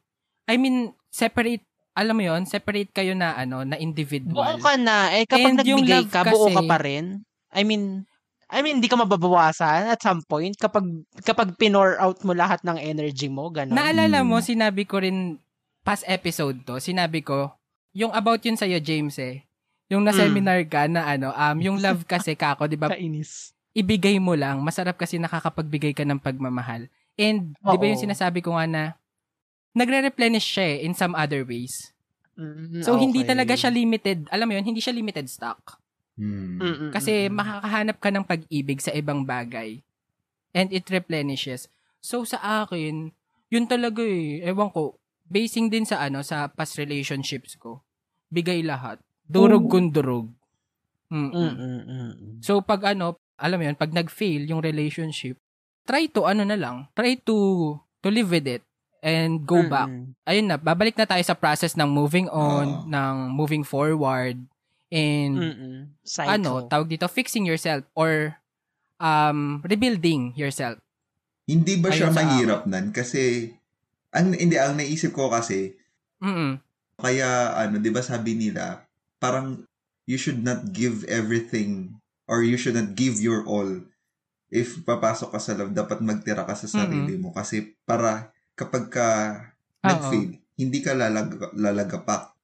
Speaker 3: I mean, separate, alam mo yon separate kayo na ano, na individual.
Speaker 5: Buo ka na, eh kapag
Speaker 3: And
Speaker 5: nagbigay
Speaker 3: love
Speaker 5: ka, buo ka
Speaker 3: kasi-
Speaker 5: pa rin. I mean, I mean, hindi ka mababawasan at some point kapag kapag pinor out mo lahat ng energy mo, ganun.
Speaker 3: Naalala mo,
Speaker 4: Mm.
Speaker 3: sinabi ko rin, past episode to, sinabi ko, yung about yun sa'yo, James eh. Yung
Speaker 5: Mm.
Speaker 3: na-seminar ka na ano, um, yung love kasi kako, di ba,
Speaker 5: Kainis.
Speaker 3: ibigay mo lang, masarap kasi nakakapagbigay ka ng pagmamahal. And, di ba yung sinasabi ko nga na, nagre-replenish siya eh, in some other ways.
Speaker 5: Mm,
Speaker 3: So, hindi
Speaker 5: okay.
Speaker 3: talaga siya limited, alam mo yun, hindi siya limited stock.
Speaker 4: Mm.
Speaker 3: Kasi makakahanap ka ng pag-ibig sa ibang bagay. And it replenishes. So sa akin, yun talaga eh. Ewan ko, basing din sa ano, sa past relationships ko. Bigay lahat. Durog kung durog. Mm-mm. So pag ano, alam mo yun, pag nag-fail yung relationship, try to ano na lang, try to to live with it and go back.
Speaker 5: Mm-mm.
Speaker 3: Ayun na, babalik na tayo sa process ng moving on,
Speaker 4: Oo.
Speaker 3: ng moving forward, and
Speaker 5: Mm-mm.
Speaker 3: Ano, tawag dito, fixing yourself or um rebuilding yourself.
Speaker 4: Hindi ba siya
Speaker 3: Ayun sa
Speaker 4: mahirap nan? Kasi, ang, hindi, ang naisip ko kasi,
Speaker 3: Mm.
Speaker 4: kaya, ano, di ba sabi nila, parang, you should not give everything, or you should not give your all. If papasok ka sa love, dapat magtira ka sa sarili mo. Kasi, para, kapag ka, nag-fail, hindi ka lalag, lalagapak.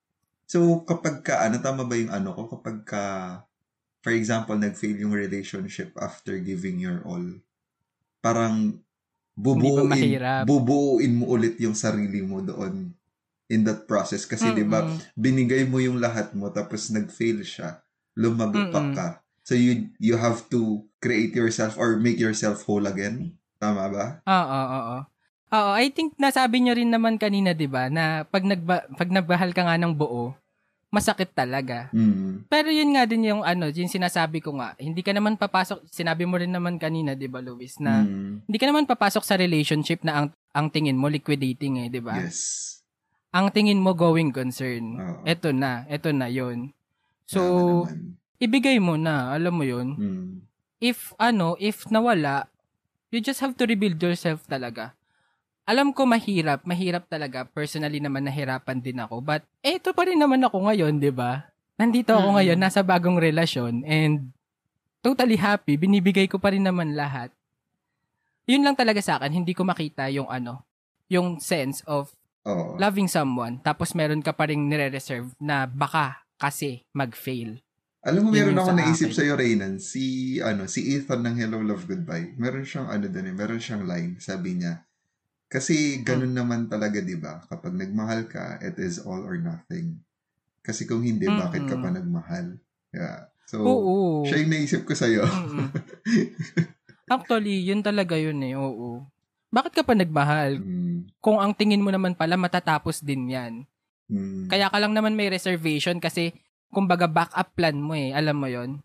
Speaker 4: So, kapag ka, ano, tama ba yung ano ko? Kapag ka, for example, nag-fail yung relationship after giving your all, parang, bubuuin, bubuuin mo ulit yung sarili mo doon in that process. Kasi, di ba, binigay mo yung lahat mo, tapos nag-fail siya, lumagapak
Speaker 3: Mm-mm.
Speaker 4: ka. So, you, you have to create yourself or make yourself whole again. Tama ba?
Speaker 3: Oo, oo, oo. Oo, I think nasabi niyo rin naman kanina, 'di ba, na pag nagba, pag nagbahal ka nga ng buo, masakit talaga.
Speaker 4: Mm.
Speaker 3: Pero yun nga din yung ano, yung sinasabi ko nga, hindi ka naman papasok, sinabi mo rin naman kanina, 'di ba, Luis, na
Speaker 4: Mm.
Speaker 3: hindi ka naman papasok sa relationship na ang ang tingin mo liquidating eh, 'di ba?
Speaker 4: Yes.
Speaker 3: Ang tingin mo going concern.
Speaker 4: Oo.
Speaker 3: Eto na, eto na 'yon. So,
Speaker 4: naman.
Speaker 3: ibigay mo na, alam mo 'yun.
Speaker 4: Mm.
Speaker 3: if ano, if nawala, you just have to rebuild yourself talaga. Alam ko mahirap, mahirap talaga. Personally naman nahirapan din ako. But eto pa rin naman ako ngayon, 'di ba? Nandito ako
Speaker 5: Mm.
Speaker 3: ngayon, nasa bagong relasyon and totally happy. Binibigay ko pa rin naman lahat. Yun lang talaga sa akin, hindi ko makita yung ano, yung sense of
Speaker 4: Oo.
Speaker 3: loving someone tapos meron ka pa rin nire-reserve na baka kasi mag-fail.
Speaker 4: Alam mo, meron ako
Speaker 3: sa
Speaker 4: naisip
Speaker 3: akin.
Speaker 4: sa'yo, Reynan. Si, ano, si Ethan ng Hello Love Goodbye. Meron siyang, ano din eh, meron siyang line. Sabi niya, kasi ganun
Speaker 3: Hmm.
Speaker 4: naman talaga, di ba? Kapag nagmahal ka, it is all or nothing. Kasi kung hindi, bakit ka pa nagmahal? Yeah. So,
Speaker 3: Oo.
Speaker 4: siya yung naisip ko sa'yo.
Speaker 3: Actually, yun talaga yun eh, oo. Bakit ka pa nagmahal?
Speaker 4: Mm,
Speaker 3: Kung ang tingin mo naman pala matatapos din yan.
Speaker 4: mm,
Speaker 3: Kaya ka lang naman may reservation kasi kumbaga backup plan mo eh, alam mo yon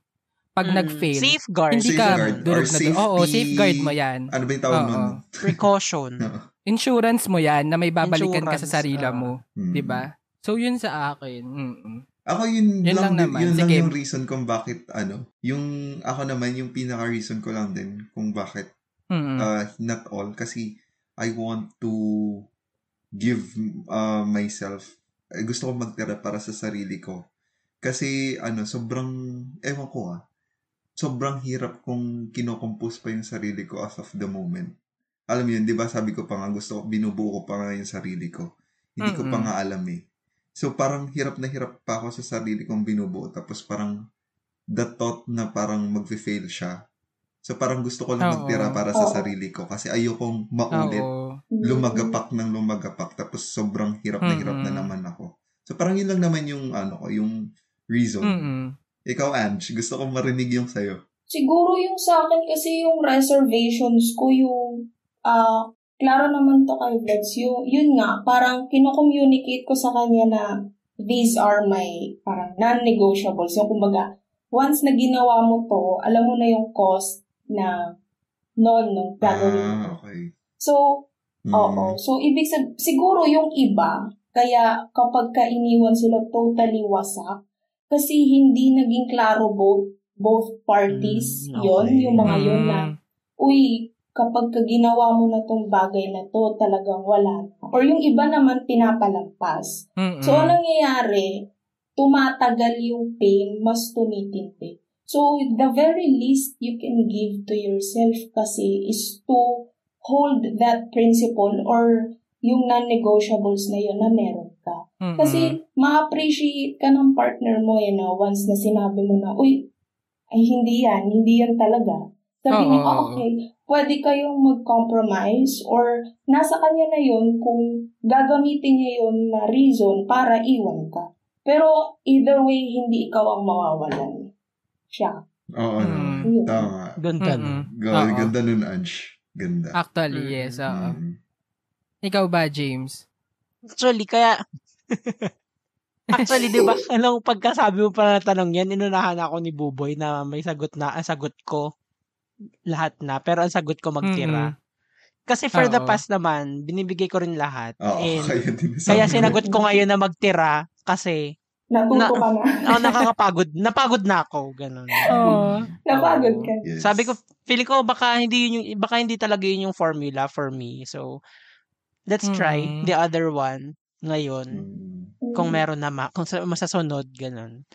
Speaker 3: Pag
Speaker 5: Mm,
Speaker 3: nag-fail,
Speaker 5: Safeguard.
Speaker 3: hindi
Speaker 4: Safeguard
Speaker 3: ka durog
Speaker 4: or
Speaker 3: na durog. Oo,
Speaker 4: safety-
Speaker 3: safeguard mo yan.
Speaker 4: ano ba yung tawag
Speaker 3: Oo.
Speaker 4: nun?
Speaker 5: Precaution.
Speaker 3: Insurance mo yan na may babalikan ka sa
Speaker 5: Insurance,
Speaker 3: sarili
Speaker 5: ah.
Speaker 3: mo.
Speaker 4: Mm.
Speaker 3: 'di ba? So, yun sa akin. Mm-mm.
Speaker 4: Ako yun,
Speaker 3: Yun lang
Speaker 4: lang,
Speaker 3: naman.
Speaker 4: yun lang
Speaker 3: Sige.
Speaker 4: yung reason kung bakit ano, yung ako naman yung pinaka reason ko lang din kung bakit
Speaker 3: Mm-mm.
Speaker 4: uh, not all kasi I want to give uh, myself eh, gusto ko magtira para sa sarili ko. Kasi, ano, sobrang, ewan ko ah, sobrang hirap kung kinocompose pa yung sarili ko as of the moment. Alam mo yun, di ba sabi ko pa nga, gusto ko, binubuo ko pa nga yung sarili ko. Hindi ko pa nga alam eh. So, parang hirap na hirap pa ako sa sarili kong binubuo. Tapos parang, the thought na parang mag-fail siya. So, parang gusto ko lang
Speaker 3: Oo.
Speaker 4: magtira para sa
Speaker 6: Oo.
Speaker 4: sarili ko. Kasi ayokong maulit
Speaker 3: Oo.
Speaker 4: lumagapak ng lumagapak tapos sobrang hirap na hirap na
Speaker 3: Mm-mm.
Speaker 4: naman ako. So parang yun lang naman yung ano ko, yung reason.
Speaker 3: Mm-mm.
Speaker 4: Ikaw, Ange, gusto ko marinig yung sayo.
Speaker 6: Siguro yung sa akin kasi yung reservations ko, yung, ah, klaro naman to kay Vlogs, yung, yun nga, parang kino-communicate ko sa kanya na these are my parang non-negotiables. Yung kumbaga, once na ginawa mo to, alam mo na yung cost na non nung gagawin mo.
Speaker 4: Ah, okay.
Speaker 6: So,
Speaker 4: Mm.
Speaker 6: Oo. So, ibig sab- siguro yung iba, kaya kapag ka iniwan sila totally wasak, kasi hindi naging klaro both both parties
Speaker 5: Mm,
Speaker 6: yon
Speaker 5: okay.
Speaker 6: yung mga yun na,
Speaker 3: Mm.
Speaker 6: uy, kapag ka ginawa mo na tong bagay na to, talagang wala. Or yung iba naman pinapalampas.
Speaker 3: Mm-mm.
Speaker 6: So, anong nangyayari? Tumatagal yung pain, mas tumitindi. So, the very least you can give to yourself kasi is to hold that principle or yung non-negotiables na yun na meron ka.
Speaker 3: Mm-mm.
Speaker 6: Kasi ma-appreciate ka ng partner mo eh, no? once na sinabi mo na, uy, ay hindi yan, hindi yan talaga. Sabi niya,
Speaker 3: Oo.
Speaker 6: ah, okay, pwede kayong mag-compromise or nasa kanya na yun kung gagamitin niya yun na reason para iwan ka. Pero either way, hindi ikaw ang mawawalan. Siya.
Speaker 4: Oo,
Speaker 3: Mm.
Speaker 4: naman.
Speaker 6: Yun.
Speaker 4: Tama.
Speaker 5: Ganda no?
Speaker 3: Mm-mm.
Speaker 4: Go,
Speaker 3: Oo.
Speaker 4: Ganda nun, Ange. Ganda.
Speaker 3: Actually, yes. Oo.
Speaker 4: Mm.
Speaker 3: Ikaw ba, James?
Speaker 5: Actually, kaya... Actually, di ba, anong pagkasabi mo pa na tanong yan, inunahan ako ni Buboy na may sagot na, ang sagot ko, lahat na, pero ang sagot ko magtira. Kasi for the
Speaker 3: Oo.
Speaker 5: past naman, binibigay ko rin lahat.
Speaker 4: Oo,
Speaker 5: And
Speaker 4: kaya
Speaker 5: kaya sinagot ko ngayon na magtira kasi
Speaker 6: Natuto
Speaker 5: Na-
Speaker 6: ka na.
Speaker 5: oh, nakakapagod. Napagod na ako. Ganun.
Speaker 3: Oo.
Speaker 6: Napagod ka.
Speaker 4: Yes.
Speaker 5: Sabi ko, feeling ko baka hindi yun yung, baka hindi talaga yun yung formula for me. So, let's try
Speaker 3: Mm.
Speaker 5: the other one ngayon.
Speaker 4: Mm.
Speaker 5: Kung meron na ma, kung sa, masasunod, ganun.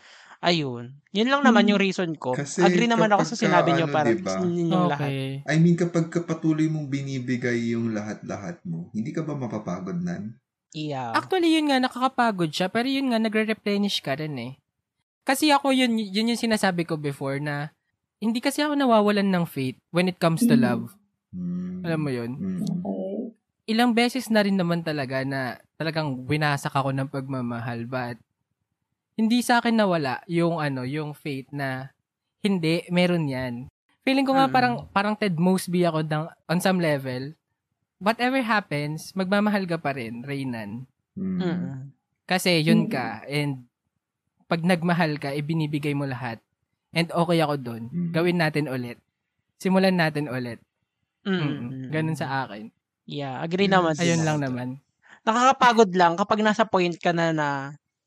Speaker 5: Ayun. Yun lang naman yung reason ko.
Speaker 4: Kasi
Speaker 5: Agree naman ako sa sinabi niyo
Speaker 4: ano,
Speaker 5: para
Speaker 4: diba?
Speaker 5: lahat.
Speaker 3: Okay.
Speaker 4: I mean, kapag kapatuloy mong binibigay yung lahat-lahat mo, hindi ka ba mapapagod nan?
Speaker 5: Yeah.
Speaker 3: Actually, yun nga, nakakapagod siya. Pero yun nga, nagre-replenish ka rin eh. Kasi ako, yun, yun yung sinasabi ko before na hindi kasi ako nawawalan ng faith when it comes to
Speaker 6: Mhm.
Speaker 3: love.
Speaker 4: Mm.
Speaker 3: Alam mo yun?
Speaker 4: Mm.
Speaker 3: Ilang beses na rin naman talaga na talagang winasak ako ng pagmamahal. But, hindi sa akin nawala yung ano, yung faith na hindi, meron yan. Feeling ko nga
Speaker 5: Mm.
Speaker 3: parang, parang Ted Mosby ako ng, on some level. Whatever happens, magmamahal ka pa rin, Reynan.
Speaker 4: Mm.
Speaker 3: Kasi yun
Speaker 6: Mm.
Speaker 3: ka and pag nagmahal ka, ibinibigay mo lahat. And okay ako doon.
Speaker 4: Mm.
Speaker 3: Gawin natin ulit. Simulan natin ulit. Mm. Ganun sa akin.
Speaker 5: Yeah, agree
Speaker 4: Yes.
Speaker 5: naman.
Speaker 3: Ayun lang naman.
Speaker 5: Nakakapagod lang kapag nasa point ka na na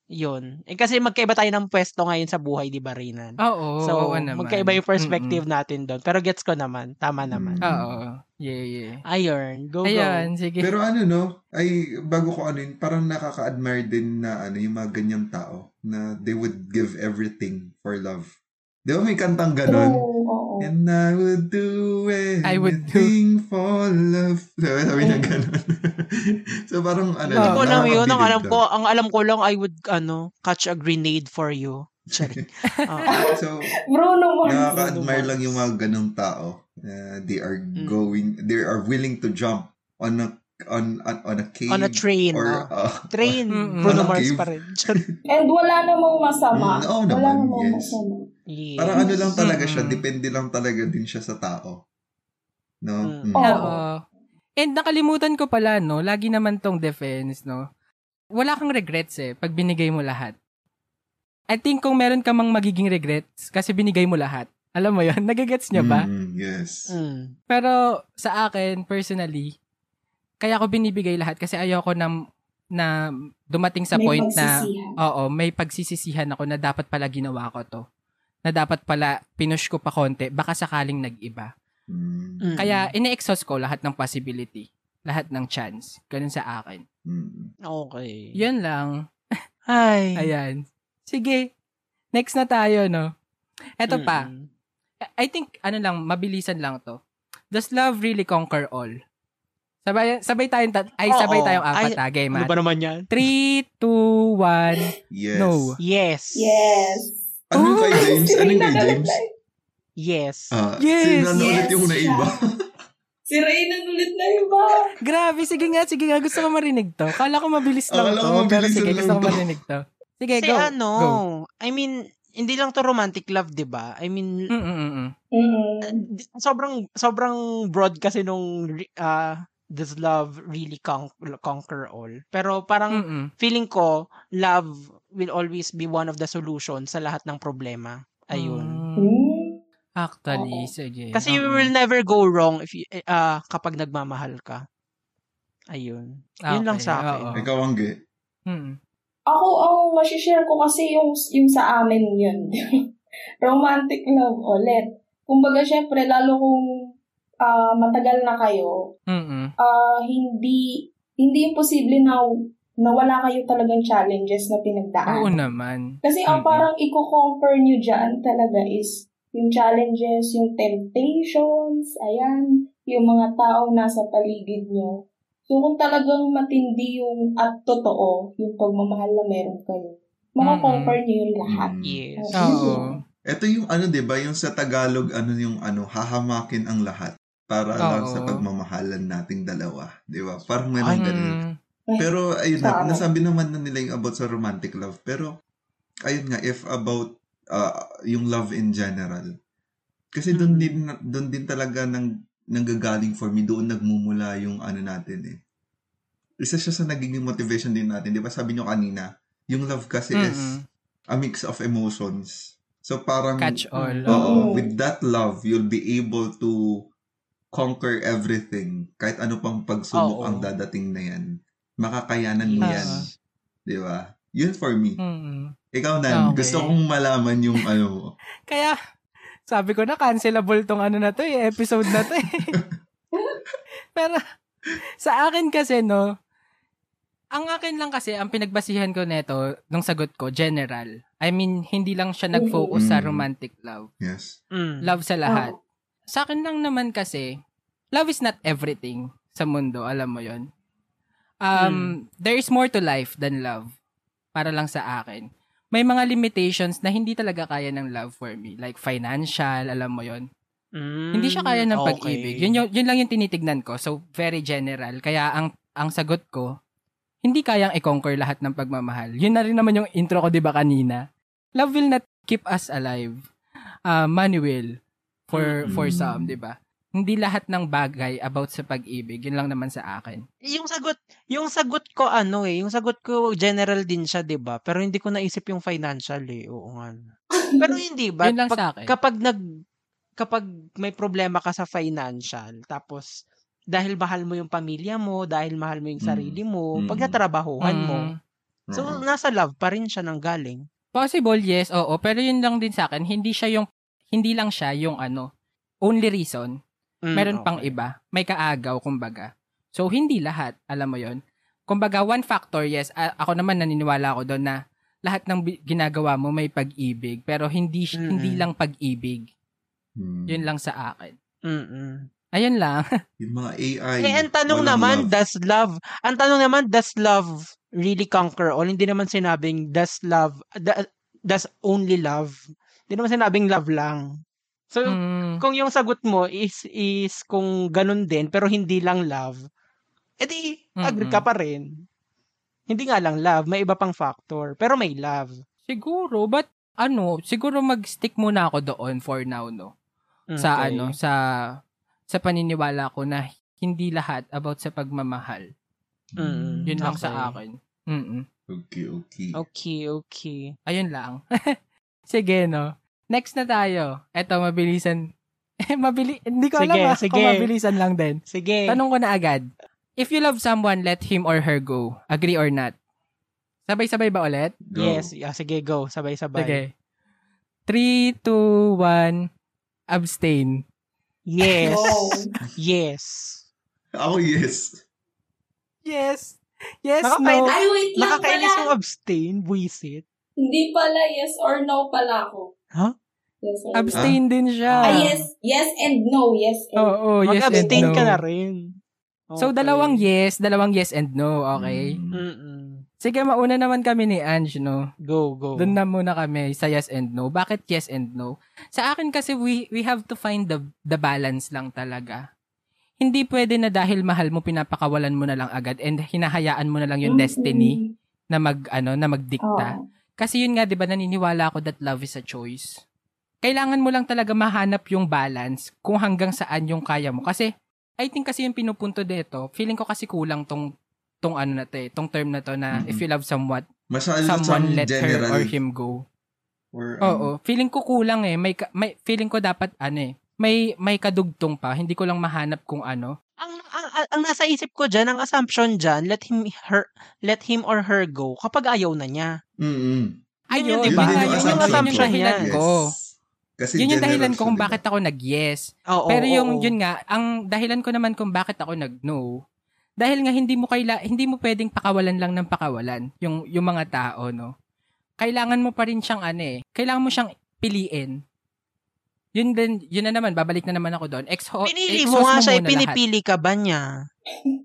Speaker 5: yun. Eh, kasi magkaiba tayo ng pwesto ngayon sa buhay, di ba, Rinan?
Speaker 3: Oo,
Speaker 5: so,
Speaker 3: oo naman.
Speaker 5: magkaiba yung perspective natin doon. Pero gets ko naman. Tama naman.
Speaker 4: Mm.
Speaker 3: Oo. Yeah, yeah.
Speaker 5: Ayun. Go,
Speaker 3: Ayan,
Speaker 5: go.
Speaker 3: sige.
Speaker 4: Pero ano no, ay bago ko ano yun, parang nakaka-admire din na ano yung mga ganyang tao na they would give everything for love. Di ba may kantang ganon?
Speaker 6: True, oo.
Speaker 4: And I would do anything
Speaker 3: I would
Speaker 4: for love. Sabi, sabi niya ganon. so parang ano,
Speaker 5: Hindi ko alam yun. Ang alam ko, ang alam ko lang, I would, ano, catch a grenade for you. Charing. Ah,
Speaker 4: So,
Speaker 6: Bruno Mars.
Speaker 4: nakaka-admire lang yung mga ganong tao. Uh, they are
Speaker 5: Mm.
Speaker 4: going, they are willing to jump on a on on, on a cave
Speaker 5: on a train.
Speaker 4: or
Speaker 5: ah.
Speaker 4: uh,
Speaker 5: train.
Speaker 3: Mm-mm.
Speaker 5: Bruno Mars pa rin.
Speaker 6: And wala namang masama.
Speaker 4: Mm, oo
Speaker 6: wala
Speaker 4: naman,
Speaker 6: namang
Speaker 4: yes.
Speaker 6: masama.
Speaker 5: Yeah.
Speaker 4: Parang ano lang talaga siya, depende lang talaga din siya sa tao. No?
Speaker 5: Mm.
Speaker 4: Mm.
Speaker 6: Oo.
Speaker 3: And nakalimutan ko pala, no, lagi naman tong defense, no. Wala kang regrets eh, pag binigay mo lahat. I think kung meron ka mang magiging regrets, kasi binigay mo lahat. Alam mo yon Nagigets niya ba?
Speaker 4: Mm, yes.
Speaker 5: Mm.
Speaker 3: Pero sa akin, personally, kaya ko binibigay lahat kasi ayoko na, na dumating sa
Speaker 6: May
Speaker 3: point na, oo, may pagsisisihan ako na dapat pala ginawa ko to. Na dapat pala pinush ko pa konti, baka sakaling nag-iba.
Speaker 4: Mm.
Speaker 5: Mm.
Speaker 3: Kaya ine-exhaust ko lahat ng possibility, lahat ng chance. Ganun sa akin.
Speaker 4: Mm.
Speaker 5: Okay.
Speaker 3: Yun lang.
Speaker 5: Ay.
Speaker 3: Ayan. Sige. Next na tayo, no? Eto pa.
Speaker 5: Mm-mm.
Speaker 3: I think, ano lang, mabilisan lang to. Does love really conquer all? Sabay, sabay tayong, tat- ay,
Speaker 5: Oo.
Speaker 3: sabay tayong apat,
Speaker 5: Ay,
Speaker 3: ah. Game,
Speaker 5: Ano
Speaker 3: ah.
Speaker 5: ba naman yan?
Speaker 3: 3, 2, 1.
Speaker 4: Yes.
Speaker 3: No.
Speaker 5: Yes.
Speaker 6: Yes.
Speaker 4: Ano kay James? Ano kay James?
Speaker 5: Yes.
Speaker 4: Ah,
Speaker 3: Yes.
Speaker 4: Sino na ulit yung naiba?
Speaker 6: Si Reyna ulit na iba.
Speaker 3: Grabe, sige nga, sige nga. Gusto ko marinig to. Kala ko mabilis lang
Speaker 4: Akala
Speaker 3: to.
Speaker 4: ko
Speaker 3: pero sige,
Speaker 4: lang
Speaker 3: gusto ko
Speaker 4: to.
Speaker 3: marinig to. Sige,
Speaker 5: Kasi
Speaker 3: go.
Speaker 5: ano,
Speaker 3: Go.
Speaker 5: I mean, hindi lang to romantic love, 'di ba? I mean,
Speaker 3: Mm-mm-mm.
Speaker 6: Mm.
Speaker 5: sobrang sobrang broad kasi nung uh, does love really con- conquer all. Pero parang
Speaker 3: Mm-mm.
Speaker 5: feeling ko love will always be one of the solutions sa lahat ng problema. Ayun.
Speaker 3: Mm. Actually,
Speaker 6: Oo.
Speaker 3: sige.
Speaker 5: Kasi you will never go wrong if you, ah, kapag nagmamahal ka. Ayun. Yun lang
Speaker 3: Okay,
Speaker 5: sa akin.
Speaker 3: oo.
Speaker 4: Ikaw, Angge.
Speaker 3: Mm.
Speaker 6: Ako, ang masishare ko kasi yung, yung sa amin yun. Romantic love ulit. Kumbaga, syempre, lalo kung ah, matagal na kayo,
Speaker 3: Mm-mm.
Speaker 6: ah, hindi hindi imposible na nawala kayo talagang challenges na pinagdaan.
Speaker 3: Oo naman.
Speaker 6: Kasi ang
Speaker 3: Mm-mm.
Speaker 6: parang i-conquer nyo dyan talaga is yung challenges, yung temptations, ayan, yung mga taong nasa paligid nyo. So, kung talagang matindi yung at totoo, yung pagmamahal na meron kayo, makakonquer nyo yung lahat.
Speaker 5: Yes.
Speaker 3: Oo.
Speaker 4: Ito yung ano, 'di ba, yung sa Tagalog ano yung ano, hahamakin ang lahat para lang
Speaker 3: Oo.
Speaker 4: sa pagmamahalan nating dalawa, 'di ba? Parang meron ganun.
Speaker 3: Mm.
Speaker 4: Pero ayun na,
Speaker 6: Tama.
Speaker 4: nasabi naman na nila yung about sa romantic love. Pero ayun nga if about uh, yung love in general. Kasi doon
Speaker 5: Mm.
Speaker 4: din doon din talaga nang nanggagaling for me, doon nagmumula yung ano natin eh. Isa siya sa nagiging motivation din natin, 'di ba? Sabi nyo kanina, yung love kasi is
Speaker 3: Mm-mm.
Speaker 4: a mix of emotions. So parang
Speaker 3: Catch all.
Speaker 4: Oo,
Speaker 6: Oo.
Speaker 4: with that love, you'll be able to conquer everything. Kahit ano pang pagsubok
Speaker 5: Oo.
Speaker 4: ang dadating na yan. Makakayanan mo
Speaker 3: Yes.
Speaker 4: yan. Di ba? Yun for me.
Speaker 3: Mm-mm.
Speaker 4: Ikaw, Nan,
Speaker 3: Okay.
Speaker 4: gusto kong malaman yung ano mo.
Speaker 3: Kaya, sabi ko na, cancelable tong ano na to eh, episode na to eh. Pero, sa akin kasi, no, ang akin lang kasi, ang pinagbasihan ko neto, nung sagot ko, general. I mean, hindi lang siya nag-focus sa
Speaker 4: Mm.
Speaker 3: romantic love.
Speaker 4: Yes.
Speaker 5: Mm.
Speaker 3: Love sa lahat.
Speaker 6: Oo.
Speaker 3: Sa akin lang naman kasi, love is not everything sa mundo, alam mo yon Um, There is more to life than love. Para lang sa akin. May mga limitations na hindi talaga kaya ng love for me. Like financial, alam mo yon
Speaker 5: Mm,
Speaker 3: Hindi siya kaya ng
Speaker 5: okay.
Speaker 3: pag-ibig. Yun, yun, yun lang yung tinitignan ko. So, very general. Kaya ang, ang sagot ko, hindi kayang i-conquer lahat ng pagmamahal. Yun na rin naman yung intro ko, di ba, kanina? Love will not keep us alive. Uh, money will. For,
Speaker 5: Mm-mm.
Speaker 3: for some, di ba? Hindi lahat ng bagay about sa pag-ibig. Yun lang naman sa akin.
Speaker 5: Yung sagot, yung sagot ko ano eh, yung sagot ko general din siya, 'di ba? Pero hindi ko naisip yung financial eh. Oo nga. Pero hindi ba?
Speaker 3: Yun lang
Speaker 5: Pag-
Speaker 3: sa akin.
Speaker 5: Kapag nag kapag may problema ka sa financial, tapos dahil mahal mo yung pamilya mo, dahil mahal mo yung
Speaker 4: Mm.
Speaker 5: sarili mo,
Speaker 4: Mm.
Speaker 5: pag natrabahuhan mo.
Speaker 3: Mm.
Speaker 5: So,
Speaker 4: Oo.
Speaker 5: nasa love pa rin siya nang galing.
Speaker 3: Possible, yes, oo. Pero yun lang din sa akin, hindi siya yung, hindi lang siya yung ano, only reason.
Speaker 5: Mm,
Speaker 3: Meron pang
Speaker 5: okay.
Speaker 3: iba. May kaagaw, kumbaga. So, hindi lahat. Alam mo yon Kumbaga, one factor, yes. a- ako naman naniniwala ako doon na lahat ng bi- ginagawa mo may pag-ibig. Pero hindi,
Speaker 5: Mm-mm.
Speaker 3: hindi lang pag-ibig.
Speaker 4: Hmm.
Speaker 3: Yun lang sa akin.
Speaker 5: Mm-mm.
Speaker 3: Ayun lang.
Speaker 4: Yung mga AI.
Speaker 5: Eh, ang tanong naman,
Speaker 4: love.
Speaker 5: does love, ang tanong naman, does love really conquer all? Hindi naman sinabing, does love, da- does only love? Hindi naman sinabing love lang. So,
Speaker 3: Mm,
Speaker 5: kung yung sagot mo is, is kung ganun din, pero hindi lang love, edi, agree ka pa rin. Hindi nga lang love, may iba pang factor, pero may love.
Speaker 3: siguro, but ano, siguro mag-stick muna ako doon for now, no? Sa
Speaker 5: Okay.
Speaker 3: ano, sa sa paniniwala ko na hindi lahat about sa pagmamahal.
Speaker 5: Mm,
Speaker 3: Yun lang
Speaker 5: okay.
Speaker 3: sa akin. Mm-mm.
Speaker 4: Okay, okay.
Speaker 5: Okay, okay.
Speaker 3: Ayun lang. Sige, no? Next na tayo. Eto, mabilisan. Eh, mabili, hindi ko
Speaker 5: Sige,
Speaker 3: alam ah,
Speaker 5: sige.
Speaker 3: kung mabilisan lang din.
Speaker 5: Sige.
Speaker 3: Tanong ko na agad. If you love someone, let him or her go. Agree or not? Sabay-sabay ba ulit?
Speaker 4: Go.
Speaker 5: Yes, yeah, sige, go. Sabay-sabay.
Speaker 3: Sige. 3, 2, 1, abstain.
Speaker 5: Yes.
Speaker 6: Wow.
Speaker 5: yes.
Speaker 4: Ako, yes.
Speaker 3: Yes. Yes,
Speaker 5: Nakakain-
Speaker 3: no.
Speaker 6: Ay, wait lang
Speaker 5: Nakakainis
Speaker 6: pala.
Speaker 5: yung abstain, buisit.
Speaker 6: Hindi pala yes or no pala ako.
Speaker 5: Huh?
Speaker 6: Yes or no.
Speaker 3: Abstain din siya.
Speaker 6: Ah, yes. Yes and no. Yes and
Speaker 3: Oo, yes and
Speaker 5: Mag-abstain
Speaker 3: no.
Speaker 5: ka na rin.
Speaker 3: So,
Speaker 5: Okay.
Speaker 3: dalawang yes, dalawang yes and no, okay?
Speaker 4: Mm.
Speaker 5: Mm-mm.
Speaker 3: Sige, mauna naman kami ni Ange, no?
Speaker 5: Go, go.
Speaker 3: Doon na muna kami sa yes and no. Bakit yes and no? Sa akin kasi we we have to find the the balance lang talaga. Hindi pwede na dahil mahal mo pinapakawalan mo na lang agad and hinahayaan mo na lang yung destiny na mag ano na magdikta.
Speaker 6: Oo.
Speaker 3: Kasi yun nga 'di ba naniniwala ako that love is a choice. Kailangan mo lang talaga mahanap yung balance kung hanggang saan yung kaya mo. Kasi I think kasi yung pinupunto dito, feeling ko kasi kulang tong tong ano na to eh, tong term na to na
Speaker 4: Mhm.
Speaker 3: if you love someone,
Speaker 4: Masyado
Speaker 3: someone let
Speaker 4: general.
Speaker 3: her or him go.
Speaker 4: Or,
Speaker 3: Oo, feeling ko kulang eh. May, ka- may feeling ko dapat ano eh. May may kadugtong pa. Hindi ko lang mahanap kung ano.
Speaker 5: ang, ang, ang, ang nasa isip ko dyan, ang assumption dyan, let him her let him or her go kapag ayaw na niya. Yung
Speaker 3: Ayun,
Speaker 5: diba?
Speaker 3: yun,
Speaker 5: Yun
Speaker 3: yun,
Speaker 5: yung
Speaker 3: yun yung
Speaker 5: assumption
Speaker 3: dahilan
Speaker 5: niya.
Speaker 3: ko.
Speaker 4: Kasi
Speaker 3: yun yung dahilan ko
Speaker 4: siya,
Speaker 3: kung
Speaker 4: diba?
Speaker 3: bakit ako nag-yes.
Speaker 5: Oo,
Speaker 3: Pero yung
Speaker 5: oo.
Speaker 3: yun nga, ang dahilan ko naman kung bakit ako nag-no, dahil nga hindi mo kaila, hindi mo pwedeng pakawalan lang ng pakawalan yung yung mga tao, no. Kailangan mo pa rin siyang ano eh. Kailangan mo siyang piliin. Yun din, yun na naman, babalik na naman ako doon. Exho-
Speaker 5: Pinili mo nga siya,
Speaker 3: lahat.
Speaker 5: pinipili ka ba niya?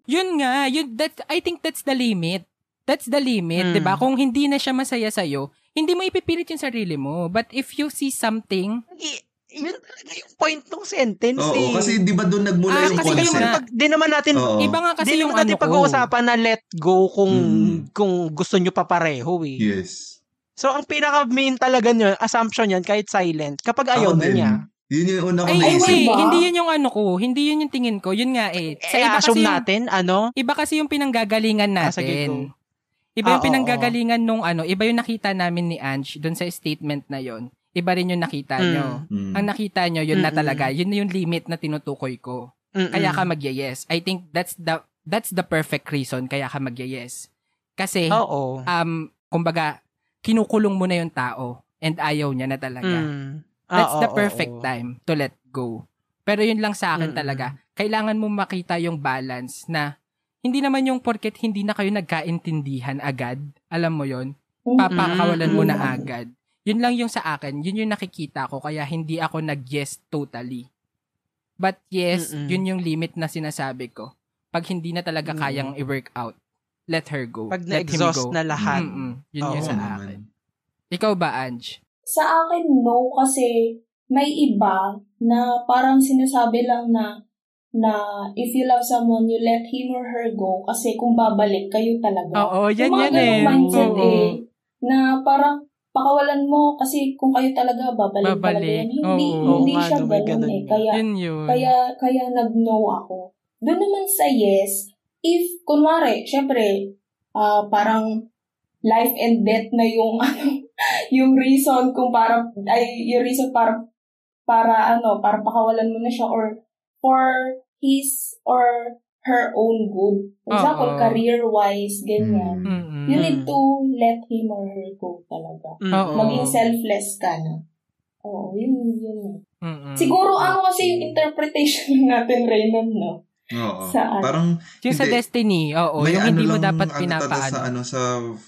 Speaker 3: Yun nga, yun that I think that's the limit. That's the limit,
Speaker 5: Mm.
Speaker 3: 'di ba? Kung hindi na siya masaya sa hindi mo ipipilit yung sarili mo. But if you see something,
Speaker 5: I- yun talaga yung point ng sentence
Speaker 4: Oo,
Speaker 5: eh.
Speaker 4: kasi di ba doon nagmula
Speaker 3: Ah,
Speaker 4: yung
Speaker 3: kasi
Speaker 5: Kasi
Speaker 4: concept?
Speaker 3: nga.
Speaker 5: pag, di naman natin
Speaker 4: Oo.
Speaker 3: iba nga kasi
Speaker 5: di
Speaker 3: yung
Speaker 5: natin
Speaker 3: ano ko.
Speaker 5: pag-uusapan na let go kung
Speaker 4: Mm.
Speaker 5: kung gusto nyo pa pareho eh.
Speaker 4: Yes.
Speaker 5: So ang pinaka main talaga nyo, assumption yan kahit silent kapag ayaw na niya.
Speaker 4: Yun yung una
Speaker 3: Ay,
Speaker 4: kong
Speaker 3: hindi,
Speaker 4: naisip.
Speaker 6: ba?
Speaker 3: hindi yun yung ano ko. Hindi yun yung tingin ko. Yun nga eh. Sa
Speaker 5: Eh,
Speaker 3: iba kasi
Speaker 5: assume
Speaker 3: yung,
Speaker 5: natin, ano?
Speaker 3: iba kasi yung pinanggagalingan
Speaker 5: Ah,
Speaker 3: natin. Iba yung
Speaker 5: Ah, oo,
Speaker 3: pinanggagalingan nung ano, iba yung nakita namin ni Ange doon sa statement na yon. Iba rin yung nakita
Speaker 5: Mm.
Speaker 3: nyo.
Speaker 4: Mm.
Speaker 3: Ang nakita nyo, yun na
Speaker 5: Mm-mm.
Speaker 3: talaga. Yun na yung limit na tinutukoy ko.
Speaker 5: Mm-mm.
Speaker 3: Kaya ka magye-yes. I think that's the that's the perfect reason kaya ka magye-yes. Kasi
Speaker 5: Oo.
Speaker 3: um kumbaga kinukulong mo na yung tao and ayaw niya na talaga.
Speaker 5: Mm.
Speaker 3: That's
Speaker 5: Oo,
Speaker 3: the perfect
Speaker 5: oo.
Speaker 3: time to let go. Pero yun lang sa akin
Speaker 5: Mm-mm.
Speaker 3: talaga. Kailangan mo makita yung balance na hindi naman yung porket hindi na kayo nagkaintindihan agad. Alam mo yon Papakawalan mo na agad. Yun lang yung sa akin. Yun yung nakikita ko. Kaya hindi ako nag-yes totally. But yes,
Speaker 5: Mm-mm.
Speaker 3: yun yung limit na sinasabi ko. Pag hindi na talaga
Speaker 5: Mm.
Speaker 3: kayang i-work out, let her go.
Speaker 5: Pag
Speaker 3: let him
Speaker 5: na-exhaust
Speaker 3: go.
Speaker 5: na lahat.
Speaker 3: Mm-mm. Yun
Speaker 5: Oo
Speaker 3: yung sa
Speaker 4: naman.
Speaker 3: akin. Ikaw ba, Ange?
Speaker 6: Sa akin, no. Kasi may iba na parang sinasabi lang na na if you love someone, you let him or her go kasi kung babalik, kayo talaga.
Speaker 3: Oo, yan
Speaker 6: Yung
Speaker 3: yan eh.
Speaker 6: mindset
Speaker 3: Oo.
Speaker 6: eh. Na parang pakawalan mo kasi kung kayo talaga babalik, talaga
Speaker 3: Babalik.
Speaker 6: yan. Hindi,
Speaker 3: Oo.
Speaker 6: hindi
Speaker 5: nga,
Speaker 6: siya
Speaker 5: no, may
Speaker 6: ganun
Speaker 5: ganun
Speaker 6: eh. Kaya,
Speaker 3: Yun yun.
Speaker 6: kaya, kaya nag-no ako. Doon naman sa yes, if, kunwari, syempre, ah parang life and death na yung, ano, yung reason kung para, ay, yung reason para, para, ano, para pakawalan mo na siya or for his or her own good. For example,
Speaker 3: Oo.
Speaker 6: career-wise, ganyan.
Speaker 4: Mm.
Speaker 3: Mm-mm.
Speaker 6: You need to let him or her go talaga.
Speaker 5: Mm-mm.
Speaker 3: Oo.
Speaker 6: Maging selfless ka na. Oo, yun, yun.
Speaker 3: Mm-mm.
Speaker 6: Siguro ano kasi yung interpretation natin, Raynon, no?
Speaker 4: Oo.
Speaker 6: Saan?
Speaker 4: Parang
Speaker 3: Yung sa
Speaker 4: Hindi.
Speaker 3: destiny, oo.
Speaker 4: may
Speaker 3: yung
Speaker 4: ano
Speaker 3: hindi mo
Speaker 4: lang
Speaker 3: dapat
Speaker 4: ano
Speaker 3: pinapaano.
Speaker 4: sa ano sa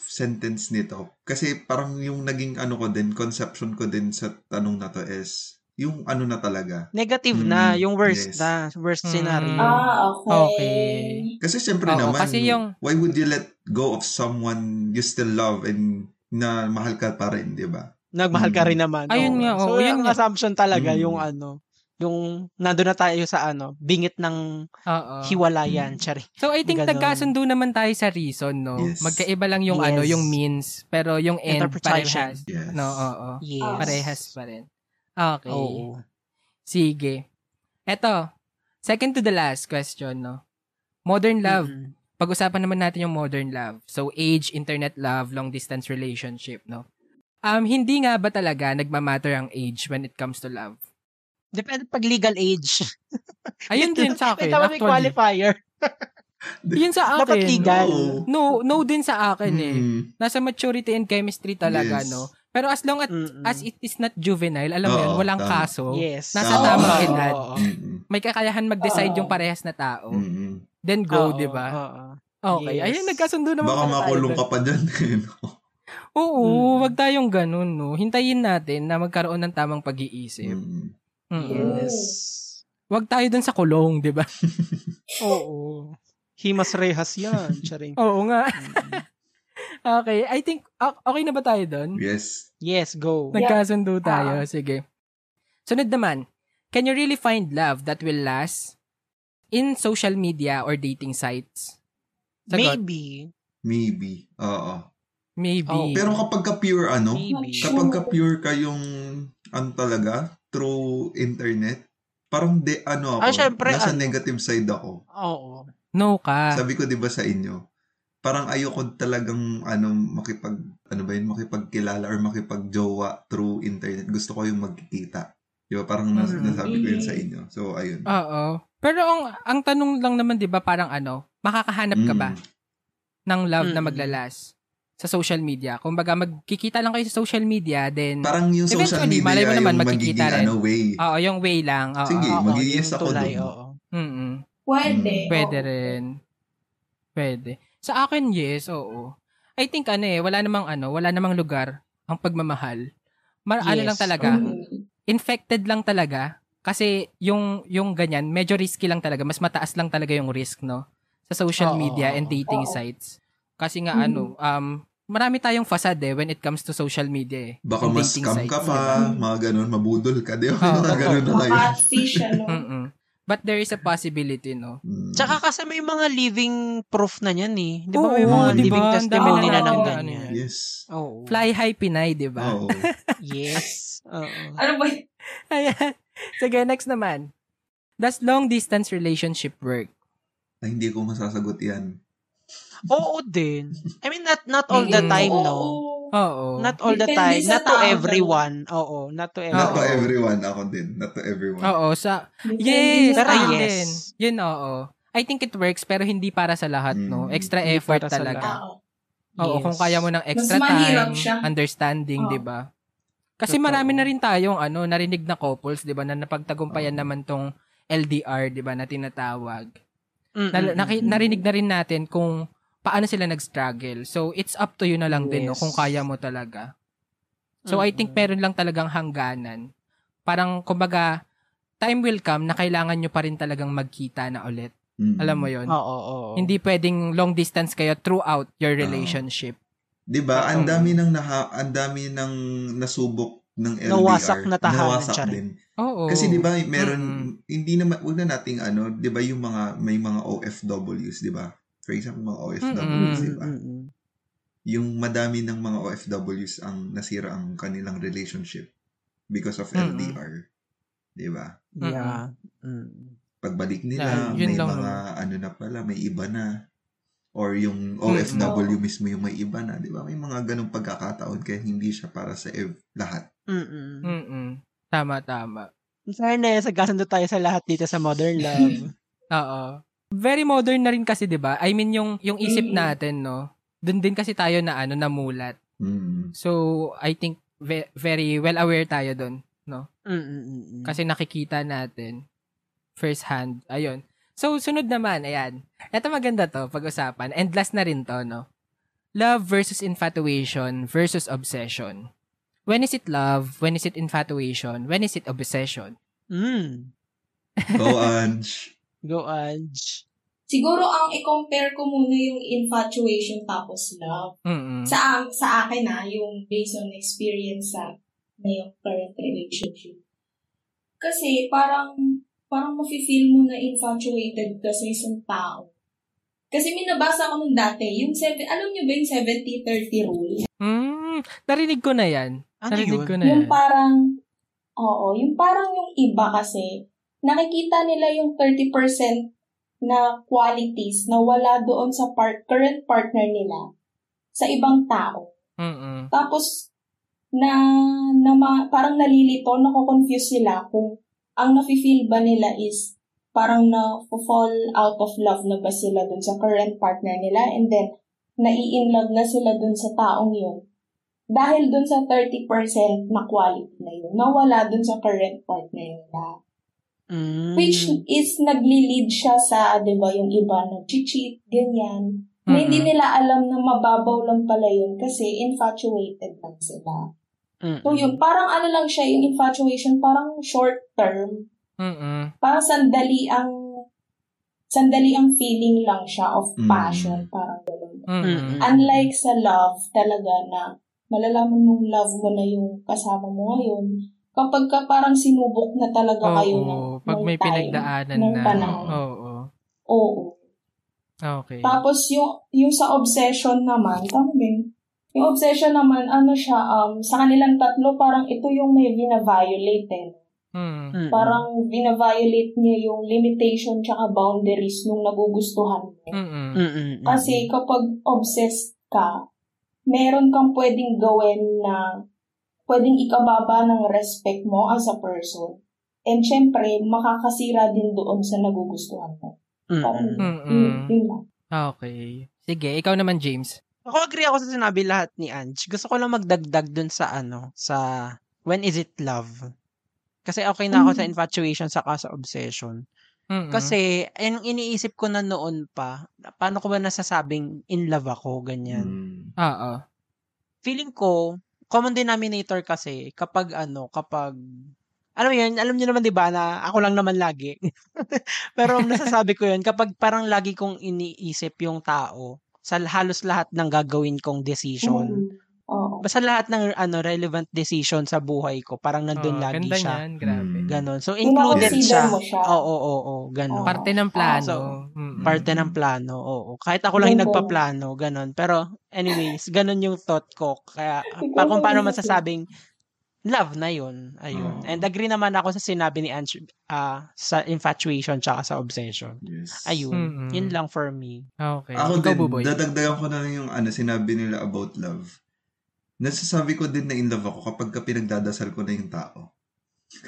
Speaker 4: sentence nito. Kasi parang yung naging ano ko din, conception ko din sa tanong na to is yung ano na talaga.
Speaker 5: Negative
Speaker 4: Mm,
Speaker 5: na, yung worst
Speaker 4: yes.
Speaker 5: na, worst
Speaker 3: Mm.
Speaker 5: scenario.
Speaker 6: Ah, okay.
Speaker 3: Okay.
Speaker 4: Kasi syempre
Speaker 3: Oo,
Speaker 4: naman,
Speaker 3: kasi yung-
Speaker 4: why would you let go of someone you still love and na mahal ka pa rin, di ba?
Speaker 5: Nagmahal ka
Speaker 4: Mm.
Speaker 5: rin naman.
Speaker 3: Ayun
Speaker 5: oo.
Speaker 3: nga, oo,
Speaker 5: So,
Speaker 3: yun nga.
Speaker 5: assumption talaga,
Speaker 4: Mm.
Speaker 5: yung ano, yung nandun na tayo sa ano, bingit ng
Speaker 3: Oo.
Speaker 5: hiwalayan.
Speaker 4: Mm.
Speaker 5: Chari.
Speaker 3: So I think nagkasundo naman tayo sa reason, no?
Speaker 4: Yes.
Speaker 3: Magkaiba lang yung
Speaker 5: Yes.
Speaker 3: ano, yung means, pero yung end parehas.
Speaker 4: Yes.
Speaker 3: No, oo.
Speaker 5: Yes.
Speaker 3: Parehas pa rin. Okay.
Speaker 5: Oo.
Speaker 3: Sige. Eto, second to the last question, no? Modern love.
Speaker 5: Mm-mm.
Speaker 3: Pag-usapan naman natin yung modern love. So, age, internet love, long-distance relationship, no? Um, hindi nga ba talaga nagmamatter ang age when it comes to love?
Speaker 5: Depende pag legal age.
Speaker 3: Ayun din sa akin,
Speaker 5: tama may
Speaker 3: actually.
Speaker 5: qualifier.
Speaker 3: Yun sa akin.
Speaker 5: Dapat legal.
Speaker 3: No, no din sa akin eh.
Speaker 4: Mm.
Speaker 3: Nasa maturity and chemistry talaga,
Speaker 4: Yes.
Speaker 3: no? Pero as long as,
Speaker 5: Mm-mm.
Speaker 3: as it is not juvenile, alam mo
Speaker 4: Oo,
Speaker 3: yun, walang
Speaker 4: tama.
Speaker 3: kaso,
Speaker 5: Yes.
Speaker 3: nasa
Speaker 4: Oo.
Speaker 3: tamang
Speaker 5: Oo.
Speaker 3: edad,
Speaker 5: Oo.
Speaker 4: Mm-mm.
Speaker 3: may kakayahan mag-decide
Speaker 6: Oo.
Speaker 3: yung parehas na tao,
Speaker 4: Mm-mm.
Speaker 3: then go,
Speaker 5: Oo,
Speaker 3: di ba?
Speaker 5: oo.
Speaker 3: Okay,
Speaker 5: Yes.
Speaker 3: ayun, nagkasundo naman
Speaker 4: Baka makulong ka pa dyan.
Speaker 3: Oo,
Speaker 5: Mm.
Speaker 3: wag tayong ganun, no? Hintayin natin na magkaroon ng tamang pag-iisip.
Speaker 4: Mm.
Speaker 3: Mm-mm.
Speaker 5: Yes.
Speaker 3: Wag tayo dun sa kulong, di ba?
Speaker 5: Oo. Himas rehas yan. Charing.
Speaker 3: Oo nga. Okay, I think, okay na ba tayo dun?
Speaker 4: Yes.
Speaker 5: Yes, go.
Speaker 3: Nagkasundo tayo. Sige. Sunod naman, can you really find love that will last in social media or dating sites? Sagot,
Speaker 5: Maybe.
Speaker 4: Maybe. Oo.
Speaker 3: maybe.
Speaker 5: Oh,
Speaker 4: Pero kapag ka pure ano,
Speaker 5: Maybe.
Speaker 4: kapag ka pure ka yung ano talaga, through internet, parang de, ano ako,
Speaker 5: Ah, syempre,
Speaker 4: nasa
Speaker 5: ano.
Speaker 4: negative side ako.
Speaker 5: Oo.
Speaker 3: no ka.
Speaker 4: Sabi ko 'di ba sa inyo, parang ayoko talagang ano makipag ano ba yun, makipagkilala or makipagjowa through internet. Gusto ko yung magkikita. 'Di ba? Parang nas-
Speaker 3: Mhm.
Speaker 4: nasabi ko yun sa inyo. So ayun.
Speaker 3: Oo. Pero ang ang tanong lang naman 'di ba parang ano, makakahanap ka ba
Speaker 4: Mm.
Speaker 3: ng love na
Speaker 5: Mm.
Speaker 3: maglalas sa social media? Kumbaga magkikita lang kayo sa social media then
Speaker 4: Parang yung social media
Speaker 3: malay mo naman,
Speaker 4: yung
Speaker 3: magkikita
Speaker 4: magiging
Speaker 3: rin.
Speaker 4: ano way.
Speaker 3: Oo, yung way lang. Oo.
Speaker 4: Sige,
Speaker 5: Oo,
Speaker 4: mag-i-yes
Speaker 5: yung
Speaker 4: ako
Speaker 5: tulay,
Speaker 4: dun.
Speaker 5: oo.
Speaker 3: Mm-mm.
Speaker 6: Pwede.
Speaker 4: Mm.
Speaker 3: Pwede rin. Pwede. Sa akin, yes, oo. I think ano eh, wala namang ano, wala namang lugar ang pagmamahal. Mar- ano
Speaker 5: Yes.
Speaker 3: lang talaga,
Speaker 6: Mm.
Speaker 3: infected lang talaga. Kasi yung yung ganyan, medyo risky lang talaga. Mas mataas lang talaga yung risk, no? Sa social
Speaker 5: Oo,
Speaker 3: media and dating
Speaker 6: Oo.
Speaker 3: sites. Kasi nga
Speaker 6: Mhm.
Speaker 3: ano, um, marami tayong fasad eh when it comes to social media eh.
Speaker 4: Baka mas
Speaker 3: dating
Speaker 4: scam
Speaker 3: sites,
Speaker 4: ka
Speaker 3: diba?
Speaker 4: pa, mga ganun, mabudol ka. Di ba? Mga ganun na
Speaker 6: Mga
Speaker 4: kayo.
Speaker 6: catfish, ano.
Speaker 3: But there is a possibility, no?
Speaker 4: Mm.
Speaker 5: Tsaka kasi may mga living proof na yan eh. Di ba
Speaker 3: Oo,
Speaker 5: may mga
Speaker 3: di ba?
Speaker 5: living testimony na ng
Speaker 3: ano
Speaker 5: ganyan.
Speaker 3: yan.
Speaker 4: Yes.
Speaker 5: Oo.
Speaker 3: Fly high Pinay, di ba?
Speaker 4: Oo.
Speaker 5: Yes. Oo.
Speaker 6: Ano ba?
Speaker 3: Ayan. Sige, next naman. Does long distance relationship work?
Speaker 4: Ay, hindi ko masasagot yan.
Speaker 5: Oo din. I mean, not not all the
Speaker 3: Mm.
Speaker 5: time,
Speaker 6: Oo.
Speaker 5: no?
Speaker 3: Oo.
Speaker 5: Not all the time. Not to
Speaker 6: tao,
Speaker 5: everyone. Oo, not to
Speaker 4: Not to
Speaker 5: everyone.
Speaker 4: everyone. Ako din. Not to everyone.
Speaker 3: Oo, sa Yes,
Speaker 5: Pero yes.
Speaker 3: din. Yun, oo. I think it works pero hindi para sa lahat, no?
Speaker 4: Mm.
Speaker 3: Extra
Speaker 5: Hindi
Speaker 3: effort
Speaker 5: para sa
Speaker 3: talaga.
Speaker 6: Oo.
Speaker 3: Oo,
Speaker 5: Yes.
Speaker 3: kung kaya mo ng extra time,
Speaker 6: siya.
Speaker 3: understanding,
Speaker 6: Oo.
Speaker 3: 'di ba? Kasi
Speaker 5: Totoo.
Speaker 3: marami na rin tayong ano, narinig na couples, 'di ba, na napagtagumpayan
Speaker 4: Oo.
Speaker 3: naman tong LDR, 'di ba, na tinatawag.
Speaker 5: Mm-mm.
Speaker 3: Na, naki- narinig na rin natin kung paano sila nag-struggle. So, it's up to you na lang din, no,
Speaker 5: Yes.
Speaker 3: kung kaya mo talaga. So, I think meron lang talagang hangganan. Parang, kumbaga, time will come na kailangan nyo pa rin talagang magkita na ulit.
Speaker 4: Mm.
Speaker 3: Alam mo yon
Speaker 5: Oo, oo, oo.
Speaker 3: Hindi pwedeng long distance kayo throughout your relationship.
Speaker 4: 'Di ba? Ang dami ng naha, ang dami ng nasubok ng LDR.
Speaker 5: Nawasak na tahanan,
Speaker 4: Nawasak
Speaker 5: Charing.
Speaker 4: din.
Speaker 3: Oo.
Speaker 4: Kasi 'di ba, meron
Speaker 3: Mm-mm.
Speaker 4: hindi naman wag na nating ano, 'di ba yung mga may mga OFWs, 'di ba? For example, mga OFWs,
Speaker 3: Mm-mm.
Speaker 4: 'di ba? Yung madami ng mga OFWs ang nasira ang kanilang relationship because of
Speaker 3: Mm-mm.
Speaker 4: LDR. 'Di ba?
Speaker 5: Yeah.
Speaker 4: Pagbalik nila,
Speaker 3: Yeah,
Speaker 4: may
Speaker 3: lang
Speaker 4: mga ano na pala, may iba na. Or yung OFW mismo yung may iba na, 'di ba? May mga ganong pagkakataon kaya hindi siya para sa ev- lahat.
Speaker 5: Mm-mm.
Speaker 3: Mm-mm. Tama, tama.
Speaker 5: In fairness, nagkasundo tayo sa lahat dito sa Modern Love.
Speaker 3: Oo. Very modern na rin kasi, 'di ba? I mean yung yung isip
Speaker 6: Mm.
Speaker 3: natin, no. Doon din kasi tayo na ano namulat.
Speaker 4: Mm.
Speaker 3: So, I think ve- very well aware tayo doon, no?
Speaker 5: Mm-mm.
Speaker 3: Kasi nakikita natin first hand. Ayun. So, sunod naman, ayan. Ito maganda to, pag-usapan. And last na rin to, no? Love versus infatuation versus obsession. When is it love? When is it infatuation? When is it obsession?
Speaker 5: Mm.
Speaker 4: Go, Ange.
Speaker 5: Go, Ange.
Speaker 6: Siguro ang i-compare ko muna yung infatuation tapos love.
Speaker 3: Mm-mm.
Speaker 6: Sa sa akin na yung based on experience sa na yung current relationship. Kasi parang parang mafe-feel mo na infatuated ka sa isang tao. Kasi may nabasa ko nung dati, yung seven, alam niyo ba yung 70-30 rule?
Speaker 3: Mm, narinig ko na yan.
Speaker 5: Ano
Speaker 3: narinig
Speaker 5: yun?
Speaker 3: ko na
Speaker 6: Yung
Speaker 3: yan.
Speaker 6: parang, oo, yung parang yung iba kasi, nakikita nila yung 30% na qualities na wala doon sa part, current partner nila sa ibang tao.
Speaker 3: Mm-mm.
Speaker 6: Tapos, na, na ma- parang nalilito, nako-confuse sila kung ang nafe-feel ba nila is parang na fall out of love na ba sila dun sa current partner nila and then nai-in love na sila dun sa taong yun dahil dun sa 30% na quality na yun, nawala dun sa current partner nila.
Speaker 5: Mm.
Speaker 6: Which is nagli-lead siya sa, di ba, yung iba nag-cheat, ganyan. na hindi nila alam na mababaw lang pala yun kasi infatuated lang sila.
Speaker 5: Mm-mm.
Speaker 6: So yun, parang ano lang siya, yung infatuation, parang short term.
Speaker 3: Mm-mm.
Speaker 6: Parang sandali ang sandali ang feeling lang siya of
Speaker 4: Mm.
Speaker 6: passion, parang gano'n.
Speaker 3: Mm-mm.
Speaker 6: Unlike sa love talaga na malalaman mong love mo na yung kasama mo ngayon kapag ka parang sinubok na talaga kayo ng,
Speaker 3: Oo, pag
Speaker 6: ng
Speaker 3: may
Speaker 6: time,
Speaker 3: pinagdaanan
Speaker 6: ng
Speaker 3: na.
Speaker 6: panahon.
Speaker 3: Oo.
Speaker 6: Oo.
Speaker 3: Okay.
Speaker 6: Tapos yung yung sa obsession naman, tama? Yung obsession naman, ano siya, um, sa kanilang tatlo, parang ito yung may vina-violate eh.
Speaker 3: Mm.
Speaker 5: Mm-mm.
Speaker 6: Parang vina-violate niya yung limitation tsaka boundaries nung nagugustuhan mo.
Speaker 3: Mm-mm.
Speaker 5: Mm-mm.
Speaker 6: Kasi kapag obsessed ka, meron kang pwedeng gawin na pwedeng ikababa ng respect mo as a person. And syempre, makakasira din doon sa nagugustuhan mo. Parang, yun, lang.
Speaker 3: Okay. Sige, ikaw naman, James.
Speaker 5: Ako agree ako sa sinabi lahat ni Ange. Gusto ko lang magdagdag dun sa ano, sa when is it love? Kasi okay na ako sa
Speaker 6: Mm.
Speaker 5: infatuation saka sa obsession.
Speaker 3: Mm-mm.
Speaker 5: Kasi, yung iniisip ko na noon pa, paano ko ba nasasabing in love ako, ganyan.
Speaker 4: Mm.
Speaker 3: Oo.
Speaker 5: Feeling ko, common denominator kasi, kapag ano, kapag, alam mo yun, alam niyo naman 'di ba na ako lang naman lagi. Pero nasasabi ko yun, kapag parang lagi kong iniisip yung tao sa halos lahat ng gagawin kong decision.
Speaker 6: Mm. Oo.
Speaker 5: Basta lahat ng ano relevant decision sa buhay ko, parang nandun
Speaker 3: Oo,
Speaker 5: lagi
Speaker 3: ganda
Speaker 5: siya.
Speaker 3: niyan, grabe.
Speaker 4: Mm.
Speaker 5: Ganon. So included siya.
Speaker 6: mo siya.
Speaker 5: Oo, oo, oo, ganon.
Speaker 6: Oo.
Speaker 3: Parte ng plano.
Speaker 5: So,
Speaker 3: Mm-mm.
Speaker 5: Parte ng plano, oo. Kahit ako lang yung nagpaplano, ganon. Pero anyways, ganon yung thought ko. Kaya pa kung paano masasabing love na yun. Ayun.
Speaker 4: Oo.
Speaker 5: And agree naman ako sa sinabi ni Ange ah, sa infatuation tsaka sa obsession.
Speaker 4: Yes.
Speaker 5: Ayun.
Speaker 3: Mm-mm.
Speaker 5: Yun lang for me.
Speaker 3: Okay.
Speaker 4: Ako
Speaker 3: ikaw,
Speaker 4: din,
Speaker 3: Buboy.
Speaker 4: dadagdagan ko na lang yung ano, sinabi nila about love. Nasasabi ko din na in love ako kapag ka pinagdadasal ko na yung tao.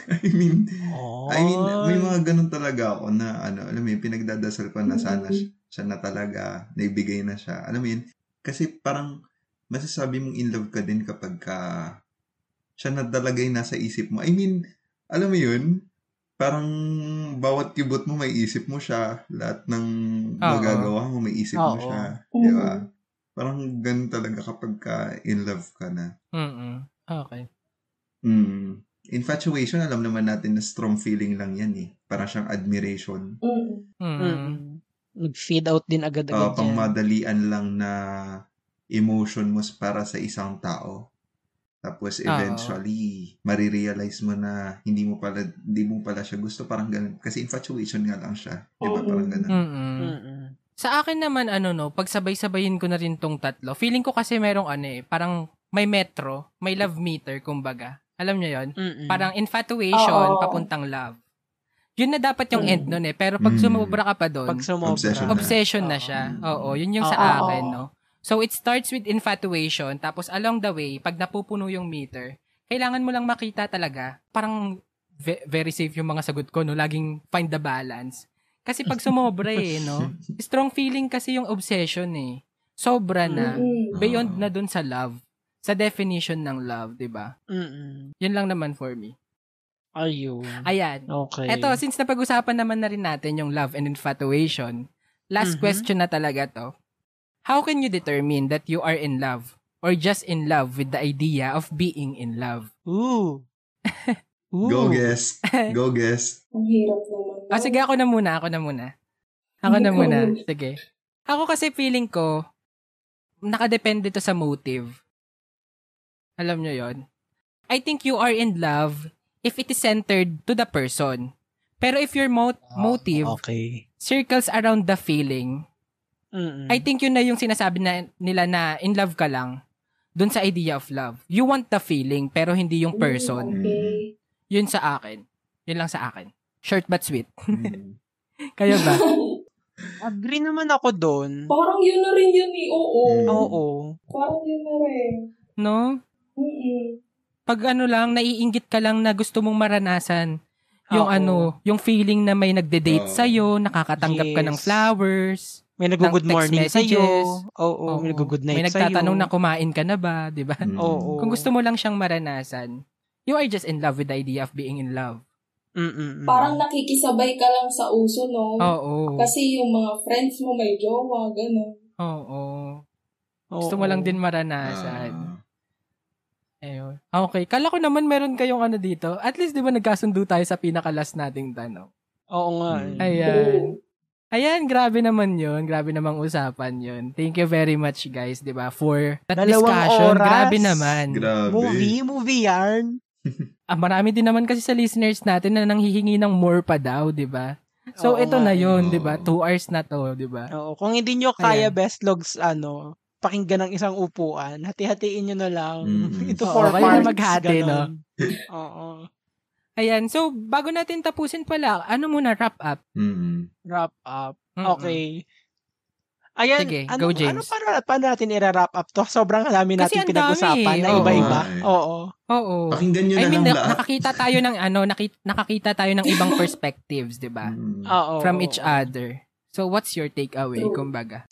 Speaker 4: I mean,
Speaker 5: Oh.
Speaker 4: I mean, may mga ganun talaga ako na ano, alam mo yun, pinagdadasal ko na sana siya, siya na talaga, naibigay na siya. Alam mo yun, kasi parang masasabi mong in love ka din kapag ka siya na talaga yung nasa isip mo. I mean, alam mo yun, parang bawat kibot mo may isip mo siya, lahat ng magagawa mo may isip mo
Speaker 5: Oo.
Speaker 4: siya. Di ba? Parang ganun talaga kapag ka in love ka na.
Speaker 3: Mm-mm. Okay.
Speaker 4: Mm. Infatuation, alam naman natin na strong feeling lang yan eh. Parang siyang admiration.
Speaker 6: Mm.
Speaker 3: Mm.
Speaker 5: Nag-fade out din
Speaker 4: Uh,
Speaker 5: agad-agad yan.
Speaker 4: pangmadalian lang na emotion mo para sa isang tao. Tapos eventually, marirealize mo na hindi mo pala hindi mo pala siya gusto parang ganun kasi infatuation nga lang siya. 'Di ba? Parang ganun.
Speaker 3: Mm-mm.
Speaker 5: Mm-mm.
Speaker 3: Sa akin naman, ano no, pag sabay-sabayin ko na rin tong tatlo, feeling ko kasi merong ano eh, parang may metro, may love meter, kumbaga. Alam niyo yon. Parang infatuation,
Speaker 6: Oo.
Speaker 3: papuntang love. Yun na dapat yung
Speaker 6: Mm.
Speaker 3: end nun eh. Pero pag
Speaker 4: Mm.
Speaker 3: sumobra ka pa doon,
Speaker 5: pag sumobra.
Speaker 4: Obsession na.
Speaker 3: obsession na
Speaker 5: Oo.
Speaker 3: siya. Oo, yun yung sa
Speaker 5: Oo.
Speaker 3: akin, no? So, it starts with infatuation, tapos along the way, pag napupuno yung meter, kailangan mo lang makita talaga, parang ve- very safe yung mga sagot ko, no? Laging find the balance. Kasi pag sumobra eh, no? Strong feeling kasi yung obsession eh. Sobra na. Beyond na dun sa love. Sa definition ng love, di ba? Yun lang naman for me.
Speaker 5: Ayun.
Speaker 3: Ayan.
Speaker 5: Okay.
Speaker 3: Eto, since napag-usapan naman na rin natin yung love and infatuation, last
Speaker 5: Mhm.
Speaker 3: question na talaga to. How can you determine that you are in love or just in love with the idea of being in love?
Speaker 5: Ooh. Ooh.
Speaker 4: Go guess. Go guess.
Speaker 6: Ang hirap.
Speaker 3: Ah, sige, ako na muna, ako na muna. Ako na muna. Sige. Ako kasi feeling ko, nakadepende to sa motive. Alam nyo yon I think you are in love if it is centered to the person. Pero if your mo- motive
Speaker 5: Okay.
Speaker 3: circles around the feeling,
Speaker 5: Mm-mm.
Speaker 3: I think yun na yung sinasabi na, nila na in love ka lang dun sa idea of love. You want the feeling pero hindi yung person.
Speaker 6: Okay.
Speaker 3: Yun sa akin. Yun lang sa akin. Short but sweet.
Speaker 4: Mm.
Speaker 3: Kaya ba?
Speaker 5: Agree naman ako doon.
Speaker 6: Parang yun na rin yun eh. Oo.
Speaker 4: Mm.
Speaker 5: Oo.
Speaker 6: Parang yun na rin.
Speaker 3: No?
Speaker 6: Mm-mm.
Speaker 3: Pag ano lang, naiinggit ka lang na gusto mong maranasan yung
Speaker 5: Oo.
Speaker 3: ano, yung feeling na may nagde-date
Speaker 4: Oo.
Speaker 3: sa'yo, nakakatanggap ka ng
Speaker 5: Yes.
Speaker 3: flowers.
Speaker 5: May nag-good morning
Speaker 3: messages.
Speaker 5: sa'yo. Oo, may nag-good night
Speaker 3: May
Speaker 5: sa'yo.
Speaker 3: nagtatanong na kumain ka na ba, di ba?
Speaker 4: Mm.
Speaker 5: Oo.
Speaker 3: Kung gusto mo lang siyang maranasan, you are just in love with the idea of being in love.
Speaker 5: Mm-mm.
Speaker 6: Parang nakikisabay ka lang sa uso, no?
Speaker 3: Oo.
Speaker 6: Kasi yung mga friends mo may jowa, gano'n.
Speaker 3: Oo.
Speaker 5: Oo.
Speaker 3: Gusto mo lang din maranasan.
Speaker 4: Ah,
Speaker 3: Ayun. Okay. Kala ko naman meron kayong ano dito. At least, di ba, nagkasundo tayo sa pinakalas nating tanong.
Speaker 5: Oo nga.
Speaker 4: Mm.
Speaker 5: eh.
Speaker 3: Ayan. Ayan, grabe naman yun. Grabe namang usapan yun. Thank you very much, guys, di ba, for that
Speaker 5: Dalawang
Speaker 3: discussion.
Speaker 5: oras.
Speaker 3: Grabe naman.
Speaker 4: grabe.
Speaker 5: Movie? Movie yarn?
Speaker 3: Ah, marami din naman kasi sa listeners natin na nanghihingi ng more pa daw, di ba? So,
Speaker 5: Oo
Speaker 3: ito
Speaker 5: nga
Speaker 3: na
Speaker 5: eh.
Speaker 3: yun, di ba? Two hours na to, di ba?
Speaker 5: Oo. Kung hindi nyo kaya
Speaker 3: Ayan.
Speaker 5: best logs, ano, pakinggan ng isang upuan, hati-hatiin nyo na lang.
Speaker 4: Mm-mm.
Speaker 5: Ito
Speaker 3: Oo,
Speaker 5: four
Speaker 3: kayo na
Speaker 5: parts.
Speaker 3: maghati, no?
Speaker 5: Oo.
Speaker 3: Ayan, so, bago natin tapusin pala, ano muna, wrap up?
Speaker 4: Mm-mm.
Speaker 5: Wrap up.
Speaker 3: Mm-mm.
Speaker 5: Okay. Ayan,
Speaker 3: Sige,
Speaker 5: ano,
Speaker 3: go, James.
Speaker 5: ano paano, paano natin i-wrap up to? Sobrang dami
Speaker 3: Kasi
Speaker 5: natin
Speaker 3: ang
Speaker 5: pinag-usapan na
Speaker 3: oo.
Speaker 5: iba-iba.
Speaker 4: Oo eh.
Speaker 5: Oo.
Speaker 3: Oo.
Speaker 4: Pakinggan nyo
Speaker 3: I
Speaker 4: na
Speaker 3: mean,
Speaker 4: lang
Speaker 3: na- nakakita tayo ng ano, nakita, nakakita tayo ng ibang perspectives, di ba?
Speaker 4: Mm.
Speaker 5: Oo.
Speaker 3: From each other. So, what's your takeaway,
Speaker 6: True.
Speaker 3: kumbaga?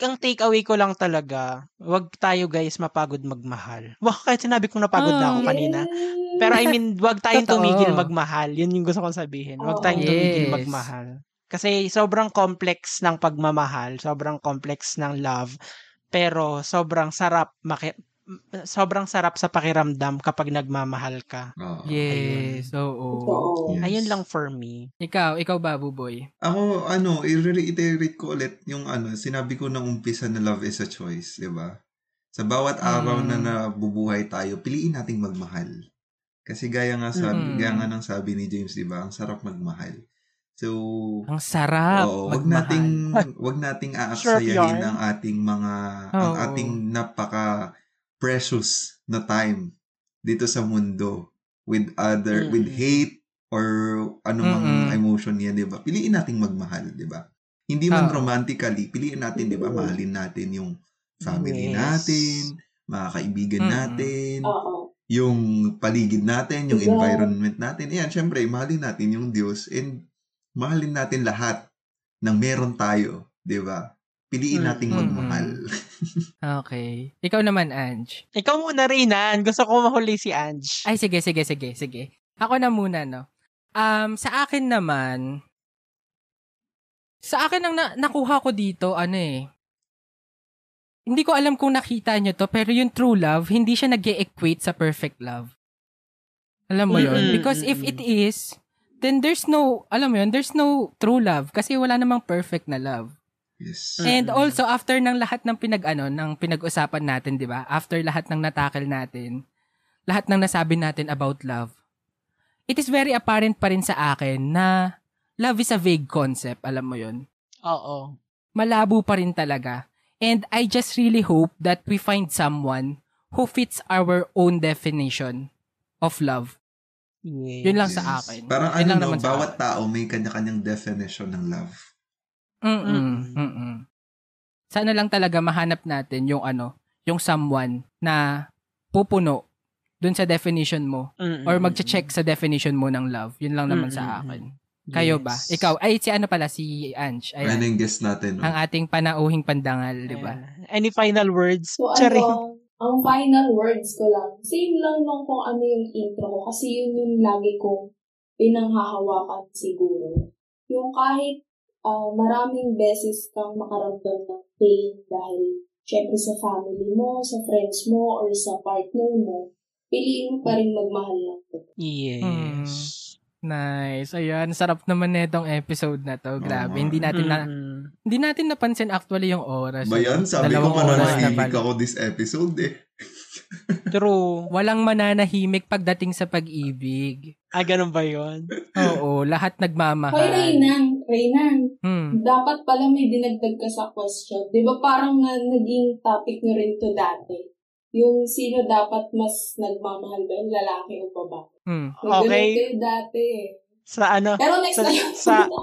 Speaker 5: ang takeaway ko lang talaga, wag tayo guys mapagod magmahal. Wah, kahit sinabi kong napagod na ako
Speaker 3: Ah.
Speaker 5: kanina. Pero I mean, wag tayong tumigil magmahal. Yun yung gusto kong sabihin. Wag tayong tumigil
Speaker 3: Yes.
Speaker 5: magmahal. Kasi sobrang complex ng pagmamahal, sobrang complex ng love, pero sobrang sarap maki- sobrang sarap sa pakiramdam kapag nagmamahal ka.
Speaker 4: Oo.
Speaker 3: Yes, oo.
Speaker 6: Totoo.
Speaker 4: Yes.
Speaker 5: Ayun lang for me.
Speaker 3: Ikaw, ikaw Babu Boy.
Speaker 4: Ako, ano, i-reiterate ko ulit yung ano, sinabi ko nang umpisa na love is a choice, di ba? Sa bawat araw
Speaker 3: Mm.
Speaker 4: na nabubuhay tayo, piliin nating magmahal. Kasi gaya nga sabi,
Speaker 3: Mm.
Speaker 4: gaya nga ng sabi ni James, di ba? Ang sarap magmahal. So,
Speaker 3: Ang sarap
Speaker 4: oo, wag nating wag nating aaksayahin ang ating mga ang
Speaker 3: Oo.
Speaker 4: ating napaka precious na time dito sa mundo with other
Speaker 5: Mm.
Speaker 4: with hate or anumang
Speaker 3: Mm-mm.
Speaker 4: emotion yan, 'di ba? Piliin nating magmahal, 'di ba? Hindi man
Speaker 3: Oo.
Speaker 4: romantically, piliin natin, 'di ba? Mahalin natin yung family
Speaker 5: Yes.
Speaker 4: natin, mga kaibigan
Speaker 3: Mm-mm.
Speaker 4: natin,
Speaker 6: Oo.
Speaker 4: yung paligid natin, yung
Speaker 6: Yeah.
Speaker 4: environment natin. Ayan, syempre, mahalin natin yung Diyos and mahalin natin lahat ng meron tayo, 'di ba? Piliin nating
Speaker 3: Mm-mm.
Speaker 4: magmahal.
Speaker 3: Okay. Ikaw naman, Ange.
Speaker 5: Ikaw muna, Rinan. Gusto ko mahuli si Ange.
Speaker 3: Ay, sige, sige, sige, sige. Ako na muna, no? Um, sa akin naman, sa akin ang na- nakuha ko dito, ano eh, hindi ko alam kung nakita nyo to, pero yung true love, hindi siya nag equate sa perfect love. Alam mo yon
Speaker 5: Mm-mm,
Speaker 3: Because if it is, then there's no, alam mo yun, there's no true love kasi wala namang perfect na love.
Speaker 4: Yes.
Speaker 3: And also after ng lahat ng pinag ano, ng pinag-usapan natin, 'di ba? After lahat ng natakil natin, lahat ng nasabi natin about love. It is very apparent pa rin sa akin na love is a vague concept, alam mo 'yon.
Speaker 5: Oo.
Speaker 3: Malabo pa rin talaga. And I just really hope that we find someone who fits our own definition of love.
Speaker 5: Yes.
Speaker 3: Yun lang sa
Speaker 4: Yes.
Speaker 3: akin.
Speaker 4: Parang
Speaker 3: Yun
Speaker 4: ano,
Speaker 3: lang
Speaker 4: no,
Speaker 3: naman sa
Speaker 4: bawat tao may kanya-kanyang definition ng love.
Speaker 3: Mm-mm.
Speaker 5: Mm-mm.
Speaker 3: Mm-mm. Sana lang talaga mahanap natin yung ano, yung someone na pupuno dun sa definition mo
Speaker 5: Mm-mm.
Speaker 3: or magche-check sa definition mo ng love. Yun lang naman sa
Speaker 5: Mm-mm.
Speaker 3: akin. Kayo ba?
Speaker 5: Yes.
Speaker 3: Ikaw, ay si ano pala, si Ange.
Speaker 4: Ayan yung guest natin. No?
Speaker 3: Ang ating panauhing pandangal, di ba?
Speaker 5: Any final words?
Speaker 6: So
Speaker 5: Charing.
Speaker 6: ano, ang final words ko lang, same lang nung kung ano yung intro ko kasi yun yung lagi kong pinanghahawakan siguro. Yung kahit ah, maraming beses kang makaramdam ng pain dahil syempre sa family mo, sa friends mo, or sa partner mo, piliin mo pa rin magmahal ng totoo.
Speaker 5: Yes.
Speaker 3: Nice. Ayan, sarap naman nitong episode na to. Grabe.
Speaker 4: Oo.
Speaker 3: Hindi natin na
Speaker 5: Mm-mm.
Speaker 3: hindi natin napansin actually yung oras.
Speaker 4: Ba yan? Sabi ko
Speaker 3: Dalawang
Speaker 4: mananahimik ako this episode eh.
Speaker 5: True.
Speaker 3: Walang mananahimik pagdating sa pag-ibig.
Speaker 5: Ah, ganun ba yun?
Speaker 3: Oo, lahat
Speaker 6: Hoy,
Speaker 3: nagmamahal.
Speaker 6: Reynan, Reynan,
Speaker 3: Hmm.
Speaker 6: dapat pala may dinagdag ka sa question. Di ba parang na, naging topic nyo rin to dati? Yung sino dapat mas nagmamahal ba yung lalaki o babae?
Speaker 3: Hmm.
Speaker 5: Okay.
Speaker 6: dati eh.
Speaker 5: Sa ano?
Speaker 6: Pero next
Speaker 5: Sa-
Speaker 6: na yun.
Speaker 5: sa-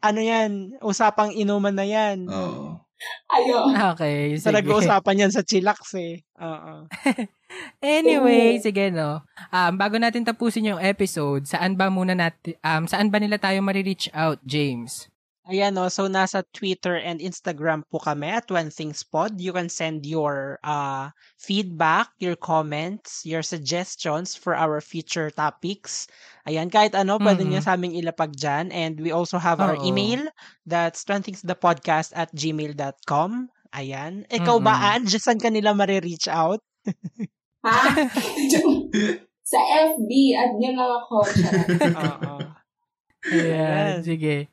Speaker 5: Ano yan? Usapang inuman na yan.
Speaker 4: Oo.
Speaker 6: Ayun.
Speaker 3: Okay,
Speaker 5: Sa
Speaker 3: sige.
Speaker 5: nag-uusapan yan sa chillax eh. Oo.
Speaker 3: Anyway, sige no. Um, bago natin tapusin yung episode, saan ba muna natin, um, saan ba nila tayo marireach out, James?
Speaker 5: Ayan no, so nasa Twitter and Instagram po kami at When Things Pod. You can send your uh, feedback, your comments, your suggestions for our future topics. Ayan, kahit ano, pwede
Speaker 3: Mhm.
Speaker 5: niyo sa aming ilapag dyan. And we also have our
Speaker 3: Oo.
Speaker 5: email. That's twenthingsthepodcast at gmail.com. Ayan. Ikaw ba,
Speaker 3: Mm-mm.
Speaker 5: Ange? Saan ka nila marireach out?
Speaker 6: Ha? Sa FB, at nyo lang ako.
Speaker 5: Oo.
Speaker 3: Ayan, sige.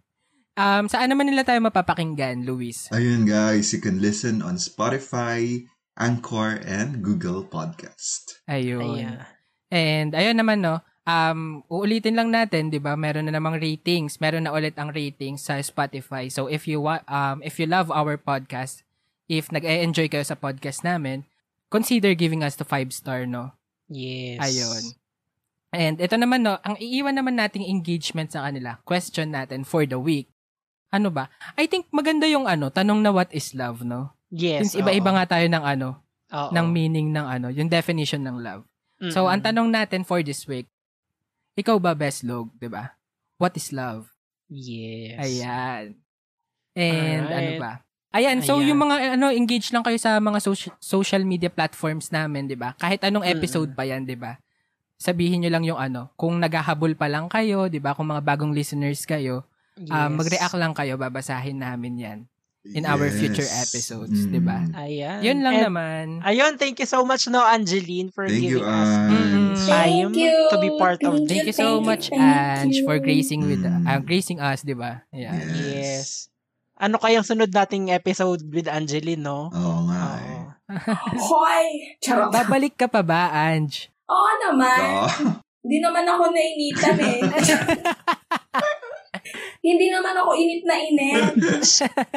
Speaker 3: Um, saan naman nila tayo mapapakinggan, Luis?
Speaker 4: Ayun guys, you can listen on Spotify, Anchor, and Google Podcast.
Speaker 3: Ayun.
Speaker 5: Ayan.
Speaker 3: And ayun naman no, um uulitin lang natin, 'di ba? Meron na namang ratings, meron na ulit ang ratings sa Spotify. So if you wa- um if you love our podcast, if nag-enjoy kayo sa podcast namin, consider giving us the five star no.
Speaker 5: Yes.
Speaker 3: Ayun. And ito naman no, ang iiwan naman nating engagement sa kanila. Question natin for the week. Ano ba? I think maganda yung ano, tanong na what is love, no?
Speaker 5: Yes.
Speaker 3: Since iba-iba nga tayo ng ano,
Speaker 5: Oo.
Speaker 3: ng meaning ng ano, yung definition ng love. So, ang
Speaker 5: Mm-mm.
Speaker 3: tanong natin for this week, ikaw ba best log, 'di ba? What is love?
Speaker 5: Yes.
Speaker 3: Ayan. And ano
Speaker 5: Alright.
Speaker 3: ba? Ayan, so
Speaker 5: Ayan.
Speaker 3: yung mga ano, engage lang kayo sa mga social social media platforms namin, 'di ba? Kahit anong episode pa 'yan, 'di ba? Sabihin nyo lang yung ano, kung naghahabol pa lang kayo, 'di ba? Kung mga bagong listeners kayo,
Speaker 5: Yes.
Speaker 3: ah, mag-react lang kayo, babasahin namin 'yan. In our future episodes,
Speaker 4: Mm.
Speaker 3: di ba?
Speaker 5: Ayan.
Speaker 3: Yun lang
Speaker 5: And-
Speaker 3: naman.
Speaker 5: Ayun, thank you so much, no, Angeline, for
Speaker 4: Thank you,
Speaker 5: giving us
Speaker 3: Mm-mm.
Speaker 4: Ange.
Speaker 5: time
Speaker 6: Thank you.
Speaker 5: to be part of
Speaker 6: Thank
Speaker 3: Thank you so
Speaker 6: thank
Speaker 3: much,
Speaker 6: thank
Speaker 3: Ange, for
Speaker 6: you.
Speaker 3: gracing with
Speaker 4: Mm.
Speaker 3: uh, gracing us, 'di ba? Ayan.
Speaker 5: Yes. Ano kayang sunod nating episode with Angeline, no?
Speaker 4: Oo nga
Speaker 5: Oo.
Speaker 4: eh.
Speaker 6: Hoy! Charot.
Speaker 3: Babalik ka pa ba, Ange?
Speaker 6: Oo naman. Hindi naman ako nainitan eh. Hindi naman ako init na init.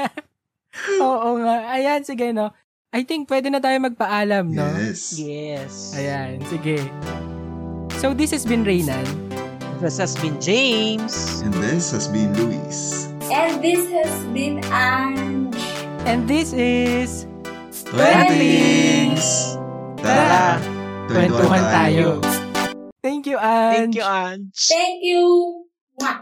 Speaker 3: Oo nga. Ayan, sige, no? I think pwede na tayo magpaalam, no?
Speaker 4: Yes.
Speaker 5: Yes.
Speaker 3: Ayan, sige. So, this has been Reynan.
Speaker 5: This has been James.
Speaker 4: And this has been Luis.
Speaker 6: And this has been Ange.
Speaker 3: And this is...
Speaker 4: Twentings! Tara!
Speaker 3: Kwentuhan tayo. Thank you, Ange.
Speaker 5: Thank you, Ange.
Speaker 6: Thank you. Mwah.